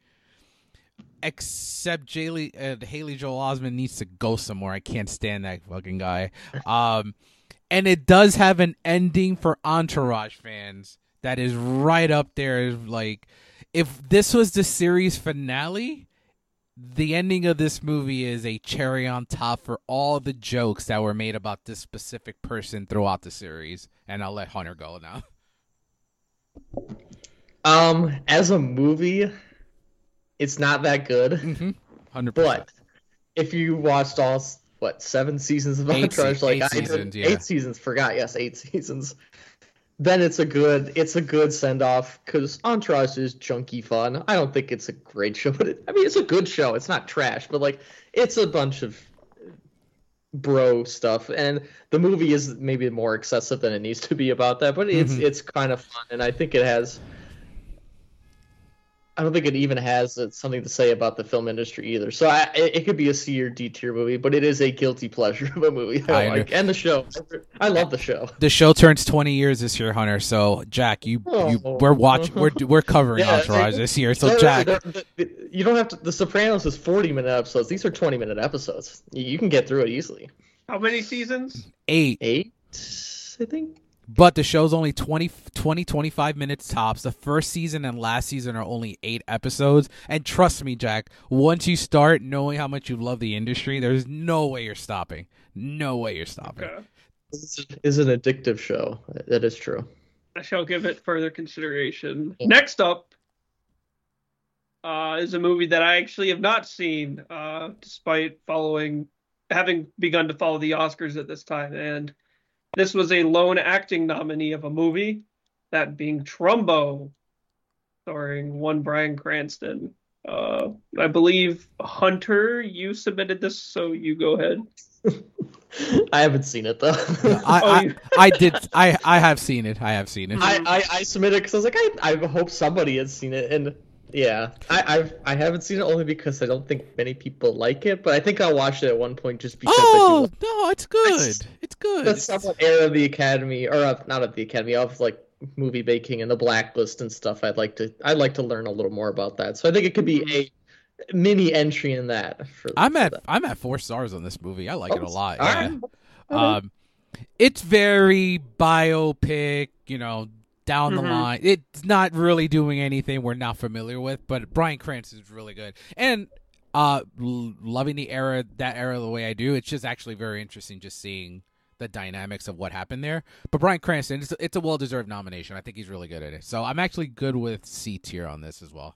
Except Haley, uh, Haley Joel Osment needs to go somewhere. I can't stand that fucking guy. Um, and it does have an ending for Entourage fans that is right up there. Like, if this was the series finale, the ending of this movie is a cherry on top for all the jokes that were made about this specific person throughout the series. And I'll let Hunter go now. Um, as a movie, it's not that good. Mm-hmm. Hundred But if you watched all what seven seasons of Entourage, like eight I did, seasons, yeah. eight seasons, forgot yes, eight seasons. Then it's a good it's a good send off because Entourage is junky fun. I don't think it's a great show, but it, I mean it's a good show. It's not trash, but like it's a bunch of bro stuff, and the movie is maybe more excessive than it needs to be about that. But it's Mhm. it's kind of fun, and I think it has. I don't think it even has uh, something to say about the film industry either. So I, it, it could be a C or D tier movie, but it is a guilty pleasure of a movie. I, I like, and the show. I love the show. The show turns twenty years this year, Hunter. So Jack, you, you Oh. we're watching, we're we're covering Yeah, Entourage they- this year. So They're- Jack, they're- the- you don't have to. The Sopranos is forty minute episodes. These are twenty minute episodes. You, you can get through it easily. How many seasons? eight. Eight, I think. But the show's only 20, 20, 25 minutes tops. The first season and last season are only eight episodes. And trust me, Jack, once you start knowing how much you love the industry, there's no way you're stopping. No way you're stopping. Okay. This is an addictive show. That is true. I shall give it further consideration. Next up uh, is a movie that I actually have not seen, uh, despite following, having begun to follow the Oscars at this time. And this was a lone acting nominee of a movie, that being Trumbo, starring one Bryan Cranston. Uh, I believe Hunter, you submitted this, so you go ahead. I haven't seen it though. I, Oh, I, I did. I, I have seen it. I have seen it. I, I, I submitted because I was like, I, I hope somebody has seen it, and yeah, I, I've I haven't seen it only because I don't think many people like it, but I think I'll watch it at one point just because Oh I do no, it's good. It's good. the somewhat era of the Academy, or uh, not of the Academy, of like movie making and the blacklist and stuff. I'd like to I'd like to learn a little more about that. So I think it could be a mini entry in that. For, I'm at that. I'm at four stars on this movie. I like it a lot. Yeah. right. Um, it's very biopic, you know, down the Mhm. line. It's not really doing anything we're not familiar with, but Bryan Cranston is really good. And uh, l- loving the era, that era the way I do, it's just actually very interesting just seeing the dynamics of what happened there. But Bryan Cranston, it's, it's a well deserved nomination. I think he's really good at it. So I'm actually good with C tier on this as well.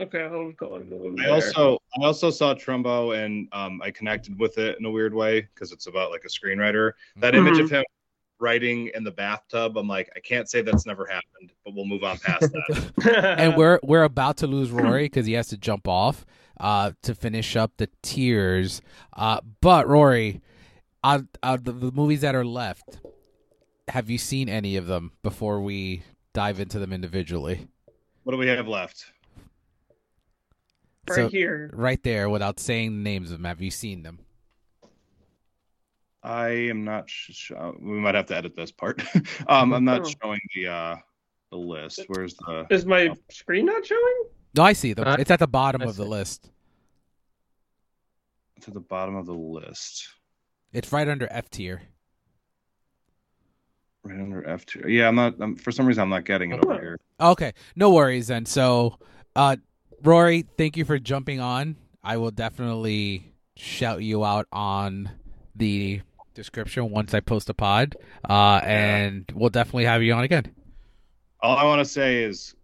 Okay, I'll go on. I also I also saw Trumbo and um, I connected with it in a weird way because it's about like a screenwriter. That image Mhm. of him writing in the bathtub, I'm like, I can't say that's never happened, but we'll move on past that. and we're we're about to lose Rory because he has to jump off uh, to finish up the tiers. Uh, but Rory, out out the, the movies that are left, have you seen any of them before we dive into them individually? what do we have left? right So- here. Right there, without saying the names of them, have you seen them? I am not. Sh- sh- uh, we might have to edit this part. um, I'm not Oh. showing the uh, the list. Where's the? Is my screen not showing? No, I see the. Uh, it's at the bottom I of the see. list. To the bottom of the list, It's right under F tier. right under F two. Yeah, I'm not. I'm, for some reason, I'm not getting it over here. Okay, no worries then. So, uh, Rory, thank you for jumping on. I will definitely shout you out on the description once I post a pod, uh, and we'll definitely have you on again. All I want to say is,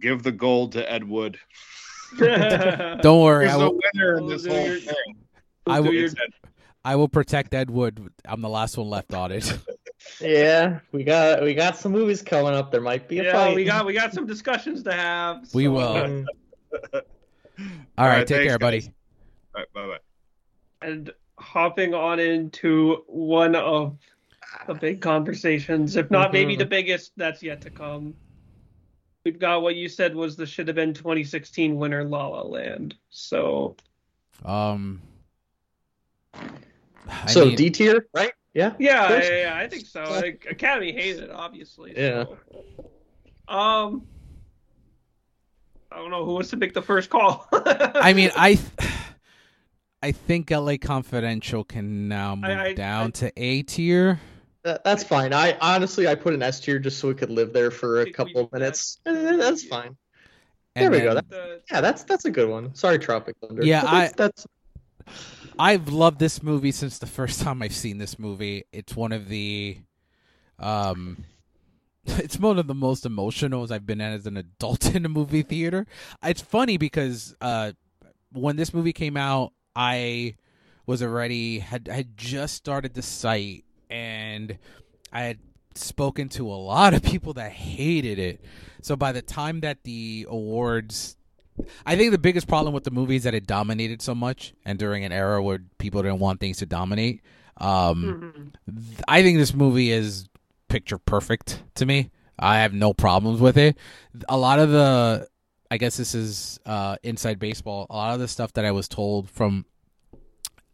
give the gold to Ed Wood. Don't worry, He's I the will. winner in this whole your- thing. I will- your- I will protect Ed Wood. I'm the last one left on it. Yeah, we got we got some movies coming up. There might be a yeah, fight. we got we got some discussions to have. We will. Um, All right, right, take thanks, care, buddy. All right, bye bye. And hopping on into one of the big conversations, if not maybe Mhm. the biggest, that's yet to come. We've got what you said was the should have been 2016 winner, La La Land. So Um. I so mean, D tier, right? Yeah. yeah, Of yeah, yeah, I think so. Like, Academy hated it, obviously. Yeah. So. Um, I don't know who wants to make the first call. I mean, I, th- I think LA Confidential can now move I- I- down I- to A tier. That's fine. I honestly I put an S tier just so it could live there for a Think couple of minutes. Eh, That's fine. There we go. then- The- Yeah, that's that's a good one. Sorry, Tropic Thunder. Yeah, But that's, that's I've loved this movie since the first time I've seen this movie. It's one of the um it's one of the most emotional I've been at as an adult in a movie theater. It's funny because uh when this movie came out, I was already had had just started the site and I had spoken to a lot of people that hated it. So by the time that the awards I think the biggest problem with the movie is that it dominated so much, and during an era where people didn't want things to dominate. Um, Mhm. th- I think this movie is picture perfect to me. I have no problems with it. A lot of the, I guess this is uh, inside baseball. A lot of the stuff that I was told from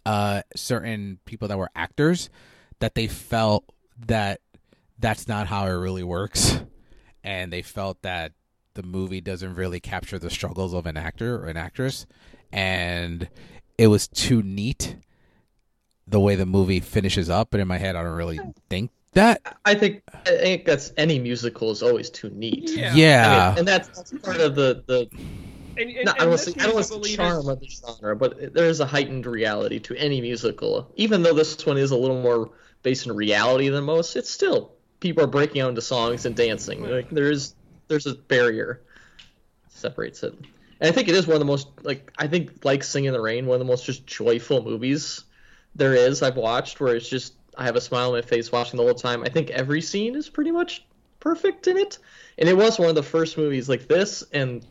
uh, certain people that were actors that they felt that that's not how it really works, and they felt that the movie doesn't really capture the struggles of an actor or an actress, and it was too neat the way the movie finishes up. But in my head, I don't really think that. I think I think that's any musical is always too neat. Yeah. Yeah, I mean, and that's, that's part of the the And, and, no, and don't want this to say I don't want to say lead charm is- of the genre, but there is a heightened reality to any musical. Even though this one is a little more based in reality than most, it's still people are breaking out into songs and dancing. Like there is there's a barrier separates it. And I think it is one of the most like I think like Singing in the Rain, one of the most just joyful movies there is I've watched where it's just I have a smile on my face watching the whole time. I think every scene is pretty much perfect in it. And it was one of the first movies like this and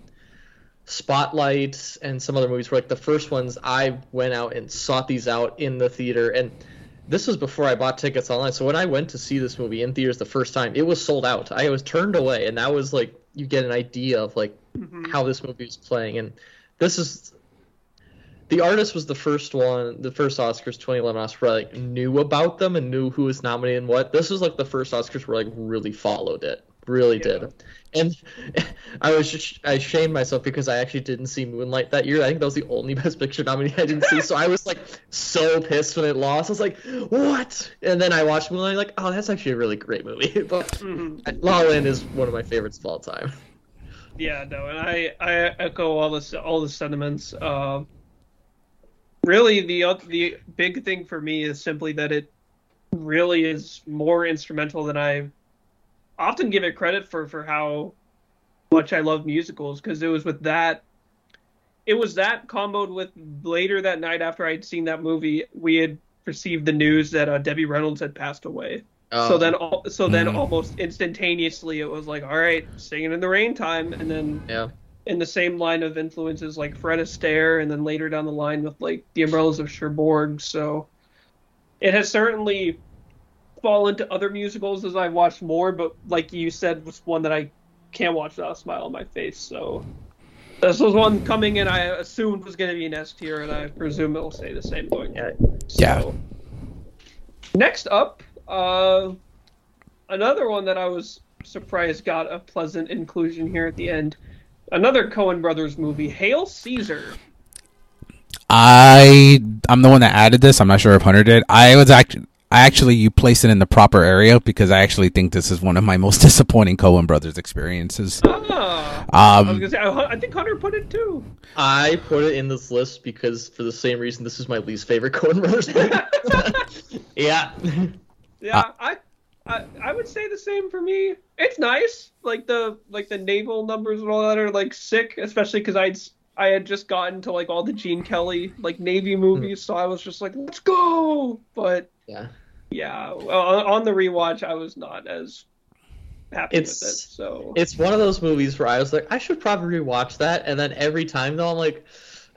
Spotlight and some other movies were like the first ones I went out and sought these out in the theater and this was before I bought tickets online. So when I went to see this movie in theaters the first time, it was sold out. I was turned away and that was like you get an idea of like Mhm. how this movie was playing and this is the artist was the first one the first oscars 2011 Oscars where I, like knew about them and knew who was nominated and what. This was like the first oscars where I, like really followed it. Really Yeah. did. And i was just i shamed myself because i actually didn't see moonlight that year. I think that was the only best picture nominee i didn't see. So i was like so pissed when it lost. I was like what? And then i watched moonlight like oh that's actually a really great movie. But Mhm. la La land is one of my favorites of all time. Yeah, no, and I I echo all the all the sentiments. Um, really, the the big thing for me is simply that it really is more instrumental than I often give it credit for for how much I love musicals because it was with that it was that comboed with later that night after I'd seen that movie, we had received the news that uh, Debbie Reynolds had passed away. so Um, then, al- so then Mm. almost instantaneously, it was like, all right, singing in the rain time, and then yeah, in the same line of influences like Fred Astaire, and then later down the line with like the Umbrellas of Cherbourg. So it has certainly fallen to other musicals as I've watched more, but like you said, was one that I can't watch without a smile on my face. So this was one coming in. I assumed was going to be an S tier, and I presume it will stay the same going. Yeah. Yeah. Next up, uh, another one that I was surprised got a pleasant inclusion here at the end. Another Coen Brothers movie, Hail Caesar. I I'm the one that added this. I'm not sure if Hunter did. I was actually I actually you placed it in the proper area because I actually think this is one of my most disappointing Coen Brothers experiences. Ah, I was Um, gonna say, I, I think Hunter put it too. I put it in this list because for the same reason this is my least favorite Coen Brothers movie. yeah. Yeah, I, I I would say the same for me. It's nice, like the like the naval numbers and all that are like sick, especially because I'd I had just gotten to like all the Gene Kelly like Navy hmm. movies, so I was just like, let's go. But Yeah. yeah, well, on on the rewatch, I was not as happy It's- with it. So It's one of those movies where I was like, I should probably rewatch that, and then every time though I'm like,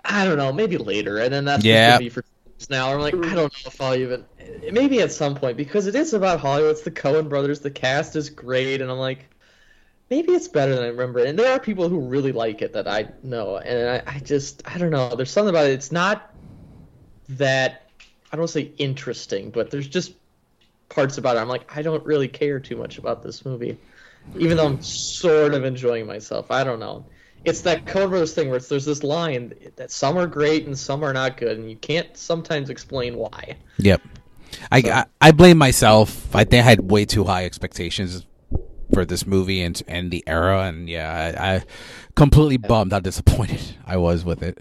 I don't know, maybe later, and then that's Yeah. just gonna be for now. I'm like, I mm-hmm. don't know if I'll even. Maybe at some point because it is about Hollywood. It's the Coen Brothers. The cast is great, and I'm like, maybe it's better than I remember. And there are people who really like it that I know, and I, I just, I don't know. There's something about it. It's not that I don't say interesting, but there's just parts about it. I'm like, I don't really care too much about this movie even though I'm sort of enjoying myself. I don't know. It's that Coen Brothers thing where it's, there's this line that some are great and some are not good, and you can't sometimes explain why. Yep. I, So- I I blame myself. I think I had way too high expectations for this movie and and the era, and yeah, I, I completely bummed how disappointed I was with it.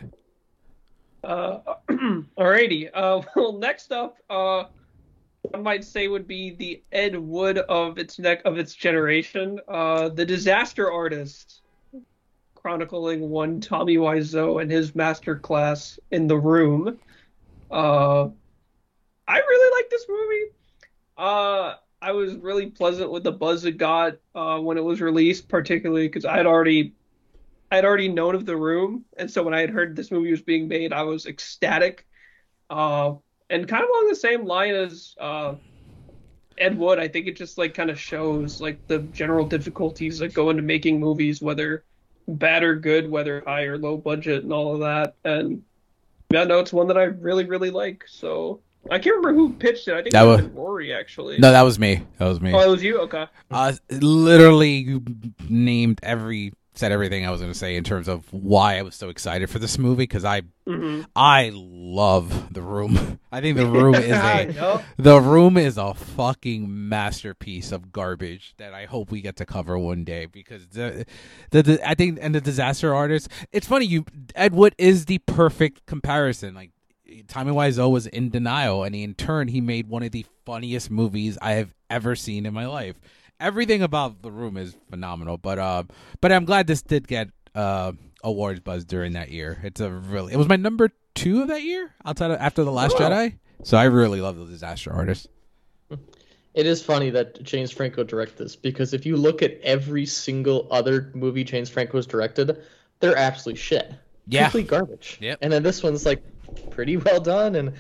Uh, alrighty. Uh, well, next up, uh, one might say would be the Ed Wood of its neck of its generation, uh, the Disaster Artist, chronicling one Tommy Wiseau and his master class in the room. Uh, I really like this movie. Uh, I was really pleasant with the buzz it got uh, when it was released, particularly because I had already I'd already known of the room, and so when I had heard this movie was being made, I was ecstatic. Uh, and kind of along the same line as uh, Ed Wood, I think it just like kind of shows like the general difficulties that go into making movies, whether bad or good, whether high or low budget, and all of that. And yeah, no, it's one that I really, really like. So I can't remember who pitched it. I think That it was was- Rory actually. No, that was me. That was me. Oh, it was you. Okay. Uh, literally you named every said everything I was going to say in terms of why I was so excited for this movie because I hmm I love the room. I think the room is a the room is a fucking masterpiece of garbage that I hope we get to cover one day because the, the, the I think and the disaster artist. It's funny you Ed Wood is the perfect comparison. Like Tommy Wiseau was in denial, and in turn he made one of the funniest movies I have ever seen in my life. Everything about the room is phenomenal, but uh, but I'm glad this did get uh awards buzz during that year. It's a really it was my number two of that year outside of after the Last Wow. Jedi. So I really love the disaster artist. It is funny that James Franco directed this because if you look at every single other movie James Franco Franco's directed, they're absolutely shit. Yeah. Complete garbage. Yep. And then this one's like pretty well done and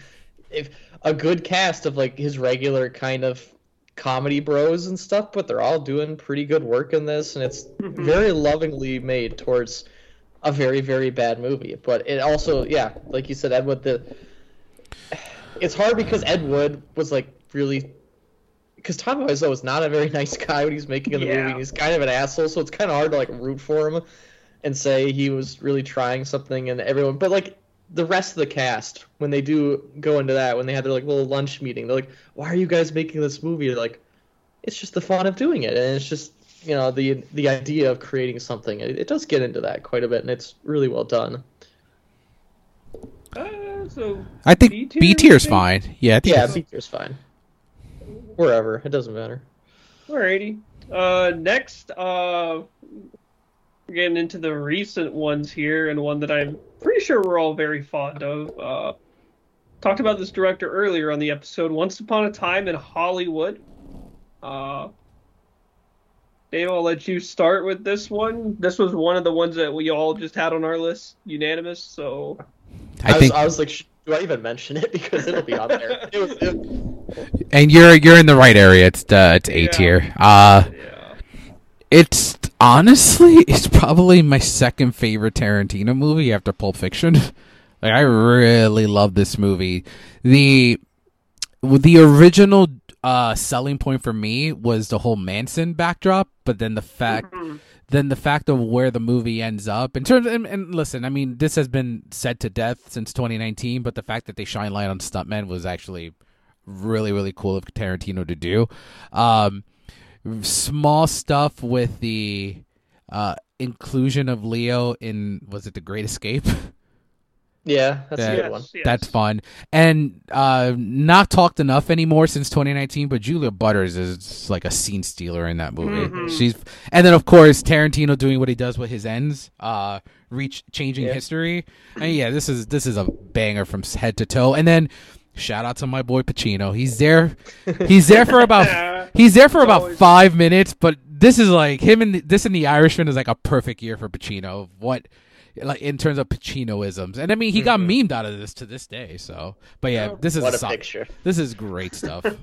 if a good cast of like his regular kind of comedy bros and stuff, but they're all doing pretty good work in this and it's Mhm. very lovingly made towards a very, very bad movie. But it also yeah, like you said, Ed Wood the it's hard because Ed Wood was like really because Tommy Wiseau is not a very nice guy when he's making in the Yeah. movie. He's kind of an asshole, so it's kind of hard to like root for him and say he was really trying something and everyone. But like the rest of the cast, when they do go into that, when they have their like little lunch meeting, they're like, "Why are you guys making this movie?" They're like, "It's just the fun of doing it, and it's just you know the the idea of creating something." It, it does get into that quite a bit, and it's really well done. Uh, so I think B tier, B-tier's fine. Yeah, I think Yeah, it's- B tier's fine. Wherever it doesn't matter. Alrighty. Uh, next, uh, we're getting into the recent ones here, and one that I'm pretty sure we're all very fond of. Uh, talked about this director earlier on the episode. Once Upon a Time in Hollywood. Uh, Dave, I'll let you start with this one. This was one of the ones that we all just had on our list, unanimous. So I, I was, think, I was like, do I even mention it because it'll be on there? It was, it, and you're you're in the right area. It's uh, it's A Yeah. tier. Uh, yeah, it's honestly it's probably my second favorite Tarantino movie after Pulp Fiction. Like I really love this movie. The the original uh selling point for me was the whole Manson backdrop, but then the fact Mhm. then the fact of where the movie ends up in terms and, and listen, I mean this has been said to death since 2019, but the fact that they shine light on stuntmen was actually really really cool of Tarantino to do. Um small stuff with the uh inclusion of Leo in was it The Great Escape? yeah, that's That- a good one. Yes, yes. That's fun. And uh not talked enough anymore since 2019, but Julia Butters is like a scene stealer in that movie. Mhm. She's and then of course Tarantino doing what he does with his ends, uh reach changing Yeah. history. And yeah, this is this is a banger from head to toe. And then shout out to my boy Pacino. He's there he's there for about he's there for about Always. 5 minutes, but this is like him and this and the Irishman is like a perfect year for Pacino. What like in terms of Pacinoisms, and I mean he got Mhm. memed out of this to this day. So, but yeah, this is What a a picture. this is great stuff.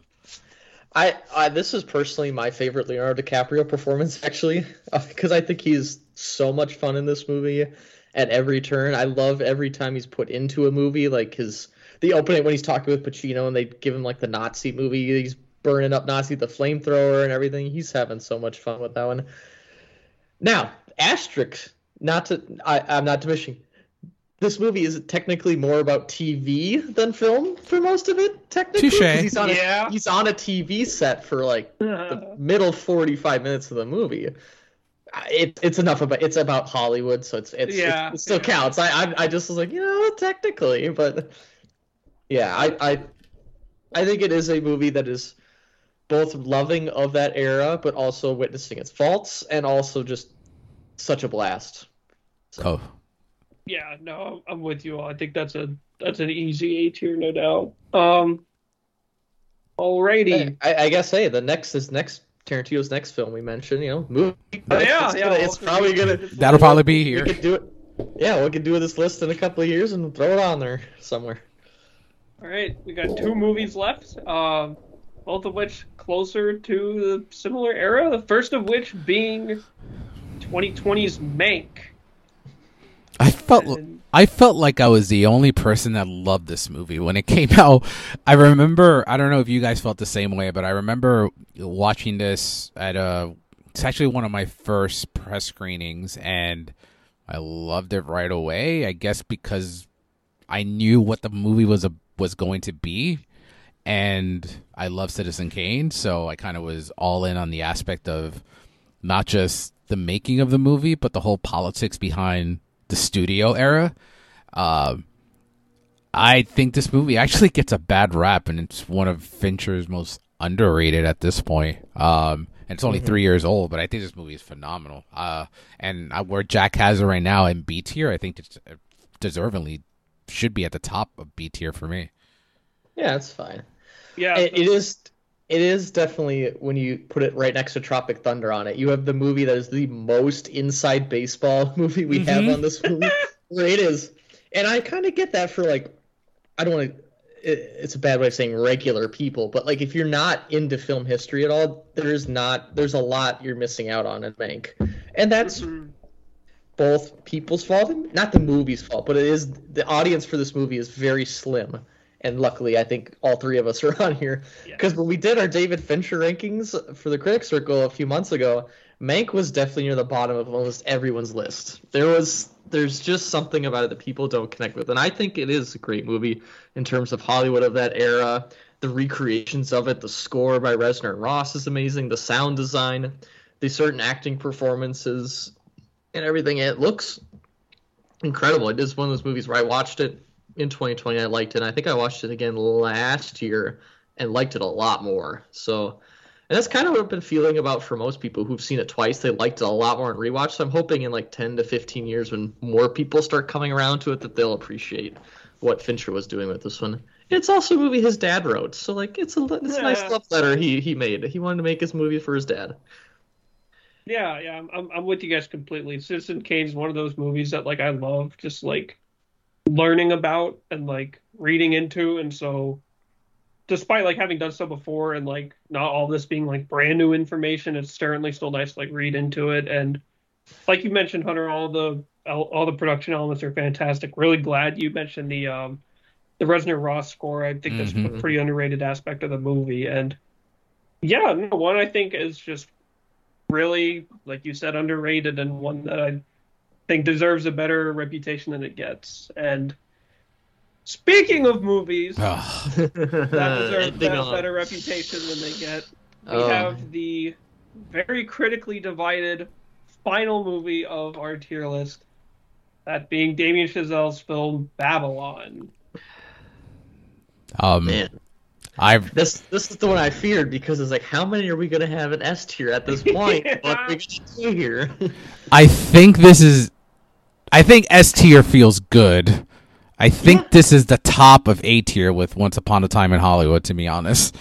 I, I this is personally my favorite Leonardo DiCaprio performance actually because I think he's so much fun in this movie at every turn. I love every time he's put into a movie like his the opening when he's talking with Pacino and they give him like the Nazi movie he's burning up Nazi the flamethrower and everything. He's having so much fun with that one. Now, asterisk, not to I, I'm not diminishing. This movie is technically more about TV than film for most of it. Technically, 'cause Touche. he's on Yeah. a he's on a TV set for like the middle 45 minutes of the movie. Uh, It, it's enough about it's about Hollywood, so it's it's, Yeah, it's it still yeah. counts. I, I I just was like, you know, technically, but yeah, I I I think it is a movie that is both loving of that era, but also witnessing its faults, and also just such a blast. oh, Yeah, no, I'm with you. All. I think that's a that's an easy A tier, no doubt. Um, alrighty. I, I guess hey, the next is next Tarantino's next film we mentioned, you know, movie. Oh, yeah, it's, yeah. gonna- it's probably gonna that'll probably be we here. could do it. Yeah, we could do this list in a couple of years and throw it on there somewhere. All right, we got two movies left. Um, both of which closer to the similar era. The first of which being 2020's Mank. I felt And- I felt like I was the only person that loved this movie when it came out. I remember I don't know if you guys felt the same way, but I remember watching this at a it's actually one of my first press screenings and I loved it right away. I guess because I knew what the movie was a, was going to be and I love Citizen Kane, so I kind of was all in on the aspect of not just the making of the movie, but the whole politics behind the studio era. Um, I think this movie actually gets a bad rap, and it's one of Fincher's most underrated at this point. Um, and it's only three years old, but I think this movie is phenomenal. Uh, and uh, where Jack has it right now in B tier, I think it's uh, deservingly should be at the top of B tier for me. Yeah, it's fine. yeah, It, it is. It is definitely when you put it right next to Tropic Thunder on it. You have the movie that is the most inside baseball movie we have Mhm. on this movie. It is, and I kind of get that for like, I don't want to. It, it's a bad way of saying regular people, but like if you're not into film history at all, there's not. There's a lot you're missing out on in Mank, and that's Mhm. Both people's fault not the movie's fault, but it is the audience for this movie is very slim. And luckily, I think all three of us are on here Yeah. because when we did our David Fincher rankings for the Critic Circle a few months ago, Mank was definitely near the bottom of almost everyone's list. There was there's just something about it that people don't connect with, and I think it is a great movie in terms of Hollywood of that era. The recreations of it, the score by Reznor and Ross is amazing. The sound design, the certain acting performances, and everything. It looks incredible. It is one of those movies where I watched it in 2020. I liked it. And I think I watched it again last year and liked it a lot more. So And that's kind of what I've been feeling about for most people who've seen it twice. They liked it a lot more in rewatch. So I'm hoping in like 10 to 15 years, when more people start coming around to it, that they'll appreciate what Fincher was doing with this one. It's also a movie his dad wrote, so like it's a it's a nice Yeah. love letter he he made. He wanted to make his movie for his dad. Yeah, yeah, I'm, I'm with you guys completely. Citizen Kane's one of those movies that like I love just like learning about and like reading into, and so despite like having done so before and like not all this being like brand new information, it's certainly still nice to like read into it. And like you mentioned, Hunter, all the all, the production elements are fantastic. Really glad you mentioned the um the Reznor Ross score. I think that's Mhm. a pretty underrated aspect of the movie. And yeah, no, one I think is just really, like you said, underrated and one that I think deserves a better reputation than it gets. And speaking of movies Ugh. that deserve Ending that on- better reputation than they get, we Oh. have the very critically divided final movie of our tier list. That being Damien Chazelle's film Babylon. um, Man, I've this this is the one I feared because it's like, how many are we gonna have an S tier at this point? What are we gonna do here? I think this is. I think S tier feels good. I think Yeah. this is the top of A tier with Once Upon a Time in Hollywood. To be honest.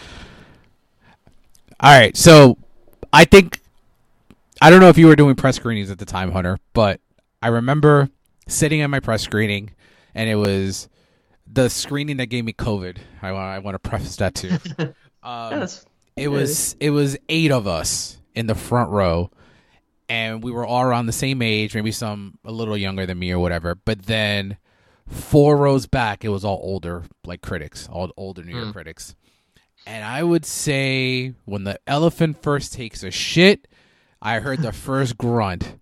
All right, so I think I don't know if you were doing press screenings at the time, Hunter, but I remember sitting at my press screening, and it was the screening that gave me COVID. I want I want to preface that too. Um, Yes. it was it was eight of us in the front row and we were all around the same age maybe some a little younger than me or whatever but then four rows back it was all older like critics all older new york Hmm. critics and i would say when the elephant first takes a shit i heard the first grunt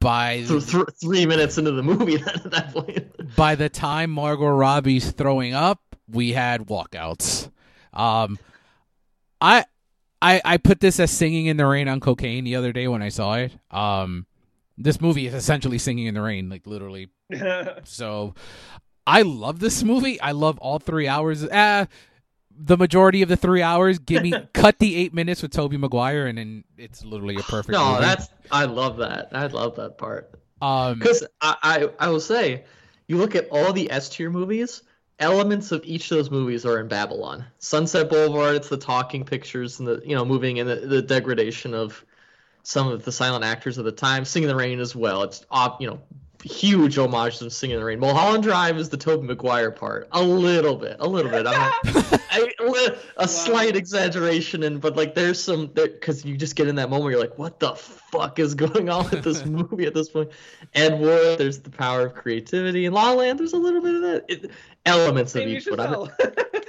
by Th- th- three minutes into the movie then at that point. by the time Margot Robbie's throwing up, we had walkouts. Um, I, I, I put this as singing in the rain on cocaine the other day when I saw it. Um, this movie is essentially singing in the rain, like literally. So, I love this movie. I love all three hours. Uh, the majority of the three hours. Give me cut the eight minutes with Tobey Maguire, and then it's literally a perfect. No, movie. that's I love that. I love that part. um. Because I, I I will say, you look at all the S tier movies, elements of each of those movies are in Babylon. Sunset Boulevard, it's the talking pictures and the you know moving and the, the degradation of some of the silent actors of the time. Singing in the Rain as well. It's op, you know huge homage to Singing in the Rain. Mulholland Drive is the Tobey Maguire part. A little bit, a little bit. I'm not, I, li- a slight exaggeration, and but like there's some because you just get in that moment where you're like, what the fuck is going on with this movie at this point? Ed Wood, there's the power of creativity. In La La Land, there's a little bit of that it, elements of each. But I'm,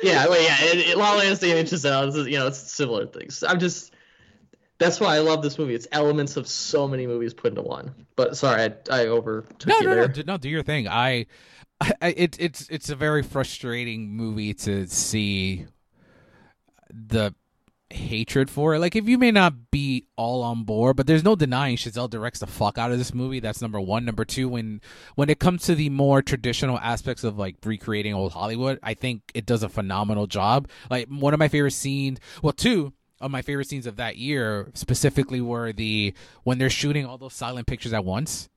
yeah, well, yeah, it, it, La La Land's Damien Chazelle. You know, it's similar things. I'm just. That's why I love this movie. It's elements of so many movies put into one. But sorry, I, I overtook no, you no, no, there. do, no, do your thing. I, I, I- it, it's it's a very frustrating movie to see the hatred for it. Like, if you may not be all on board, but there's no denying Chazelle directs the fuck out of this movie. That's number one. Number two, when when it comes to the more traditional aspects of like recreating old Hollywood, I think it does a phenomenal job. Like one of my favorite scenes, well, two of my favorite scenes of that year specifically were the when they're shooting all those silent pictures at once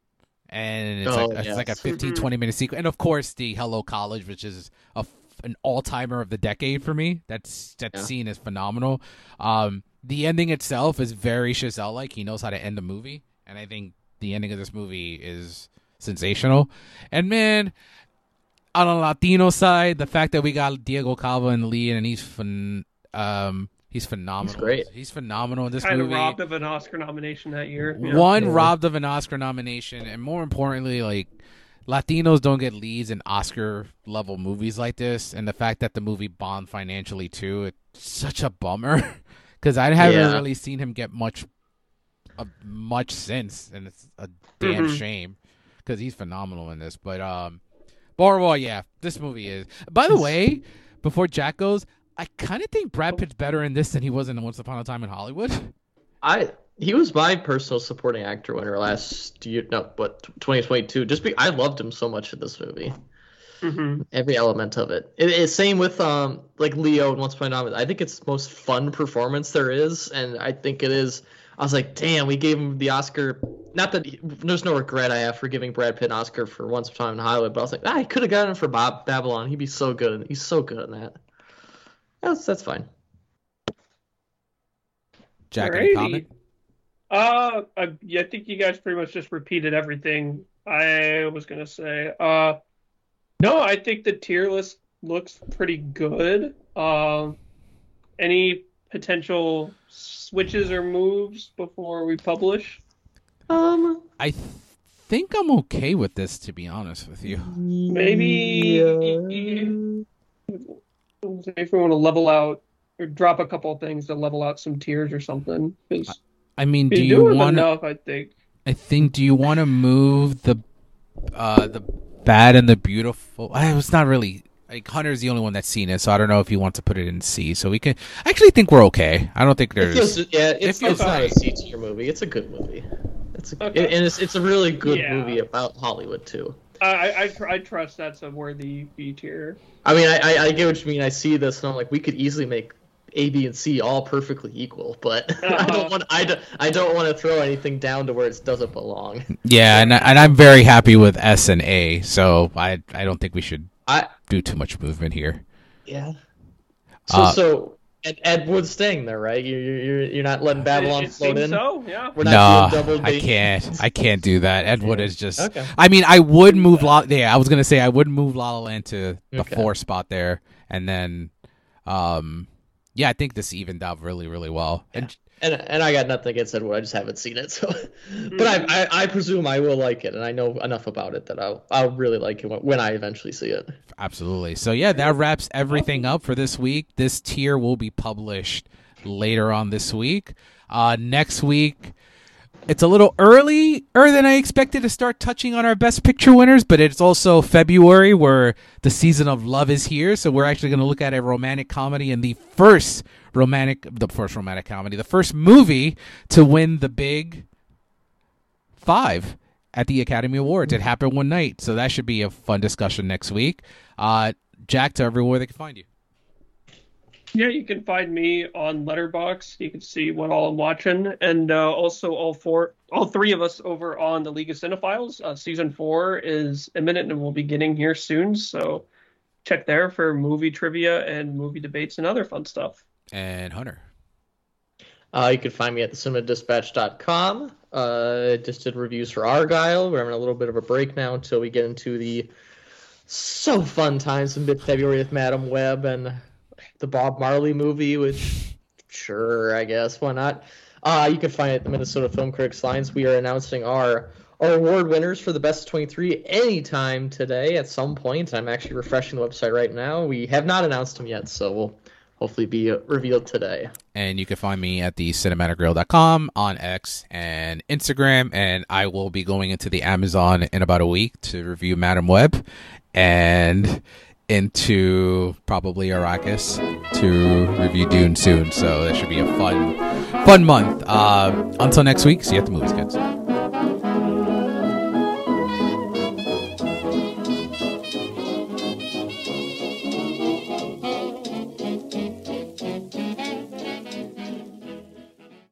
and it's Oh, like it's like a yes. 15 Mhm. 20 minute sequence and of course the hello college which is a f- an all-timer of the decade for me that's that Yeah. scene is phenomenal um the ending itself is very Chazelle like he knows how to end a movie and i think the ending of this movie is sensational and man on a latino side the fact that we got diego calva and lead and he's phen- um he's phenomenal great. he's phenomenal in this kind of robbed of an Oscar nomination that year. Yeah. one Yeah. robbed of an Oscar nomination, and more importantly, like Latinos don't get leads in Oscar level movies like this, and the fact that the movie bombed financially too, it's such a bummer because I haven't Yeah. really seen him get much, uh, much since, and it's a damn Mhm. shame because he's phenomenal in this. But um, but overall, yeah, this movie is. By the way, before Jack goes. I kind of think Brad Pitt's better in this than he was in Once Upon a Time in Hollywood. I he was my personal supporting actor winner last year. No, but 2022? Just be I loved him so much in this movie. hmm every element of it. it it's same with um like Leo and Once Upon a Time. I think it's the most fun performance there is, and I think it is. I was like, damn, we gave him the Oscar. Not that there's no regret I have for giving Brad Pitt an Oscar for Once Upon a Time in Hollywood, but I was like, ah, I could have gotten him for Bob Babylon. He'd be so good. He's so good in that. That's that's fine. Jack, any Alrighty. comment? Uh, I, yeah, I think you guys pretty much just repeated everything I was gonna say. Uh, no, I think the tier list looks pretty good. Um, any potential switches or moves before we publish? Um, I th- think I'm okay with this, to be honest with you. Maybe- If we want to level out or drop a couple of things to level out some tiers or something, because I mean, do you're you doing want? enough, I think. I think. Do you want to move the, uh, the bad and the beautiful? I was not really like Hunter's the only one that's seen it, so I don't know if he wants to put it in C. So we can. I actually think we're okay. I don't think It there's. feels, yeah, it's, feels it's not a alright. Tier movie. It's a good movie. It's a, Okay. and it's it's a really good Yeah. movie about Hollywood too. I I, I, tr- I trust that's a worthy B tier. I mean, I, I I get what you mean. I see this and I'm like, we could easily make A, B, and C all perfectly equal, but I Uh-huh. don't want I don't, I don't want to throw anything down to where it doesn't belong. Yeah, and I- and I'm very happy with S and A. So I I don't think we should I do too much movement here. yeah. So Uh, so Ed, Ed Wood's staying there, right? You you you're you're not letting Babylon it, it float seems in. so, yeah. We're No, not doing I can't. I can't do that. Ed Wood is just. Okay. I mean, I would move La. Yeah, I was gonna say I would move La La Land to the Okay. four spot there, and then, um, yeah, I think this evened out really, really well. And And and I got nothing against Ed Wood. I just haven't seen it. So, but I, I I presume I will like it, and I know enough about it that I'll I'll really like it when, when I eventually see it. absolutely. So yeah, that wraps everything up for this week. This tier will be published later on this week. Uh, next week. It's a little earlier than I expected to start touching on our best picture winners, but it's also February where the season of love is here. So we're actually going to look at a romantic comedy in the first romantic, the first romantic comedy, the first movie to win the big five at the Academy Awards. It happened one night, so that should be a fun discussion next week. Uh, Jack, to everywhere they can find you. Yeah, you can find me on Letterboxd. You can see what all I'm watching, and uh, also all four, all three of us over on the League of Cinephiles. Uh, season four is imminent and we'll be getting here soon. So check there for movie trivia and movie debates and other fun stuff. And Hunter. Uh, you can find me at thecinemadispatch.com. Uh, just did reviews for Argylle. We're having a little bit of a break now until we get into the so fun times in mid-February with Madame Web and the Bob Marley movie, which sure, I guess, why not? Uh, you can find it at the Minnesota Film Critics Alliance. We are announcing our our award winners for the best of 23 anytime today at some point. I'm actually refreshing the website right now. We have not announced them yet, so we'll hopefully be uh, revealed today. And you can find me at the cinematicreel.com on X and Instagram. And I will be going into the Amazon in about a week to review Madame Web and into probably Arrakis to review Dune soon. So that should be a fun, fun month. Uh, until next week, see you at the movies, kids.